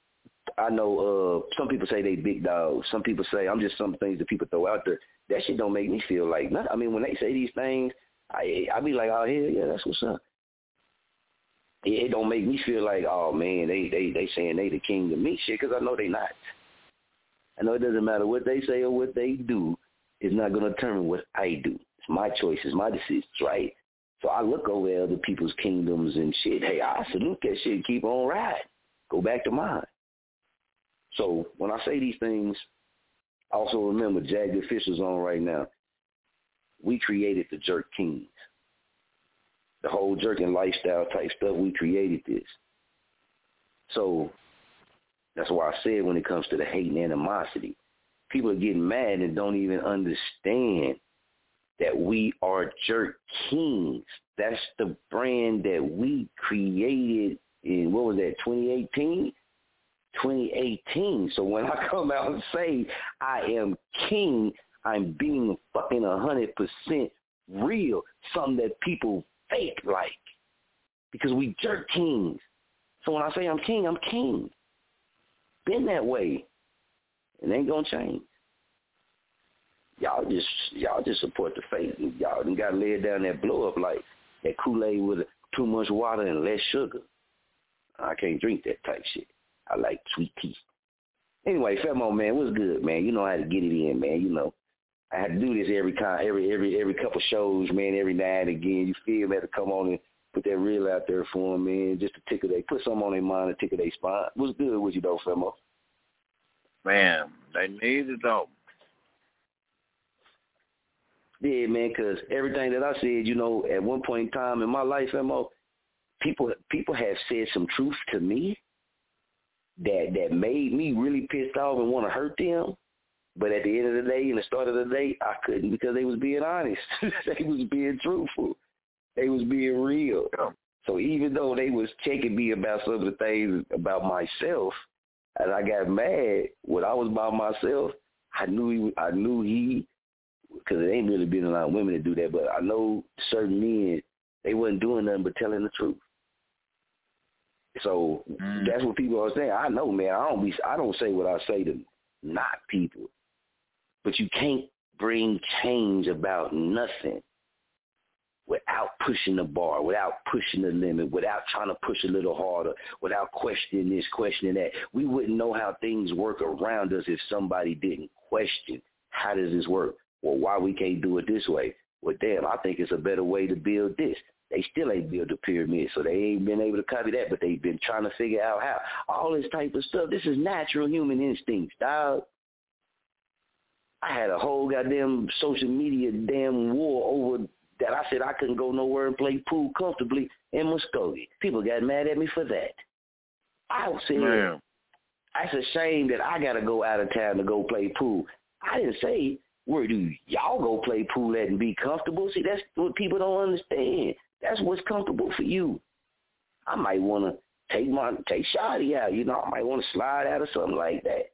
S7: I know uh some people say they big dogs. Some people say I'm just some things that people throw out there. That shit don't make me feel like nothing. I mean, when they say these things, I I be like, oh hell yeah, that's what's up. It, don't make me feel like, oh man, they they they saying they the king to me, shit, because I know they not. I know it doesn't matter what they say or what they do. It's not to determine what I do. It's my choices, my decisions, right? So I look over other people's kingdoms and shit. Hey, I salute that shit. Keep on riding. Go back to mine. So when I say these things, also remember Jagged Fisher's on right now. We created the Jerk Kings. The whole jerking lifestyle type stuff, we created this. So that's why I said when it comes to the hate and animosity, people are getting mad and don't even understand that we are jerk kings. That's the brand that we created in what was that, 2018? 2018. So when I come out and say I am king, I'm being fucking a hundred percent real. Something that people fake like. Because we jerk kings. So when I say I'm king, I'm king. Been that way. It ain't gonna change. Y'all just y'all just support the faith. Y'all done gotta lay it down that blow up like that Kool-Aid with too much water and less sugar. I can't drink that type shit. I like sweet tea. Anyway, Famo oh, man, what's good, man? You know how to get it in, man. You know, I had to do this every time, every every every couple shows, man. Every now and again, you feel me? Had to come on and put that reel out there for them, man, just to tickle they put something on their mind and tickle their spine. What's good with you though, Famo? Oh?
S8: Man, they need it though.
S7: Yeah, man, because everything that I said, you know, at one point in time in my life, Mo, people people have said some truth to me that that made me really pissed off and want to hurt them. But at the end of the day, in the start of the day, I couldn't because they was being honest. <laughs> they was being truthful. They was being real. So even though they was checking me about some of the things about myself, as I got mad when I was by myself, I knew he, I knew he, because it ain't really been a lot of women to do that, but I know certain men they wasn't doing nothing but telling the truth. So mm. that's what people are saying. I know, man. I don't be. I don't say what I say to not people, but you can't bring change about nothing without pushing the bar, without pushing the limit, without trying to push a little harder, without questioning this, questioning that. We wouldn't know how things work around us if somebody didn't question how does this work? Well, why we can't do it this way? Well, damn, I think it's a better way to build this. They still ain't built a pyramid, so they ain't been able to copy that, but they've been trying to figure out how. All this type of stuff, this is natural human instincts, dog. I had a whole goddamn social media damn war over that I said I couldn't go nowhere and play pool comfortably in Muskogee. People got mad at me for that. I said, Man. that's a shame that I got to go out of town to go play pool. I didn't say, where do y'all go play pool at and be comfortable? See, that's what people don't understand. That's what's comfortable for you. I might want to take my take Shotty out. You know, I might want to slide out or something like that.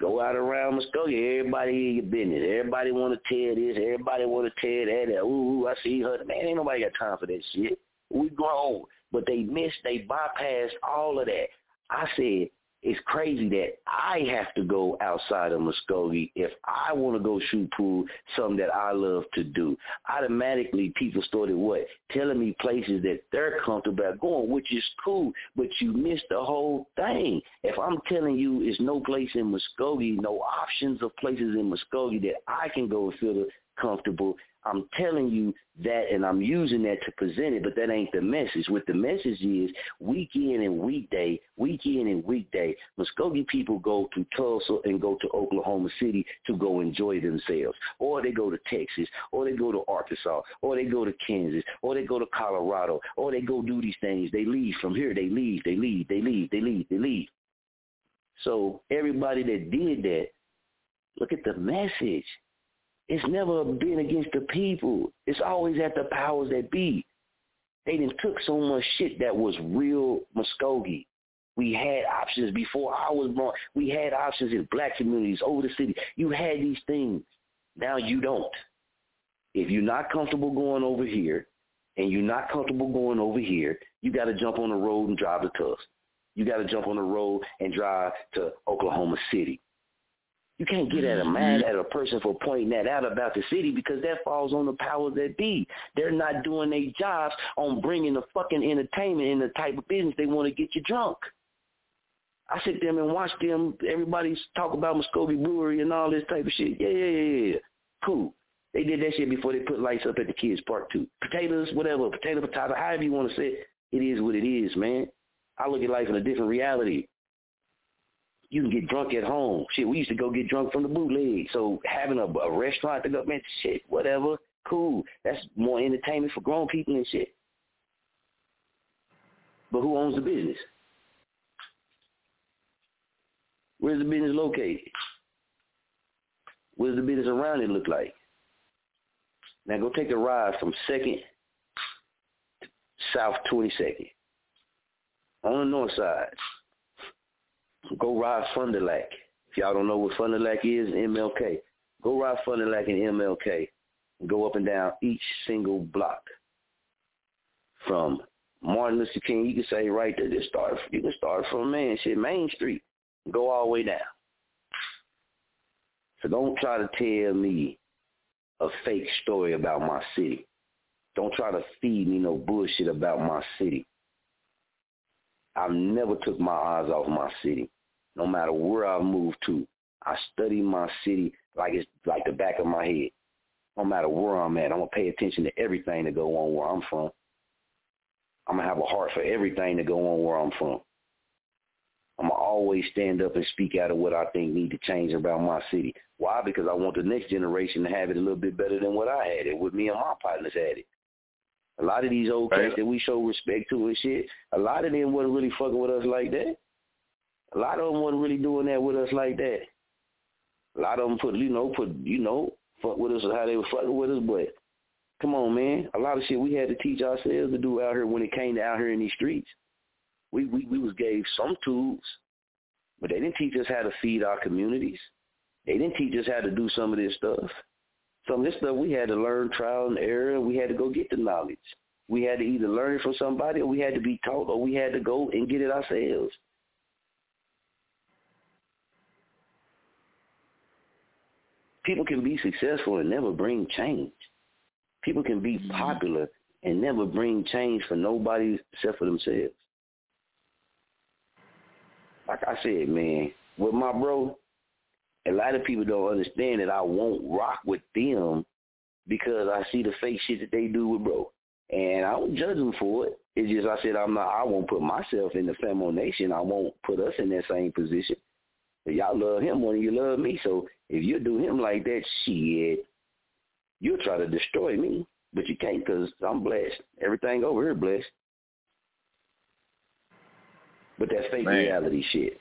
S7: Go out around Muskogee, everybody in your business. Everybody want to tell this, everybody want to that. that. Ooh, I see her. Man, ain't nobody got time for that shit. We grown. But they missed, they bypassed all of that. I said, it's crazy that I have to go outside of Muskogee if I want to go shoot pool, something that I love to do. Automatically, people started what? Telling me places that they're comfortable going, which is cool, but you missed the whole thing. If I'm telling you it's no place in Muskogee, no options of places in Muskogee that I can go feel comfortable, I'm telling you that and I'm using that to present it, but that ain't the message. What the message is weekend and weekday, weekend and weekday, Muskogee people go to Tulsa and go to Oklahoma City to go enjoy themselves. Or they go to Texas, or they go to Arkansas, or they go to Kansas, or they go to Colorado, or they go do these things. They leave from here, they leave, they leave, they leave, they leave, they leave. So everybody that did that, look at the message. It's never been against the people. It's always at the powers that be. They didn't took so much shit that was real Muskogee. We had options before I was born. We had options in black communities, over the city. You had these things. Now you don't. If you're not comfortable going over here and you're not comfortable going over here, you got to jump on the road and drive to Tulsa. You got to jump on the road and drive to Oklahoma City. You can't get at a mad mm-hmm. at a person for pointing that out about the city because that falls on the powers that be. They're not doing their jobs on bringing the fucking entertainment in the type of business they want to get you drunk. I sit there and watch them. Everybody's talk about Muskogee Brewery and all this type of shit. Yeah, yeah, yeah, yeah. Cool. They did that shit before they put lights up at the kids' park too. Potatoes, whatever, potato, potato, however you want to say it. It is what it is, man. I look at life in a different reality you can get drunk at home. Shit, we used to go get drunk from the bootleg. So having a, a restaurant to go, man, shit, whatever, cool. That's more entertainment for grown people and shit. But who owns the business? Where's the business located? What does the business around it look like? Now go take a ride from Second to South 22nd on the north side. Go ride du If y'all don't know what du is, MLK. Go ride du Lac MLK and go up and down each single block. From Martin Luther King, you can say right there, just start. You can start from man, shit, Main Street, go all the way down. So don't try to tell me a fake story about my city. Don't try to feed me no bullshit about my city. I've never took my eyes off my city. No matter where I move to, I study my city like it's like the back of my head. No matter where I'm at, I'm gonna pay attention to everything that go on where I'm from. I'm gonna have a heart for everything that go on where I'm from. I'm gonna always stand up and speak out of what I think need to change about my city. Why? Because I want the next generation to have it a little bit better than what I had it, what me and my partners had it. A lot of these old cats that we show respect to and shit, a lot of them wasn't really fucking with us like that. A lot of them wasn't really doing that with us like that. A lot of them put, you know, put, you know, fuck with us how they were fucking with us, but come on, man. A lot of shit we had to teach ourselves to do out here when it came to out here in these streets. We we we was gave some tools, but they didn't teach us how to feed our communities. They didn't teach us how to do some of this stuff. Some of this stuff we had to learn trial and error, we had to go get the knowledge. We had to either learn it from somebody, or we had to be taught, or we had to go and get it ourselves. People can be successful and never bring change. People can be mm-hmm. popular and never bring change for nobody except for themselves. Like I said, man, with my bro, a lot of people don't understand that I won't rock with them because I see the fake shit that they do with bro. And I don't judge them for it. It's just I said I'm not I won't put myself in the Famo Nation. I won't put us in that same position. Y'all love him more than you love me. So if you do him like that, shit, you'll try to destroy me. But you can't because I'm blessed. Everything over here blessed. But that fake Man. reality shit.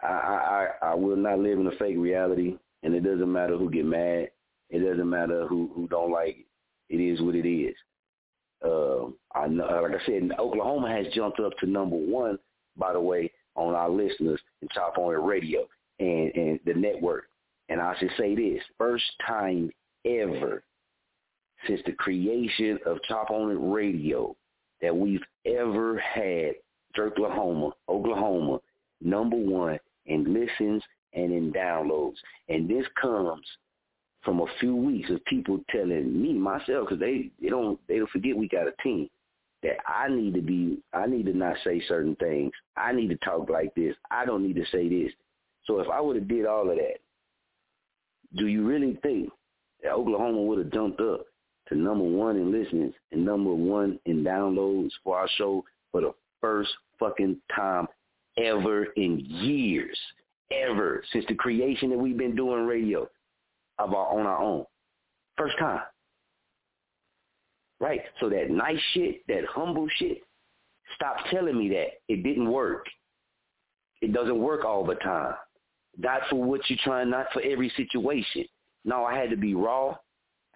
S7: I, I I will not live in a fake reality, and it doesn't matter who get mad. It doesn't matter who who don't like it. It is what it is. Uh, I know, like I said, Oklahoma has jumped up to number one, by the way, on our listeners and Chop On It Radio and and the network. And I should say this: first time ever since the creation of Chop On It Radio that we've ever had Oklahoma, Oklahoma, number one in listens and in downloads. And this comes from a few weeks of people telling me myself because they they don't they don't forget we got a team that I need to be I need to not say certain things. I need to talk like this. I don't need to say this. So if I would have did all of that, do you really think that Oklahoma would have jumped up to number one in listeners and number one in downloads for our show for the first fucking time ever in years, ever since the creation that we've been doing radio of our on our own. First time. Right? So that nice shit, that humble shit, stop telling me that. It didn't work. It doesn't work all the time. Not for what you're trying, not for every situation. No, I had to be raw.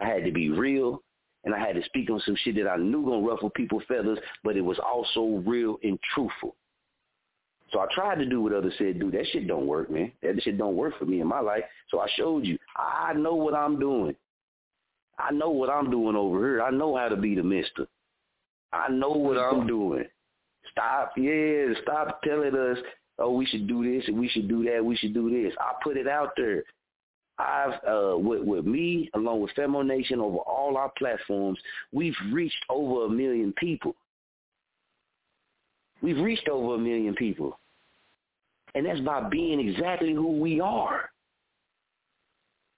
S7: I had to be real. And I had to speak on some shit that I knew gonna ruffle people's feathers, but it was also real and truthful. So I tried to do what others said do. That shit don't work, man. That shit don't work for me in my life. So I showed you. I know what I'm doing. I know what I'm doing over here. I know how to be the mister. I know what I'm doing. Stop, yeah, stop telling us, oh, we should do this and we should do that, we should do this. I put it out there. I've uh, with, with me along with Famo Nation over all our platforms, we've reached over a million people. We've reached over a million people. And that's by being exactly who we are.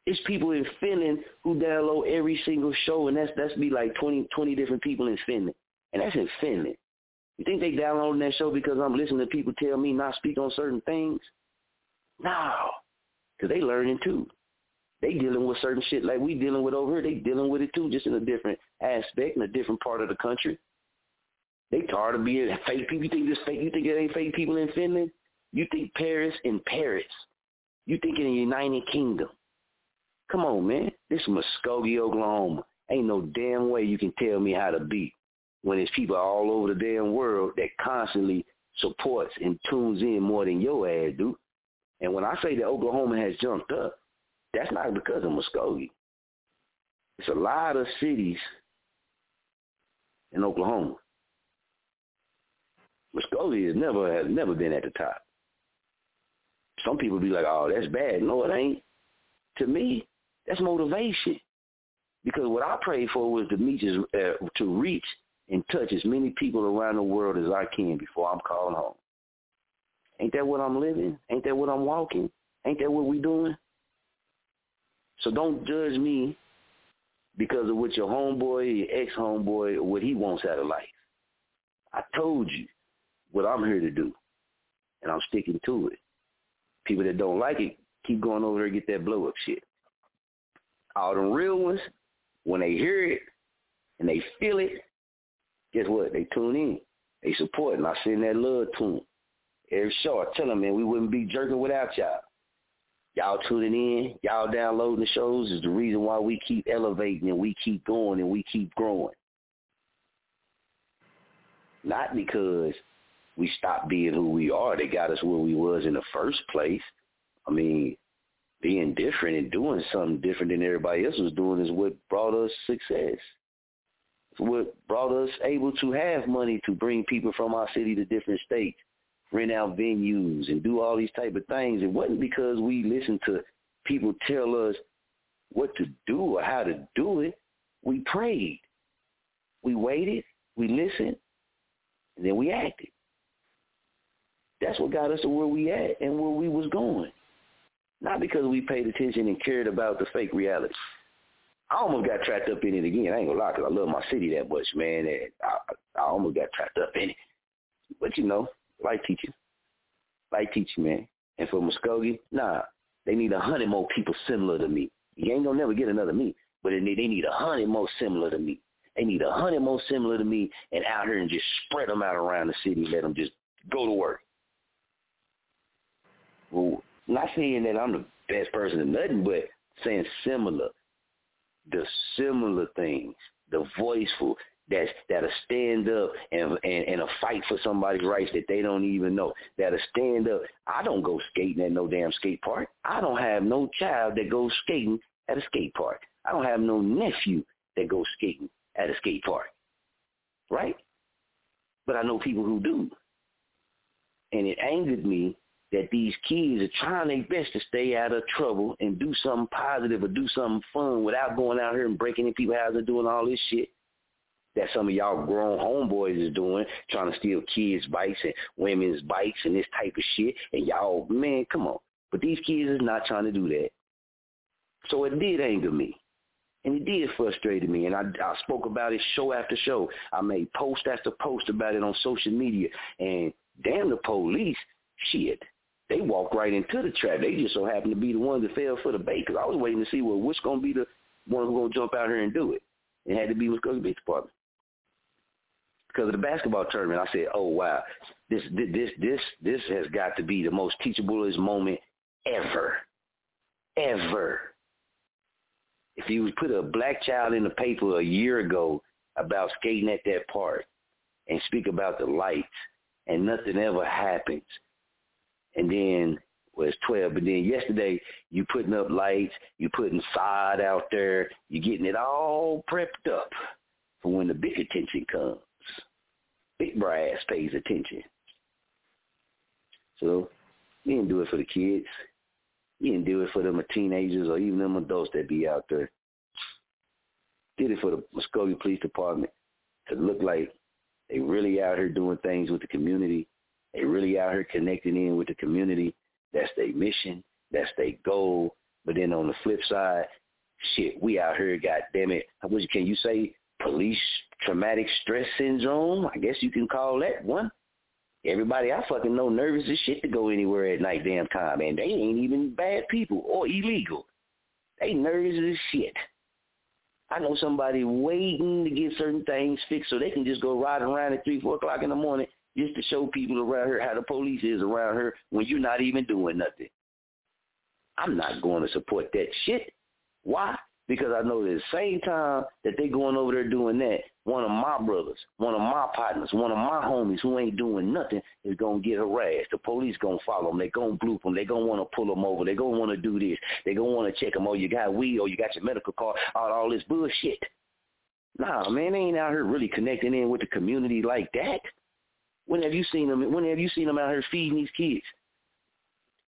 S7: It's people in Finland who download every single show, and that's that's be like 20, 20 different people in Finland. And that's in Finland. You think they downloading that show because I'm listening to people tell me not speak on certain things? No, because they learning too. They dealing with certain shit like we dealing with over here. They dealing with it too, just in a different aspect in a different part of the country. They tired of being fake people. You think this fake? You think it ain't fake people in Finland? You think Paris in Paris? You think in the United Kingdom? Come on, man. This is Muskogee, Oklahoma. Ain't no damn way you can tell me how to be when there's people all over the damn world that constantly supports and tunes in more than your ass do. And when I say that Oklahoma has jumped up, that's not because of Muskogee. It's a lot of cities in Oklahoma. Muskogee has never has never been at the top. Some people be like, "Oh, that's bad." No, it ain't. To me, that's motivation. Because what I prayed for was to meet uh, to reach and touch as many people around the world as I can before I'm calling home. Ain't that what I'm living? Ain't that what I'm walking? Ain't that what we doing? So don't judge me because of what your homeboy, your ex-homeboy, or what he wants out of life. I told you what I'm here to do, and I'm sticking to it. People that don't like it, keep going over there and get that blow-up shit. All the real ones, when they hear it and they feel it, guess what? They tune in. They support, and I send that love to them. Every show, I tell them, man, we wouldn't be jerking without y'all. Y'all tuning in, y'all downloading the shows is the reason why we keep elevating and we keep going and we keep growing. Not because we stopped being who we are. They got us where we was in the first place. I mean, being different and doing something different than everybody else was doing is what brought us success. It's what brought us able to have money to bring people from our city to different states, rent out venues and do all these type of things. It wasn't because we listened to people tell us what to do or how to do it. We prayed. We waited. We listened. And then we acted. That's what got us to where we at and where we was going. Not because we paid attention and cared about the fake reality. I almost got trapped up in it again. I ain't gonna lie, cause I love my city that much, man. And I, I almost got trapped up in it. But you know, life teaching, life teaching, man. And for Muskogee, nah, they need a hundred more people similar to me. You ain't gonna never get another me, but they need, they need a hundred more similar to me. They need a hundred more similar to me, and out here and just spread them out around the city. Let them just go to work. Well, not saying that I'm the best person in nothing, but saying similar. The similar things, the voiceful, that's that'll stand up and, and and a fight for somebody's rights that they don't even know. That'll stand up. I don't go skating at no damn skate park. I don't have no child that goes skating at a skate park. I don't have no nephew that goes skating at a skate park. Right? But I know people who do. And it angered me that these kids are trying their best to stay out of trouble and do something positive or do something fun without going out here and breaking in people's houses and doing all this shit that some of y'all grown homeboys is doing, trying to steal kids' bikes and women's bikes and this type of shit. And y'all, man, come on. But these kids is not trying to do that. So it did anger me. And it did frustrate me. And I, I spoke about it show after show. I made post after post about it on social media. And damn the police, shit they walked right into the trap. They just so happened to be the ones that fell for the bait. Because I was waiting to see well, which going to be the one who's to jump out here and do it. It had to be Wisconsin Beach Department. Because of the basketball tournament, I said, "Oh wow, this this this this has got to be the most teachablest moment ever, ever." If you put a black child in the paper a year ago about skating at that park and speak about the lights, and nothing ever happens, and then was 12. But then yesterday, you putting up lights, you putting sod out there, you getting it all prepped up for when the big attention comes. Big brass pays attention. So you didn't do it for the kids. You didn't do it for them teenagers or even them adults that be out there. Did it for the Muskogee Police Department to look like they really out here doing things with the community they really out here connecting in with the community. That's their mission. That's their goal. But then on the flip side, shit, we out here, God damn it. Can you say police traumatic stress syndrome? I guess you can call that one. Everybody I fucking know nervous as shit to go anywhere at night damn time. And they ain't even bad people or illegal. They nervous as shit. I know somebody waiting to get certain things fixed so they can just go riding around at three, four o'clock in the morning just to show people around here how the police is around here when you're not even doing nothing. I'm not going to support that shit. Why? Because I know that at the same time that they going over there doing that, one of my brothers, one of my partners, one of my homies who ain't doing nothing is gonna get harassed. The police gonna follow them. They gonna bloop them. They gonna want to pull them over. They gonna want to do this. They gonna want to check them. Oh, you got weed? Oh, you got your medical card? All, all this bullshit. Nah, man, they ain't out here really connecting in with the community like that. When have you seen them? When have you seen them out here feeding these kids?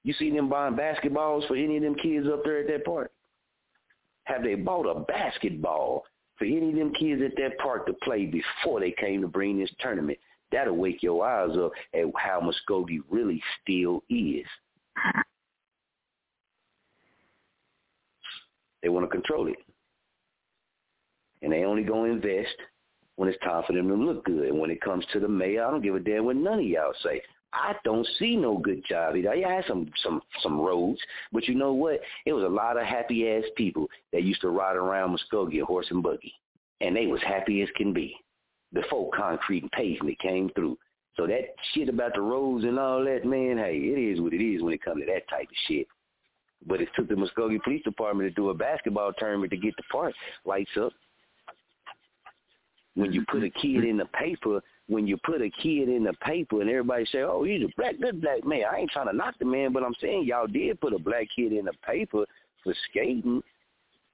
S7: You seen them buying basketballs for any of them kids up there at that park? Have they bought a basketball for any of them kids at that park to play before they came to bring this tournament? That'll wake your eyes up at how Muskogee really still is. They want to control it. And they only going to invest when it's time for them to look good. And when it comes to the mayor, I don't give a damn what none of y'all say. I don't see no good job either. Yeah, I had some some some roads, but you know what? It was a lot of happy ass people that used to ride around Muskogee horse and buggy, and they was happy as can be before concrete and pavement came through. So that shit about the roads and all that, man, hey, it is what it is when it comes to that type of shit. But it took the Muskogee Police Department to do a basketball tournament to get the park lights up. When you put a kid in the paper when you put a kid in the paper and everybody say, "Oh, he's a black good black man," I ain't trying to knock the man, but I'm saying y'all did put a black kid in the paper for skating,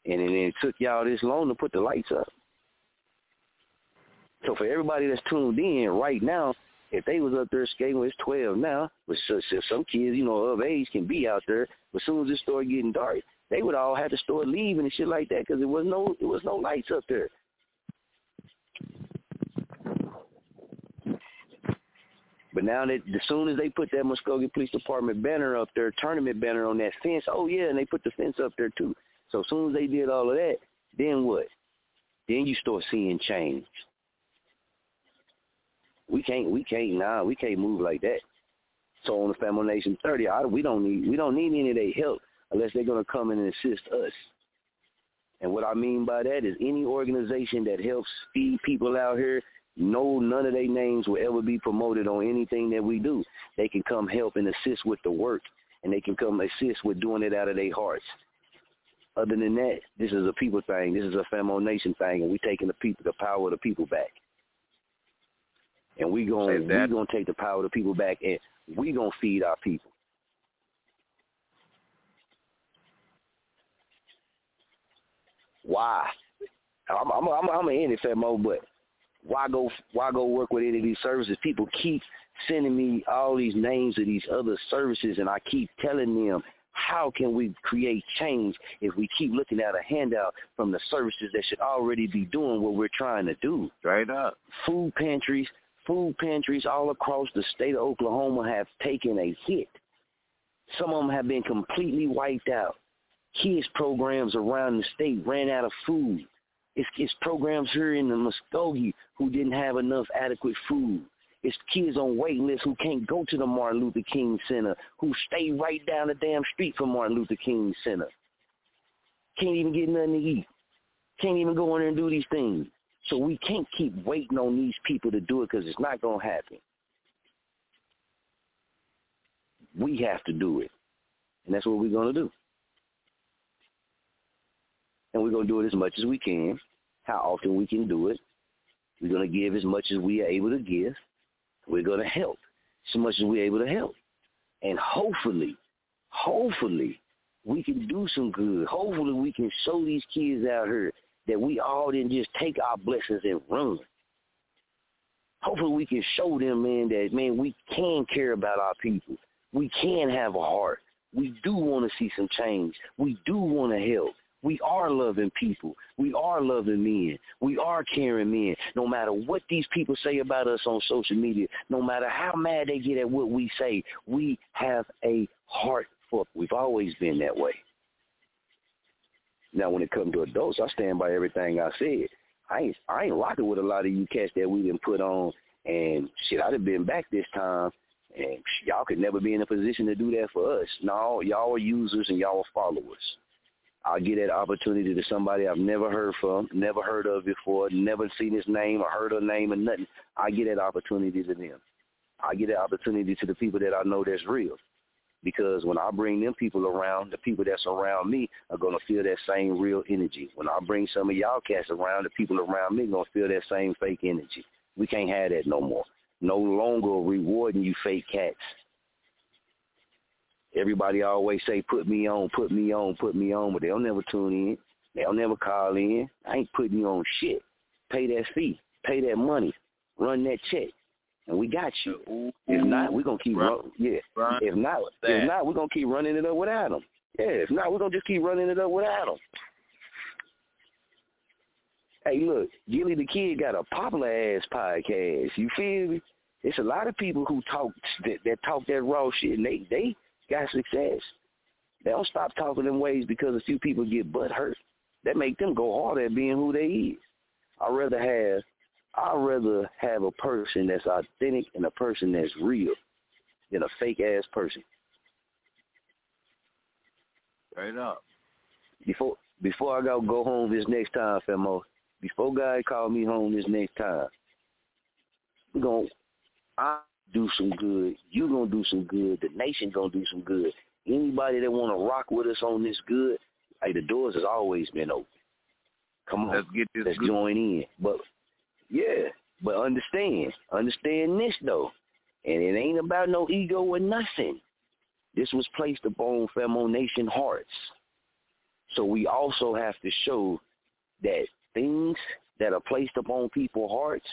S7: and then it took y'all this long to put the lights up. So for everybody that's tuned in right now, if they was up there skating, well, it's 12 now, but so, so some kids, you know, of age can be out there. But as soon as it started getting dark, they would all have to start leaving and shit like that because there was no, there was no lights up there. But now that as soon as they put that Muskogee Police Department banner up there, tournament banner on that fence, oh yeah, and they put the fence up there too. So as soon as they did all of that, then what? Then you start seeing change. We can't, we can't, nah, we can't move like that. So on the Famo Nation 30, I, we don't need, we don't need any of their help unless they're gonna come in and assist us. And what I mean by that is any organization that helps feed people out here no, none of their names will ever be promoted on anything that we do. They can come help and assist with the work, and they can come assist with doing it out of their hearts. Other than that, this is a people thing. This is a family nation thing, and we're taking the people, the power of the people back. And we going we gonna take the power of the people back, and we gonna feed our people. Why? I'm I'm I'm, I'm an end it, Famo, but why go why go work with any of these services? People keep sending me all these names of these other services, and I keep telling them how can we create change if we keep looking at a handout from the services that should already be doing what we're trying to do?
S8: Right up.
S7: Food pantries, food pantries all across the state of Oklahoma have taken a hit. Some of them have been completely wiped out. Kids programs around the state ran out of food. It's, it's programs here in the Muskogee who didn't have enough adequate food. It's kids on wait lists who can't go to the Martin Luther King Center, who stay right down the damn street from Martin Luther King Center. Can't even get nothing to eat. Can't even go in there and do these things. So we can't keep waiting on these people to do it because it's not going to happen. We have to do it. And that's what we're going to do and we're going to do it as much as we can, how often we can do it. We're going to give as much as we are able to give. We're going to help as much as we're able to help. And hopefully, hopefully, we can do some good. Hopefully, we can show these kids out here that we all didn't just take our blessings and run. Hopefully, we can show them, man, that, man, we can care about our people. We can have a heart. We do want to see some change. We do want to help. We are loving people. We are loving men. We are caring men. No matter what these people say about us on social media, no matter how mad they get at what we say, we have a heart for We've always been that way. Now, when it comes to adults, I stand by everything I said. I ain't I ain't rocking with a lot of you cats that we didn't put on, and shit, I'd have been back this time, and y'all could never be in a position to do that for us. No, y'all are users and y'all are followers. I'll give that opportunity to somebody I've never heard from, never heard of before, never seen his name or heard her name or nothing. I get that opportunity to them. I get that opportunity to the people that I know that's real. because when I bring them people around, the people that's around me are gonna feel that same real energy. When I bring some of y'all cats around, the people around me gonna feel that same fake energy. We can't have that no more. No longer rewarding you fake cats. Everybody always say, put me on, put me on, put me on, but they'll never tune in. They'll never call in. I ain't putting you on shit. Pay that fee. Pay that money. Run that check. And we got you. If not, we're gonna keep
S8: Right.
S7: run, yeah.
S8: Right.
S7: If not if not, we're gonna keep running it up without them. Yeah, if not, we're gonna just keep running it up without them. Hey, look, Gillie Da Kid got a popular ass podcast. You feel me? It's a lot of people who talk that, that talk that raw shit, and they they got success. They don't stop talking them ways because a few people get butt hurt. That make them go hard at being who they is. I'd rather have I'd rather have a person that's authentic and a person that's real than a fake ass person.
S8: Right up.
S7: Before before I go go home this next time, Famo, before God call me home this next time, we gonna I do some good. You gonna do some good. The nation gonna do some good. Anybody that wanna rock with us on this good, hey, the doors has always been open. Come on,
S8: Let's get this
S7: let's
S8: good.
S7: join in. But yeah, but understand, understand this though, and it ain't about no ego or nothing. This was placed upon Famo Nation hearts. So we also have to show that things that are placed upon people's hearts,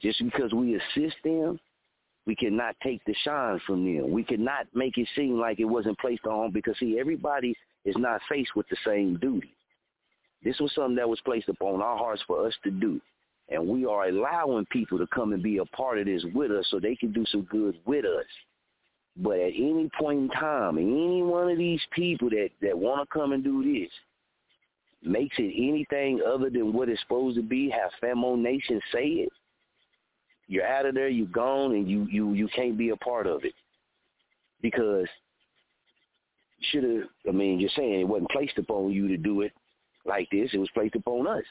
S7: just because we assist them, we cannot take the shine from them. We cannot make it seem like it wasn't placed on because see, everybody is not faced with the same duty. This was something that was placed upon our hearts for us to do. And we are allowing people to come and be a part of this with us so they can do some good with us. But at any point in time, any one of these people that, that want to come and do this makes it anything other than what it's supposed to be, have Famo Nation say it, you're out of there, you're gone, and you, you, you can't be a part of it. Because should have, I mean, you're saying it wasn't placed upon you to do it like this. It was placed upon us.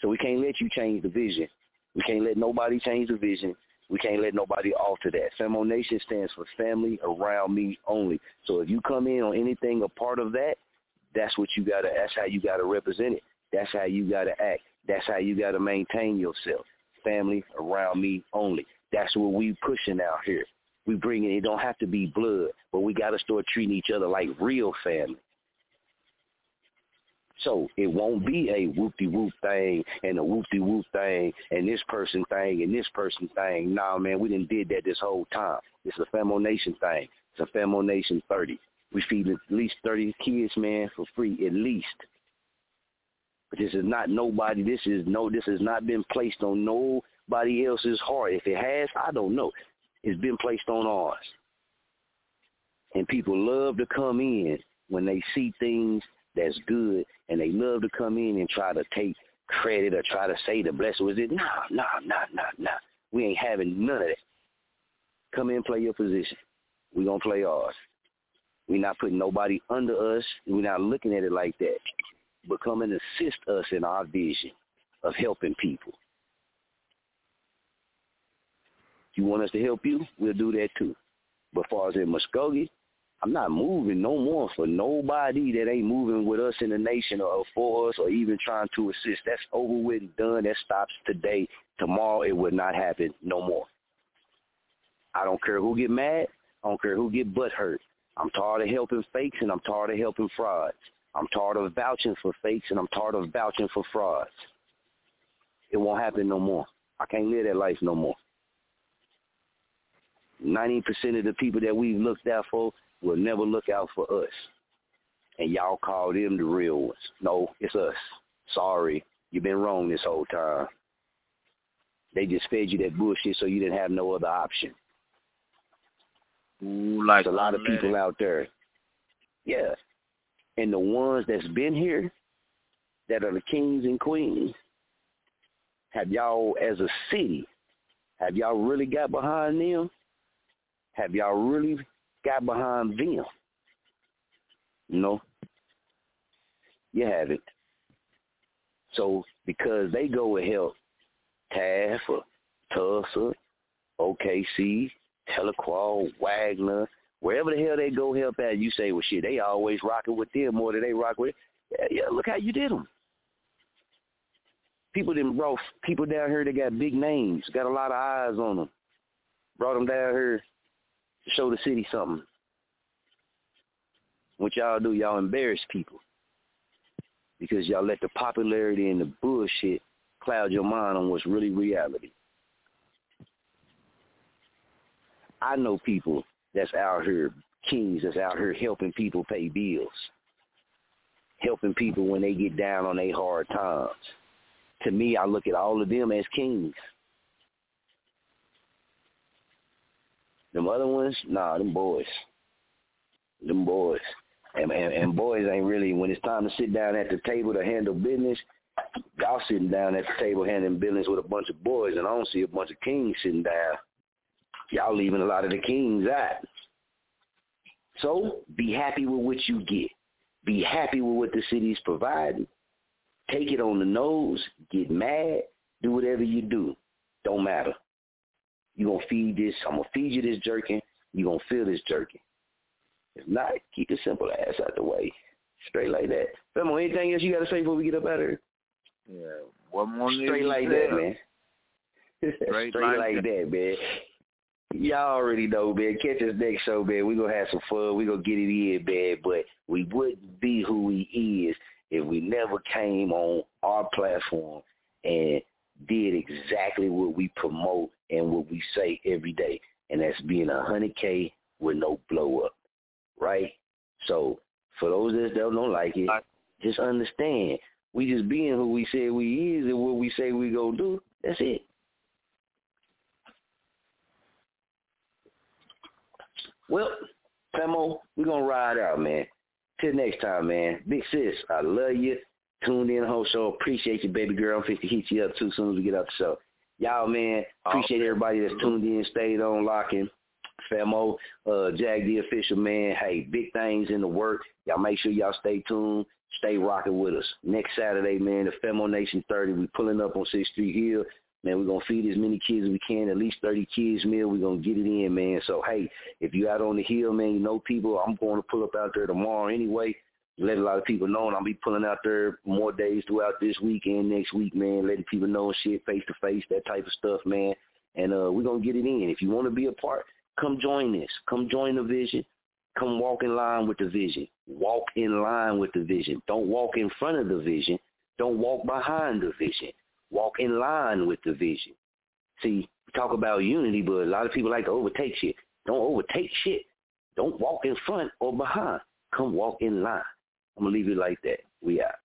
S7: So we can't let you change the vision. We can't let nobody change the vision. We can't let nobody alter that. Famo Nation stands for family around me only. So if you come in on anything a part of that, that's what you gotta that's how you gotta represent it. That's how you gotta act. That's how you gotta maintain yourself. Family around me only. That's what we pushing out here. We bring it. Don't have to be blood, but we gotta start treating each other like real family. So it won't be a whoop-de-whoop thing and a whoop-de-whoop thing and this person thing and this person thing. Nah, man, we didn't did that this whole time. It's a Famo Nation thing. It's a Famo Nation 30. We feed at least 30 kids, man, for free, at least. But this is not nobody. This is no. This has not been placed on nobody else's heart. If it has, I don't know. It's been placed on ours. And people love to come in when they see things that's good, and they love to come in and try to take credit or try to say the blessing was it. Nah, nah, nah, nah, nah. We ain't having none of that. Come in, play your position. We gonna play ours. We're not putting nobody under us. We're not looking at it like that. But come and assist us in our vision of helping people. You want us to help you? We'll do that too. But as far as in Muskogee, I'm not moving no more for nobody that ain't moving with us in the nation or for us or even trying to assist. That's over with and done. That stops today. Tomorrow it will not happen no more. I don't care who get mad. I don't care who get butt hurt. I'm tired of helping fakes and I'm tired of helping frauds. I'm tired of vouching for fakes and I'm tired of vouching for frauds. It won't happen no more. I can't live that life no more. 90% of the people that we've looked out for will never look out for us. And y'all call them the real ones. No, it's us. Sorry, you've been wrong this whole time. They just fed you that bullshit so you didn't have no other option.
S8: Ooh, like
S7: There's a lot of people out there. Yeah. And the ones that's been here that are the kings and queens, have y'all as a city, have y'all really got behind them? Have y'all really got behind them? No. You haven't. So because they go and help Taft or Tulsa, OKC, Tahlequah, Wagoner, Wherever the hell they go help at, you say, well, shit, they always rocking with them more than they rock with. Yeah, yeah look how you did them. People didn't brought people down here that got big names, got a lot of eyes on them. Brought them down here to show the city something. What y'all do, y'all embarrass people because y'all let the popularity and the bullshit cloud your mind on what's really reality. I know people that's out here, kings that's out here helping people pay bills, helping people when they get down on their hard times. To me, I look at all of them as kings. Them other ones, nah, them boys. Them boys. And, and, and boys ain't really, when it's time to sit down at the table to handle business, y'all sitting down at the table handling business with a bunch of boys, and I don't see a bunch of kings sitting down. Y'all leaving a lot of the kings out. So be happy with what you get. Be happy with what the city is providing. Take it on the nose. Get mad. Do whatever you do. Don't matter. you going to feed this. I'm going to feed you this jerkin. you going to feel this jerkin. If not, keep the simple ass out the way. Straight like that. Famo, anything else you got to say before we get up out of here?
S8: Yeah. One more
S7: Straight like that, man. <laughs>
S8: Straight,
S7: Straight like, like that. that, man. Y'all already know, man. Catch us next show, man. we to have some fun. we to get it in, man. But we wouldn't be who we is if we never came on our platform and did exactly what we promote and what we say every day. And that's being a 100K with no blow up right? So for those that don't like it, just understand we just being who we say we is and what we say we go do. That's it. Well, Famo, we're gonna ride out, man. Till next time, man. Big sis, I love you. Tuned in whole show. Appreciate you, baby girl. I'm 50 hit you up too soon as we get out the show. Y'all, man, appreciate everybody that's tuned in, stayed on locking. Famo, uh, Jag the official man. Hey, big things in the work. Y'all make sure y'all stay tuned. Stay rocking with us. Next Saturday, man, the Famo Nation 30. We pulling up on 6th Street Hill. Man, we're to feed as many kids as we can, at least 30 kids meal. We're to get it in, man. So, hey, if you out on the hill, man, you know people, I'm going to pull up out there tomorrow anyway. Let a lot of people know, and I'll be pulling out there more days throughout this week and next week, man, letting people know shit face to face, that type of stuff, man. And uh, we're to get it in. If you want to be a part, Come join this. Come join the vision. Come walk in line with the vision. Walk in line with the vision. Don't walk in front of the vision. Don't walk behind the vision. Walk in line with the vision. See, talk about unity, but a lot of people like to overtake shit. Don't overtake shit. Don't walk in front or behind. Come walk in line. I'm going to leave it like that. We out.